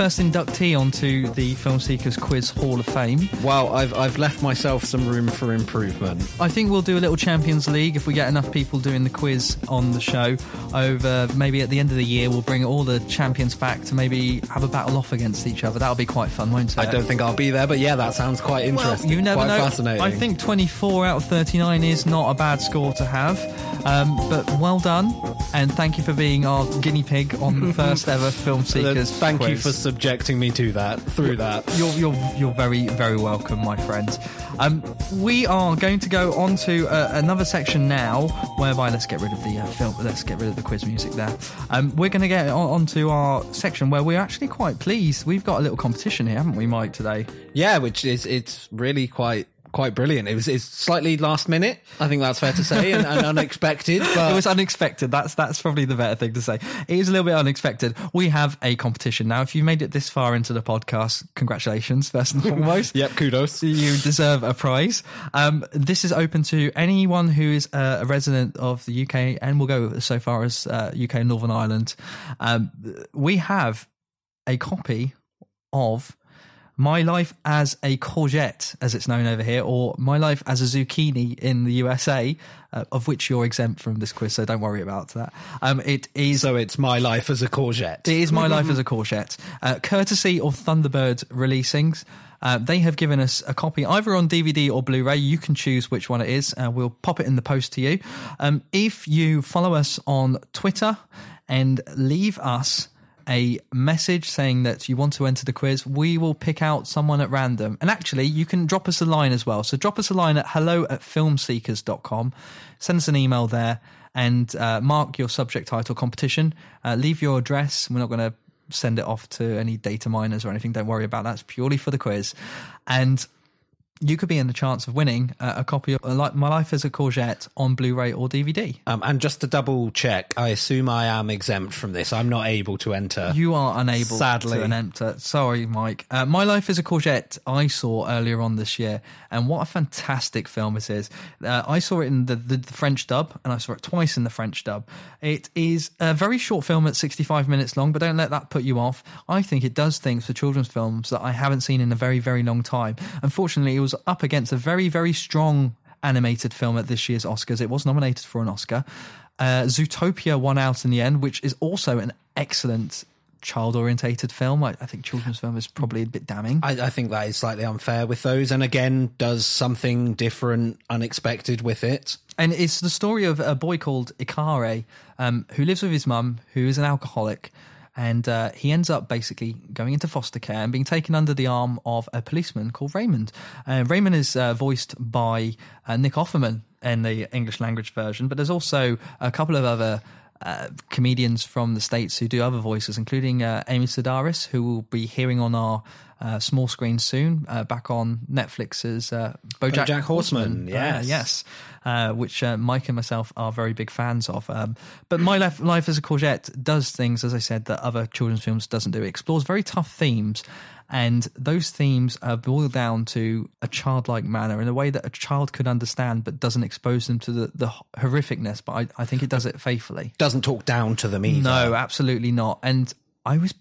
first inductee onto the Film Seekers Quiz Hall of Fame. Well, I've I've left myself some room for improvement. I think we'll do a little Champions League if we get enough people doing the quiz on the show. Over maybe at the end of the year, we'll bring all the champions back to maybe have a battle off against each other. That'll be quite fun, won't it? I don't think I'll be there, but yeah, that sounds quite interesting. Well, you never quite know. fascinating. I think 24 out of 39 is not a bad score to have. Um, but well done, and thank you for being our guinea pig on the first ever Film Seekers. Thank you quiz. for subjecting me to that through that. You're, you're, you're very, very welcome, my friends. Um, we are going to go on to uh, another section now, whereby let's get rid of the uh, film, let's get rid of the quiz music there. Um, we're going to get on, to our section where we're actually quite pleased. We've got a little competition here, haven't we, Mike, today? Yeah, which is it's really quite quite brilliant. It was it's slightly last minute. I think that's fair to say, and, and unexpected. But it was unexpected. That's that's probably the better thing to say. It is a little bit unexpected. We have a competition now. If you made it this far into the podcast, congratulations first and foremost. yep, kudos. You deserve a prize. Um, this is open to anyone who is a resident of the UK, and we'll go so far as uh, UK and Northern Ireland. Um, we have a copy of my Life as a Courgette, as it's known over here, or My Life as a Zucchini in the USA, uh, of which you're exempt from this quiz, so don't worry about that. Um, it is. So it's My Life as a Courgette. It is My Life as a Courgette, uh, courtesy of Thunderbird Releasings. Uh, they have given us a copy either on DVD or Blu ray. You can choose which one it is. Uh, we'll pop it in the post to you. Um, if you follow us on Twitter and leave us a message saying that you want to enter the quiz, we will pick out someone at random. And actually, you can drop us a line as well. So drop us a line at hello at filmseekers.com. Send us an email there and uh, mark your subject title competition. Uh, leave your address. We're not going to send it off to any data miners or anything. Don't worry about that. It's purely for the quiz. And you could be in the chance of winning uh, a copy of uh, like My Life as a Courgette on Blu-ray or DVD. Um, and just to double check, I assume I am exempt from this. I'm not able to enter. You are unable Sadly. to enter. Sorry, Mike. Uh, My Life as a Courgette I saw earlier on this year, and what a fantastic film it is. Uh, I saw it in the, the, the French dub, and I saw it twice in the French dub. It is a very short film at 65 minutes long, but don't let that put you off. I think it does things for children's films that I haven't seen in a very, very long time. Unfortunately, it was up against a very, very strong animated film at this year's Oscars. It was nominated for an Oscar. Uh, Zootopia won out in the end, which is also an excellent child orientated film. I, I think children's film is probably a bit damning. I, I think that is slightly unfair with those, and again, does something different, unexpected with it. And it's the story of a boy called Icare, um, who lives with his mum, who is an alcoholic. And uh, he ends up basically going into foster care and being taken under the arm of a policeman called Raymond. Uh, Raymond is uh, voiced by uh, Nick Offerman in the English language version, but there's also a couple of other uh, comedians from the States who do other voices, including uh, Amy Sedaris, who will be hearing on our uh, small screen soon, uh, back on Netflix's uh, Bojack, BoJack Horseman, yes. yes, uh, which uh, Mike and myself are very big fans of. Um, but My Life, Life as a Courgette does things, as I said, that other children's films doesn't do. It explores very tough themes. And those themes are boiled down to a childlike manner in a way that a child could understand, but doesn't expose them to the, the horrificness. But I, I think it does it faithfully. Doesn't talk down to them either. No, absolutely not. And I was,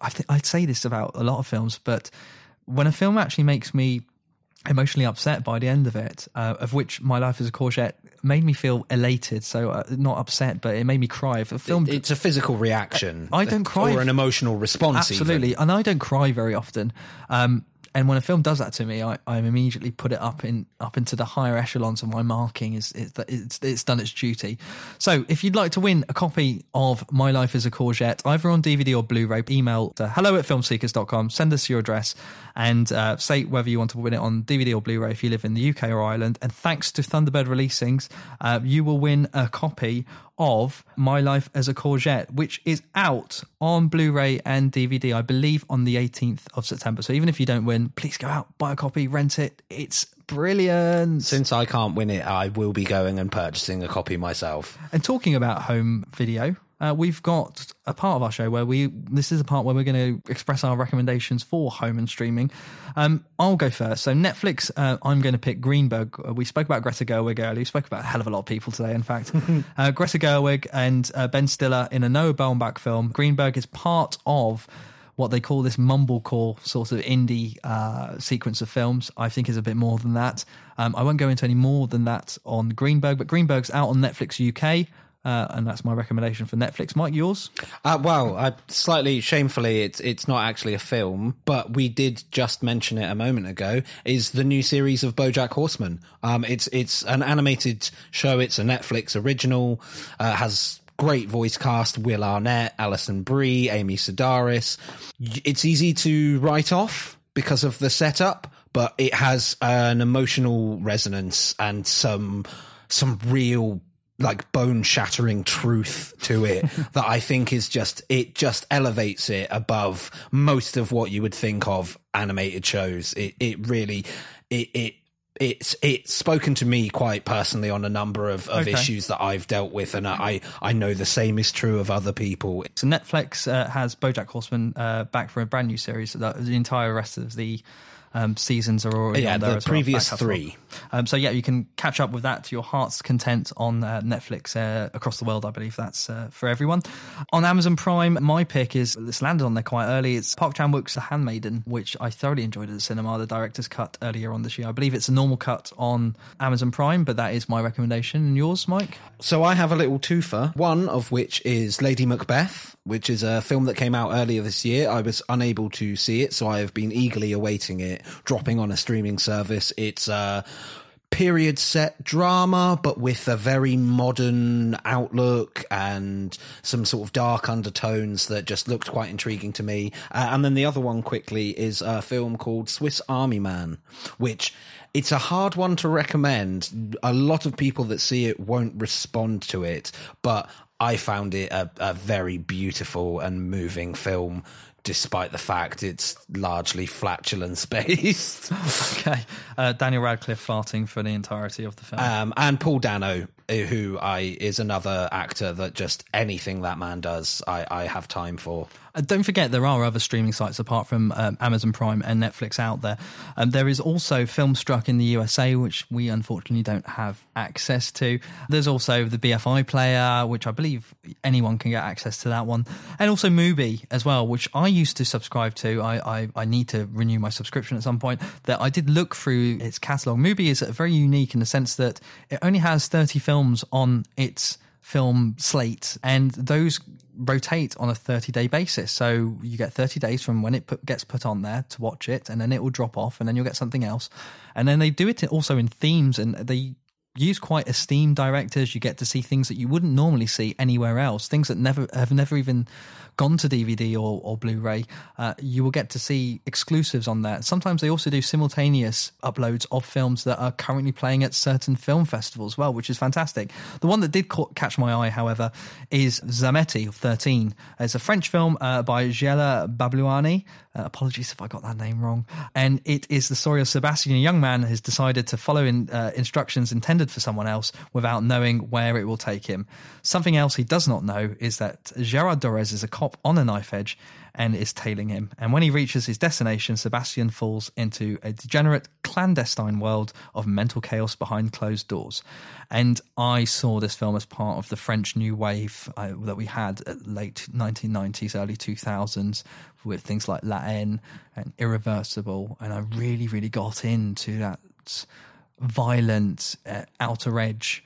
I think I'd say this about a lot of films, but when a film actually makes me emotionally upset by the end of it, uh, of which My Life as a Courgette made me feel elated. So uh, not upset, but it made me cry. If a film, It's a physical reaction. I don't cry Or an emotional response. even. Absolutely, and I don't cry very often. Um, and when a film does that to me, I, I immediately put it up in up into the higher echelons of my marking. Is it's, it's it's done its duty. So if you'd like to win a copy of My Life as a Courgette, either on DVD or Blu-ray, email to hello at filmseekers.com, send us your address, and uh, say whether you want to win it on DVD or Blu-ray if you live in the UK or Ireland. And thanks to Thunderbird Releasings, uh, you will win a copy of My Life as a Courgette, which is out on Blu-ray and DVD, I believe, on the 18th of September. So even if you don't win, please go out, buy a copy, rent it. It's brilliant. Since I can't win it, I will be going and purchasing a copy myself. And talking about home video, uh, we've got a part of our show where we this is a part where we're going to express our recommendations for home and streaming. Um, I'll go first. So Netflix, uh, I'm going to pick Greenberg. Uh, We spoke about Greta Gerwig earlier. We spoke about a hell of a lot of people today. In fact, uh, Greta Gerwig and uh, Ben Stiller in a Noah Baumbach film. Greenberg is part of what they call this mumblecore sort of indie uh, sequence of films. I think is a bit more than that. Um, I won't go into any more than that on Greenberg, but Greenberg's out on Netflix UK. Uh, and that's my recommendation for Netflix. Mike, yours? Uh, well, I, slightly shamefully, it's it's not actually a film, but we did just mention it a moment ago. Is the new series of BoJack Horseman? Um, it's it's an animated show. It's a Netflix original. Uh, has great voice cast: Will Arnett, Alison Brie, Amy Sedaris. It's easy to write off because of the setup, but it has an emotional resonance and some some real like bone shattering truth to it that I think is just it just elevates it above most of what you would think of animated shows. It it really it it it's it's spoken to me quite personally on a number of, of Okay. issues that I've dealt with, and I I know the same is true of other people. So Netflix uh, has BoJack Horseman uh, back for a brand new series. The, the entire rest of the um, seasons are already Yeah, the well, previous back three. Um, so yeah, you can catch up with that to your heart's content on uh, Netflix uh, across the world. I believe that's uh, for everyone. On Amazon Prime, my pick is this landed on there quite early. It's Park Chan Wook's The Handmaiden, which I thoroughly enjoyed at the cinema. The director's cut earlier on this year. I believe it's a normal cut on Amazon Prime, but that is my recommendation. And yours, Mike? So I have a little twofer, one of which is Lady Macbeth, which is a film that came out earlier this year. I was unable to see it, so I have been eagerly awaiting it dropping on a streaming service. It's a period set drama, but with a very modern outlook and some sort of dark undertones that just looked quite intriguing to me. Uh, and then the other one quickly is a film called Swiss Army Man, which it's a hard one to recommend. A lot of people that see it won't respond to it, but I found it a, a very beautiful and moving film. Despite the fact it's largely flatulence based. okay. Uh, Daniel Radcliffe farting for the entirety of the film. Um, and Paul Dano, who I is another actor that just anything that man does, I, I have time for. Uh, don't forget, there are other streaming sites apart from um, Amazon Prime and Netflix out there. Um, there is also Filmstruck in the USA, which we unfortunately don't have access to. There's also the BFI player, which I believe anyone can get access to that one, and also Mubi as well, which I used to subscribe to. I, I, I need to renew my subscription at some point. That I did look through its catalog. Mubi is very unique in the sense that it only has 30 films on its film slate, and those rotate on a 30 day basis. So you get 30 days from when it put, gets put on there to watch it, and then it will drop off, and then you'll get something else. And then they do it also in themes, and they use quite esteemed directors. You get to see things that you wouldn't normally see anywhere else, things that never have never even gone to DVD or, or Blu-ray. Uh, you will get to see exclusives on there. Sometimes they also do simultaneous uploads of films that are currently playing at certain film festivals as well, which is fantastic. The one that did ca- catch my eye, however, is Tzameti of 13. It's a French film uh, by Gela Babluani. Uh, apologies if I got that name wrong. And it is the story of Sebastian, a young man has decided to follow in, uh, instructions intended for someone else without knowing where it will take him. Something else he does not know is that Gerard Dorez is a cop on a knife edge and is tailing him. And when he reaches his destination, Sebastian falls into a degenerate, clandestine world of mental chaos behind closed doors. And I saw this film as part of the French New Wave uh, that we had at late 1990s, early 2000s, with things like La Haine and Irreversible. And I really, really got into that violent, uh, outer edge,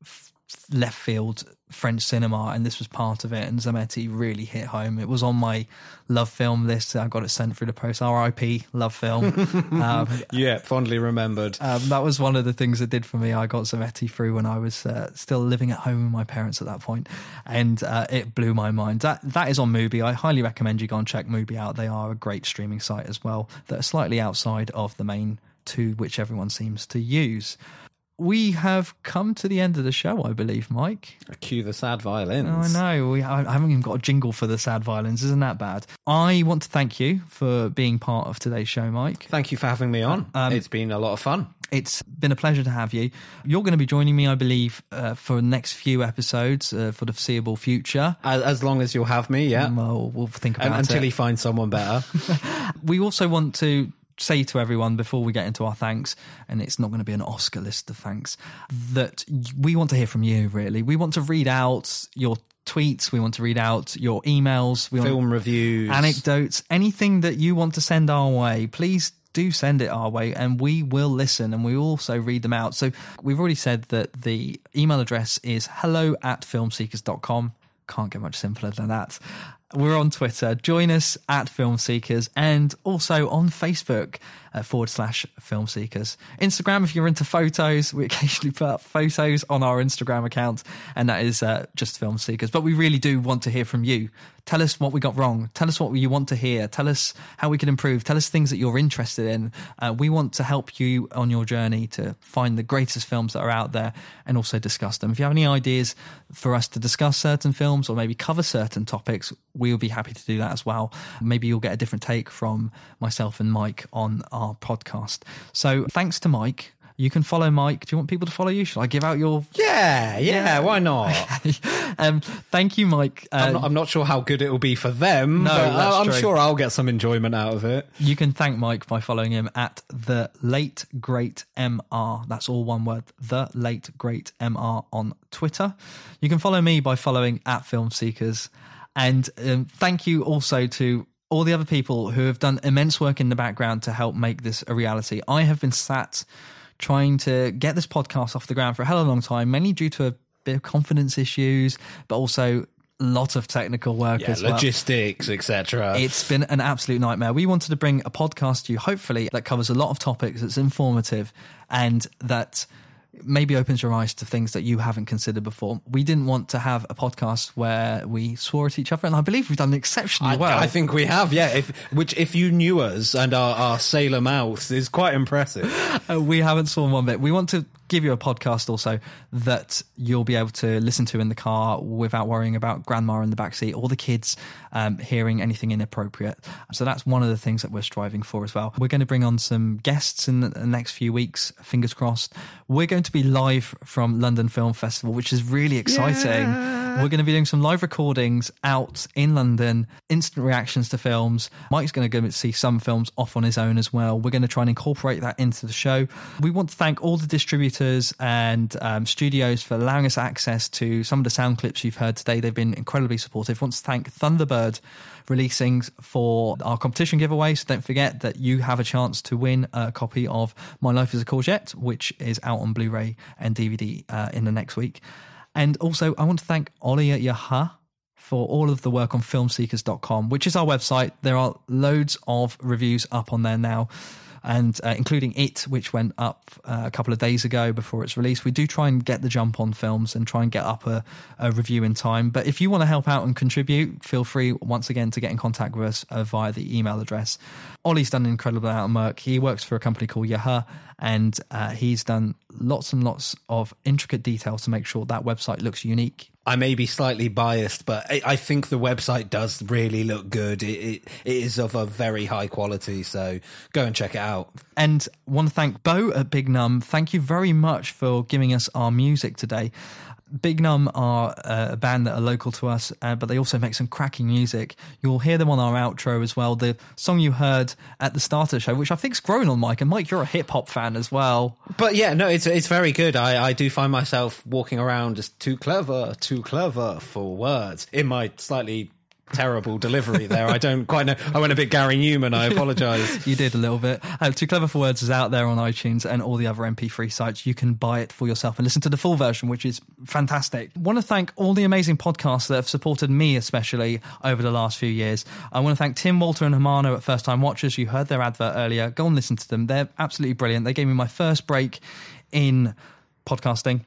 f- left field French cinema, and this was part of it. And Tzameti really hit home. It was on my love film list. I got it sent through the post. R.I.P. Love film. um, yeah, fondly remembered. Um, that was one of the things it did for me. I got Tzameti through when I was uh, still living at home with my parents at that point, and uh, it blew my mind. That that is on Mubi. I highly recommend you go and check Mubi out. They are a great streaming site as well. That are slightly outside of the main two, which everyone seems to use we have come to the end of the show, I believe, Mike. Cue the sad violins. Oh, I know. We, I haven't even got a jingle for the sad violins. Isn't that bad? I want to thank you for being part of today's show, Mike. Thank you for having me on. Um, it's been a lot of fun. It's been a pleasure to have you. You're going to be joining me, I believe, uh, for the next few episodes uh, for the foreseeable future. As, as, long as you'll have me, yeah. Well, we'll think about and, until it. Until he finds someone better. we also want to say to everyone before we get into our thanks, and it's not going to be an Oscar list of thanks, that we want to hear from you, really. We want to read out your tweets, we want to read out your emails, we film reviews, anecdotes, anything that you want to send our way. Please do send it our way and we will listen and we also read them out. So we've already said that the email address is hello at filmseekers.com. Can't get much simpler than that. We're on Twitter. Join us at Film Seekers and also on Facebook uh, forward slash Film Seekers. Instagram, if you're into photos, we occasionally put up photos on our Instagram account, and that is uh, just Film Seekers. But we really do want to hear from you. Tell us what we got wrong. Tell us what you want to hear. Tell us how we can improve. Tell us things that you're interested in. Uh, we want to help you on your journey to find the greatest films that are out there and also discuss them. If you have any ideas for us to discuss certain films or maybe cover certain topics, we will be happy to do that as well. Maybe you'll get a different take from myself and Mike on our podcast. So thanks to Mike. You can follow Mike. Do you want people to follow you? Should I give out your? Yeah, yeah. yeah. Why not? um, thank you, Mike. Uh, I'm, not, I'm, not, sure how good it will be for them. No, I'm true. sure I'll get some enjoyment out of it. You can thank Mike by following him at the late great Mr. That's all one word. The late great Mr. on Twitter. You can follow me by following at Film Seekers. And um, thank you also to all the other people who have done immense work in the background to help make this a reality. I have been sat trying to get this podcast off the ground for a hell of a long time, mainly due to a bit of confidence issues, but also a lot of technical work yeah, as well. Logistics, etc. It's been an absolute nightmare. We wanted to bring a podcast to you, hopefully, that covers a lot of topics, that's informative, and that maybe opens your eyes to things that you haven't considered before. We didn't want to have a podcast where we swore at each other, and I believe we've done exceptionally I, well. I think we have, yeah. If, which, if you knew us and our, our sailor mouths, is quite impressive. Uh, we haven't sworn one bit. We want to give you a podcast also that you'll be able to listen to in the car without worrying about grandma in the backseat or the kids um, hearing anything inappropriate. So that's one of the things that we're striving for as well. We're going to bring on some guests in the next few weeks, fingers crossed. We're going to be live from London Film Festival, which is really exciting. Yeah. We're going to be doing some live recordings out in London, instant reactions to films. Mike's going to go see some films off on his own as well. We're going to try and incorporate that into the show. We want to thank all the distributors and um, studios for allowing us access to some of the sound clips you've heard today. They've been incredibly supportive. I want to thank Thunderbird releasing for our competition giveaway. So don't forget that you have a chance to win a copy of My Life as a Courgette, which is out on Blu ray and DVD uh, in the next week. And also, I want to thank Ollie at Yaha for all of the work on filmseekers.com, which is our website. There are loads of reviews up on there now. And uh, including it, which went up uh, a couple of days ago before it's release. We do try and get the jump on films and try and get up a, a review in time. But if you want to help out and contribute, feel free once again to get in contact with us uh, via the email address. Ollie's done an incredible amount of work. He works for a company called Yaha, and uh, he's done lots and lots of intricate details to make sure that website looks unique. I may be slightly biased, but I, I think the website does really look good. It, it, it is of a very high quality, so go and check it out. And want to thank Bo at Big Num. Thank you very much for giving us our music today. Big Num are uh, a band that are local to us, uh, but they also make some cracking music. You'll hear them on our outro as well. The song you heard at the start of the show, which I think's grown on Mike, and Mike, you're a hip hop fan as well. But yeah, no, it's it's very good. I, I do find myself walking around just too clever, too clever for words in my slightly terrible delivery there. I don't quite know. I went a bit Gary Numan. I apologise. you did a little bit. Uh, Too Clever for Words is out there on iTunes and all the other MP3 sites. You can buy it for yourself and listen to the full version, which is fantastic. want to thank all the amazing podcasts that have supported me, especially over the last few years. I want to thank Tim, Walter, and Hamano at First Time Watchers. You heard their advert earlier. Go and listen to them. They're absolutely brilliant. They gave me my first break in podcasting.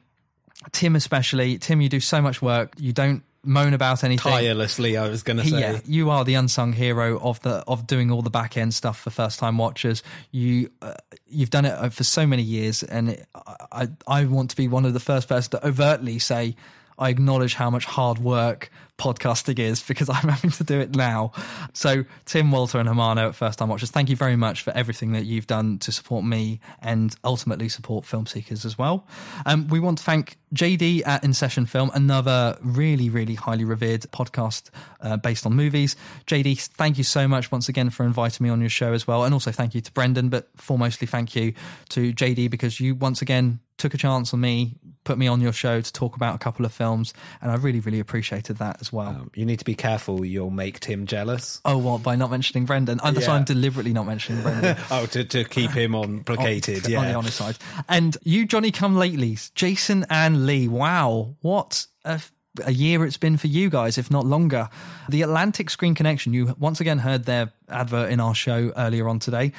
Tim, especially. Tim, you do so much work. You don't moan about anything tirelessly. I was going to say, yeah, you are the unsung hero of the of doing all the back end stuff for first time watchers. You uh, you've done it for so many years, and it, I I want to be one of the first person to overtly say I acknowledge how much hard work podcasting is because I'm having to do it now. So, Tim, Walter, and Hamano at First Time Watchers, thank you very much for everything that you've done to support me and ultimately support film seekers as well. Um, we want to thank JD at In Session Film, another really, really highly revered podcast uh, based on movies. JD, thank you so much once again for inviting me on your show as well. And also thank you to Brendan, but foremostly thank you to JD because you once again took a chance on me, put me on your show to talk about a couple of films, and I really, really appreciated that as well. Um, you need to be careful; you'll make Tim jealous. Oh, what by not mentioning Brendan? Oh, that's Yeah. why I'm deliberately not mentioning Brendan. oh, to, to keep him on placated. on, yeah, on the honest side. And you, Johnny Come lately, Jason and Lee. Wow, what a, a year it's been for you guys, if not longer. The Atlantic Screen Connection. You once again heard their advert in our show earlier on today.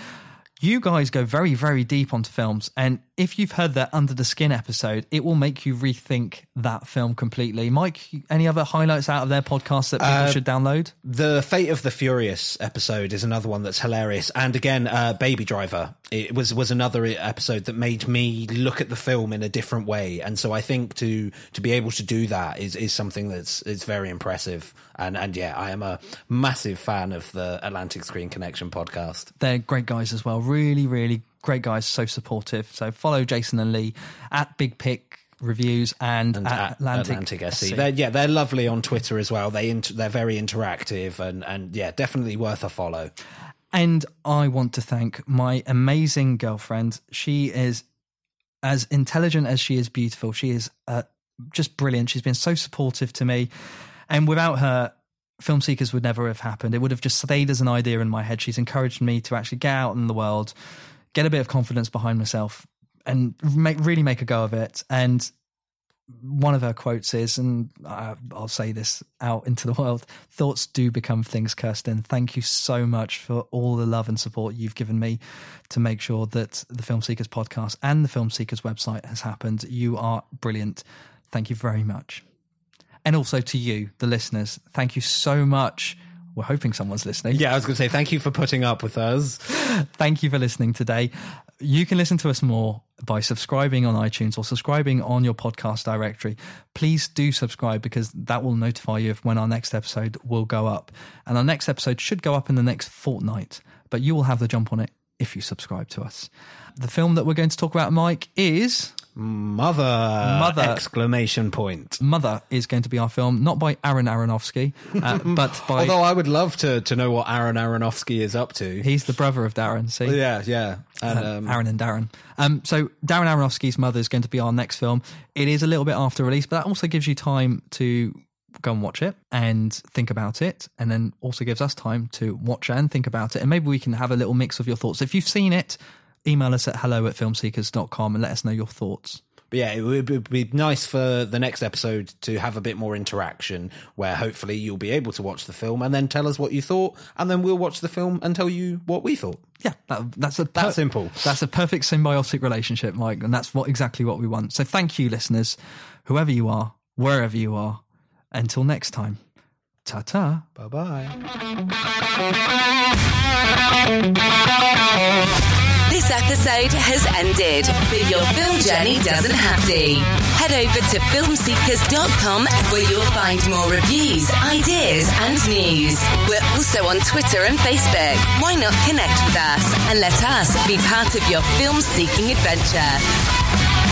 You guys go very, very deep onto films, and if you've heard their Under the Skin episode, it will make you rethink that film completely. Mike, any other highlights out of their podcast that people Uh, should download? The Fate of the Furious episode is another one that's hilarious, and again, uh, Baby Driver. It was was another episode that made me look at the film in a different way, and so I think to to be able to do that is is something that's it's very impressive. And and yeah, I am a massive fan of the Atlantic Screen Connection podcast. They're great guys as well. Really, really great guys. So supportive. So follow Jason and Lee at Big Pick Reviews and, And at at Atlantic, SC. SC. They're, yeah, they're lovely on Twitter as well. They int- they're very interactive and and yeah, definitely worth a follow. And I want to thank my amazing girlfriend. She is as intelligent as she is beautiful. She is uh, just brilliant. She's been so supportive to me. And without her, Film Seekers would never have happened. It would have just stayed as an idea in my head. She's encouraged me to actually get out in the world, get a bit of confidence behind myself, and make, really make a go of it. And one of her quotes is, and I, I'll say this out into the world thoughts do become things, Kirsten. Thank you so much for all the love and support you've given me to make sure that the Film Seekers podcast and the Film Seekers website has happened. You are brilliant. Thank you very much. And also to you, the listeners, thank you so much. We're hoping someone's listening. Yeah, I was going to say thank you for putting up with us. Thank you for listening today. You can listen to us more by subscribing on iTunes or subscribing on your podcast directory. Please do subscribe because that will notify you of when our next episode will go up. And our next episode should go up in the next fortnight, but you will have the jump on it if you subscribe to us. The film that we're going to talk about, Mike, is Mother. Mother. Exclamation point. Mother is going to be our film, not by Aaron Aronofsky, uh, but by Although I would love to to know what Aaron Aronofsky is up to. he's the brother of Darren. See, Yeah, yeah. And, Uh, um, Aaron and Darren. Um, so Darren Aronofsky's Mother is going to be our next film. It is a little bit after release, but that also gives you time to go and watch it and think about it, and then also gives us time to watch it and think about it, and maybe we can have a little mix of your thoughts. If you've seen it, email us at hello at filmseekers.com and let us know your thoughts. But yeah, it would be- nice for the next episode to have a bit more interaction where hopefully you'll be able to watch the film and then tell us what you thought, and then we'll watch the film and tell you what we thought. Yeah, that, that's a That simple. That's a perfect symbiotic relationship, Mike, and that's what exactly what we want. So thank you, listeners, whoever you are, wherever you are. Until next time, ta ta. Bye bye. This episode has ended, but your film journey doesn't have to. Head over to filmseekers.com where you'll find more reviews, ideas, and news. We're also on Twitter and Facebook. Why not connect with us and let us be part of your film seeking adventure?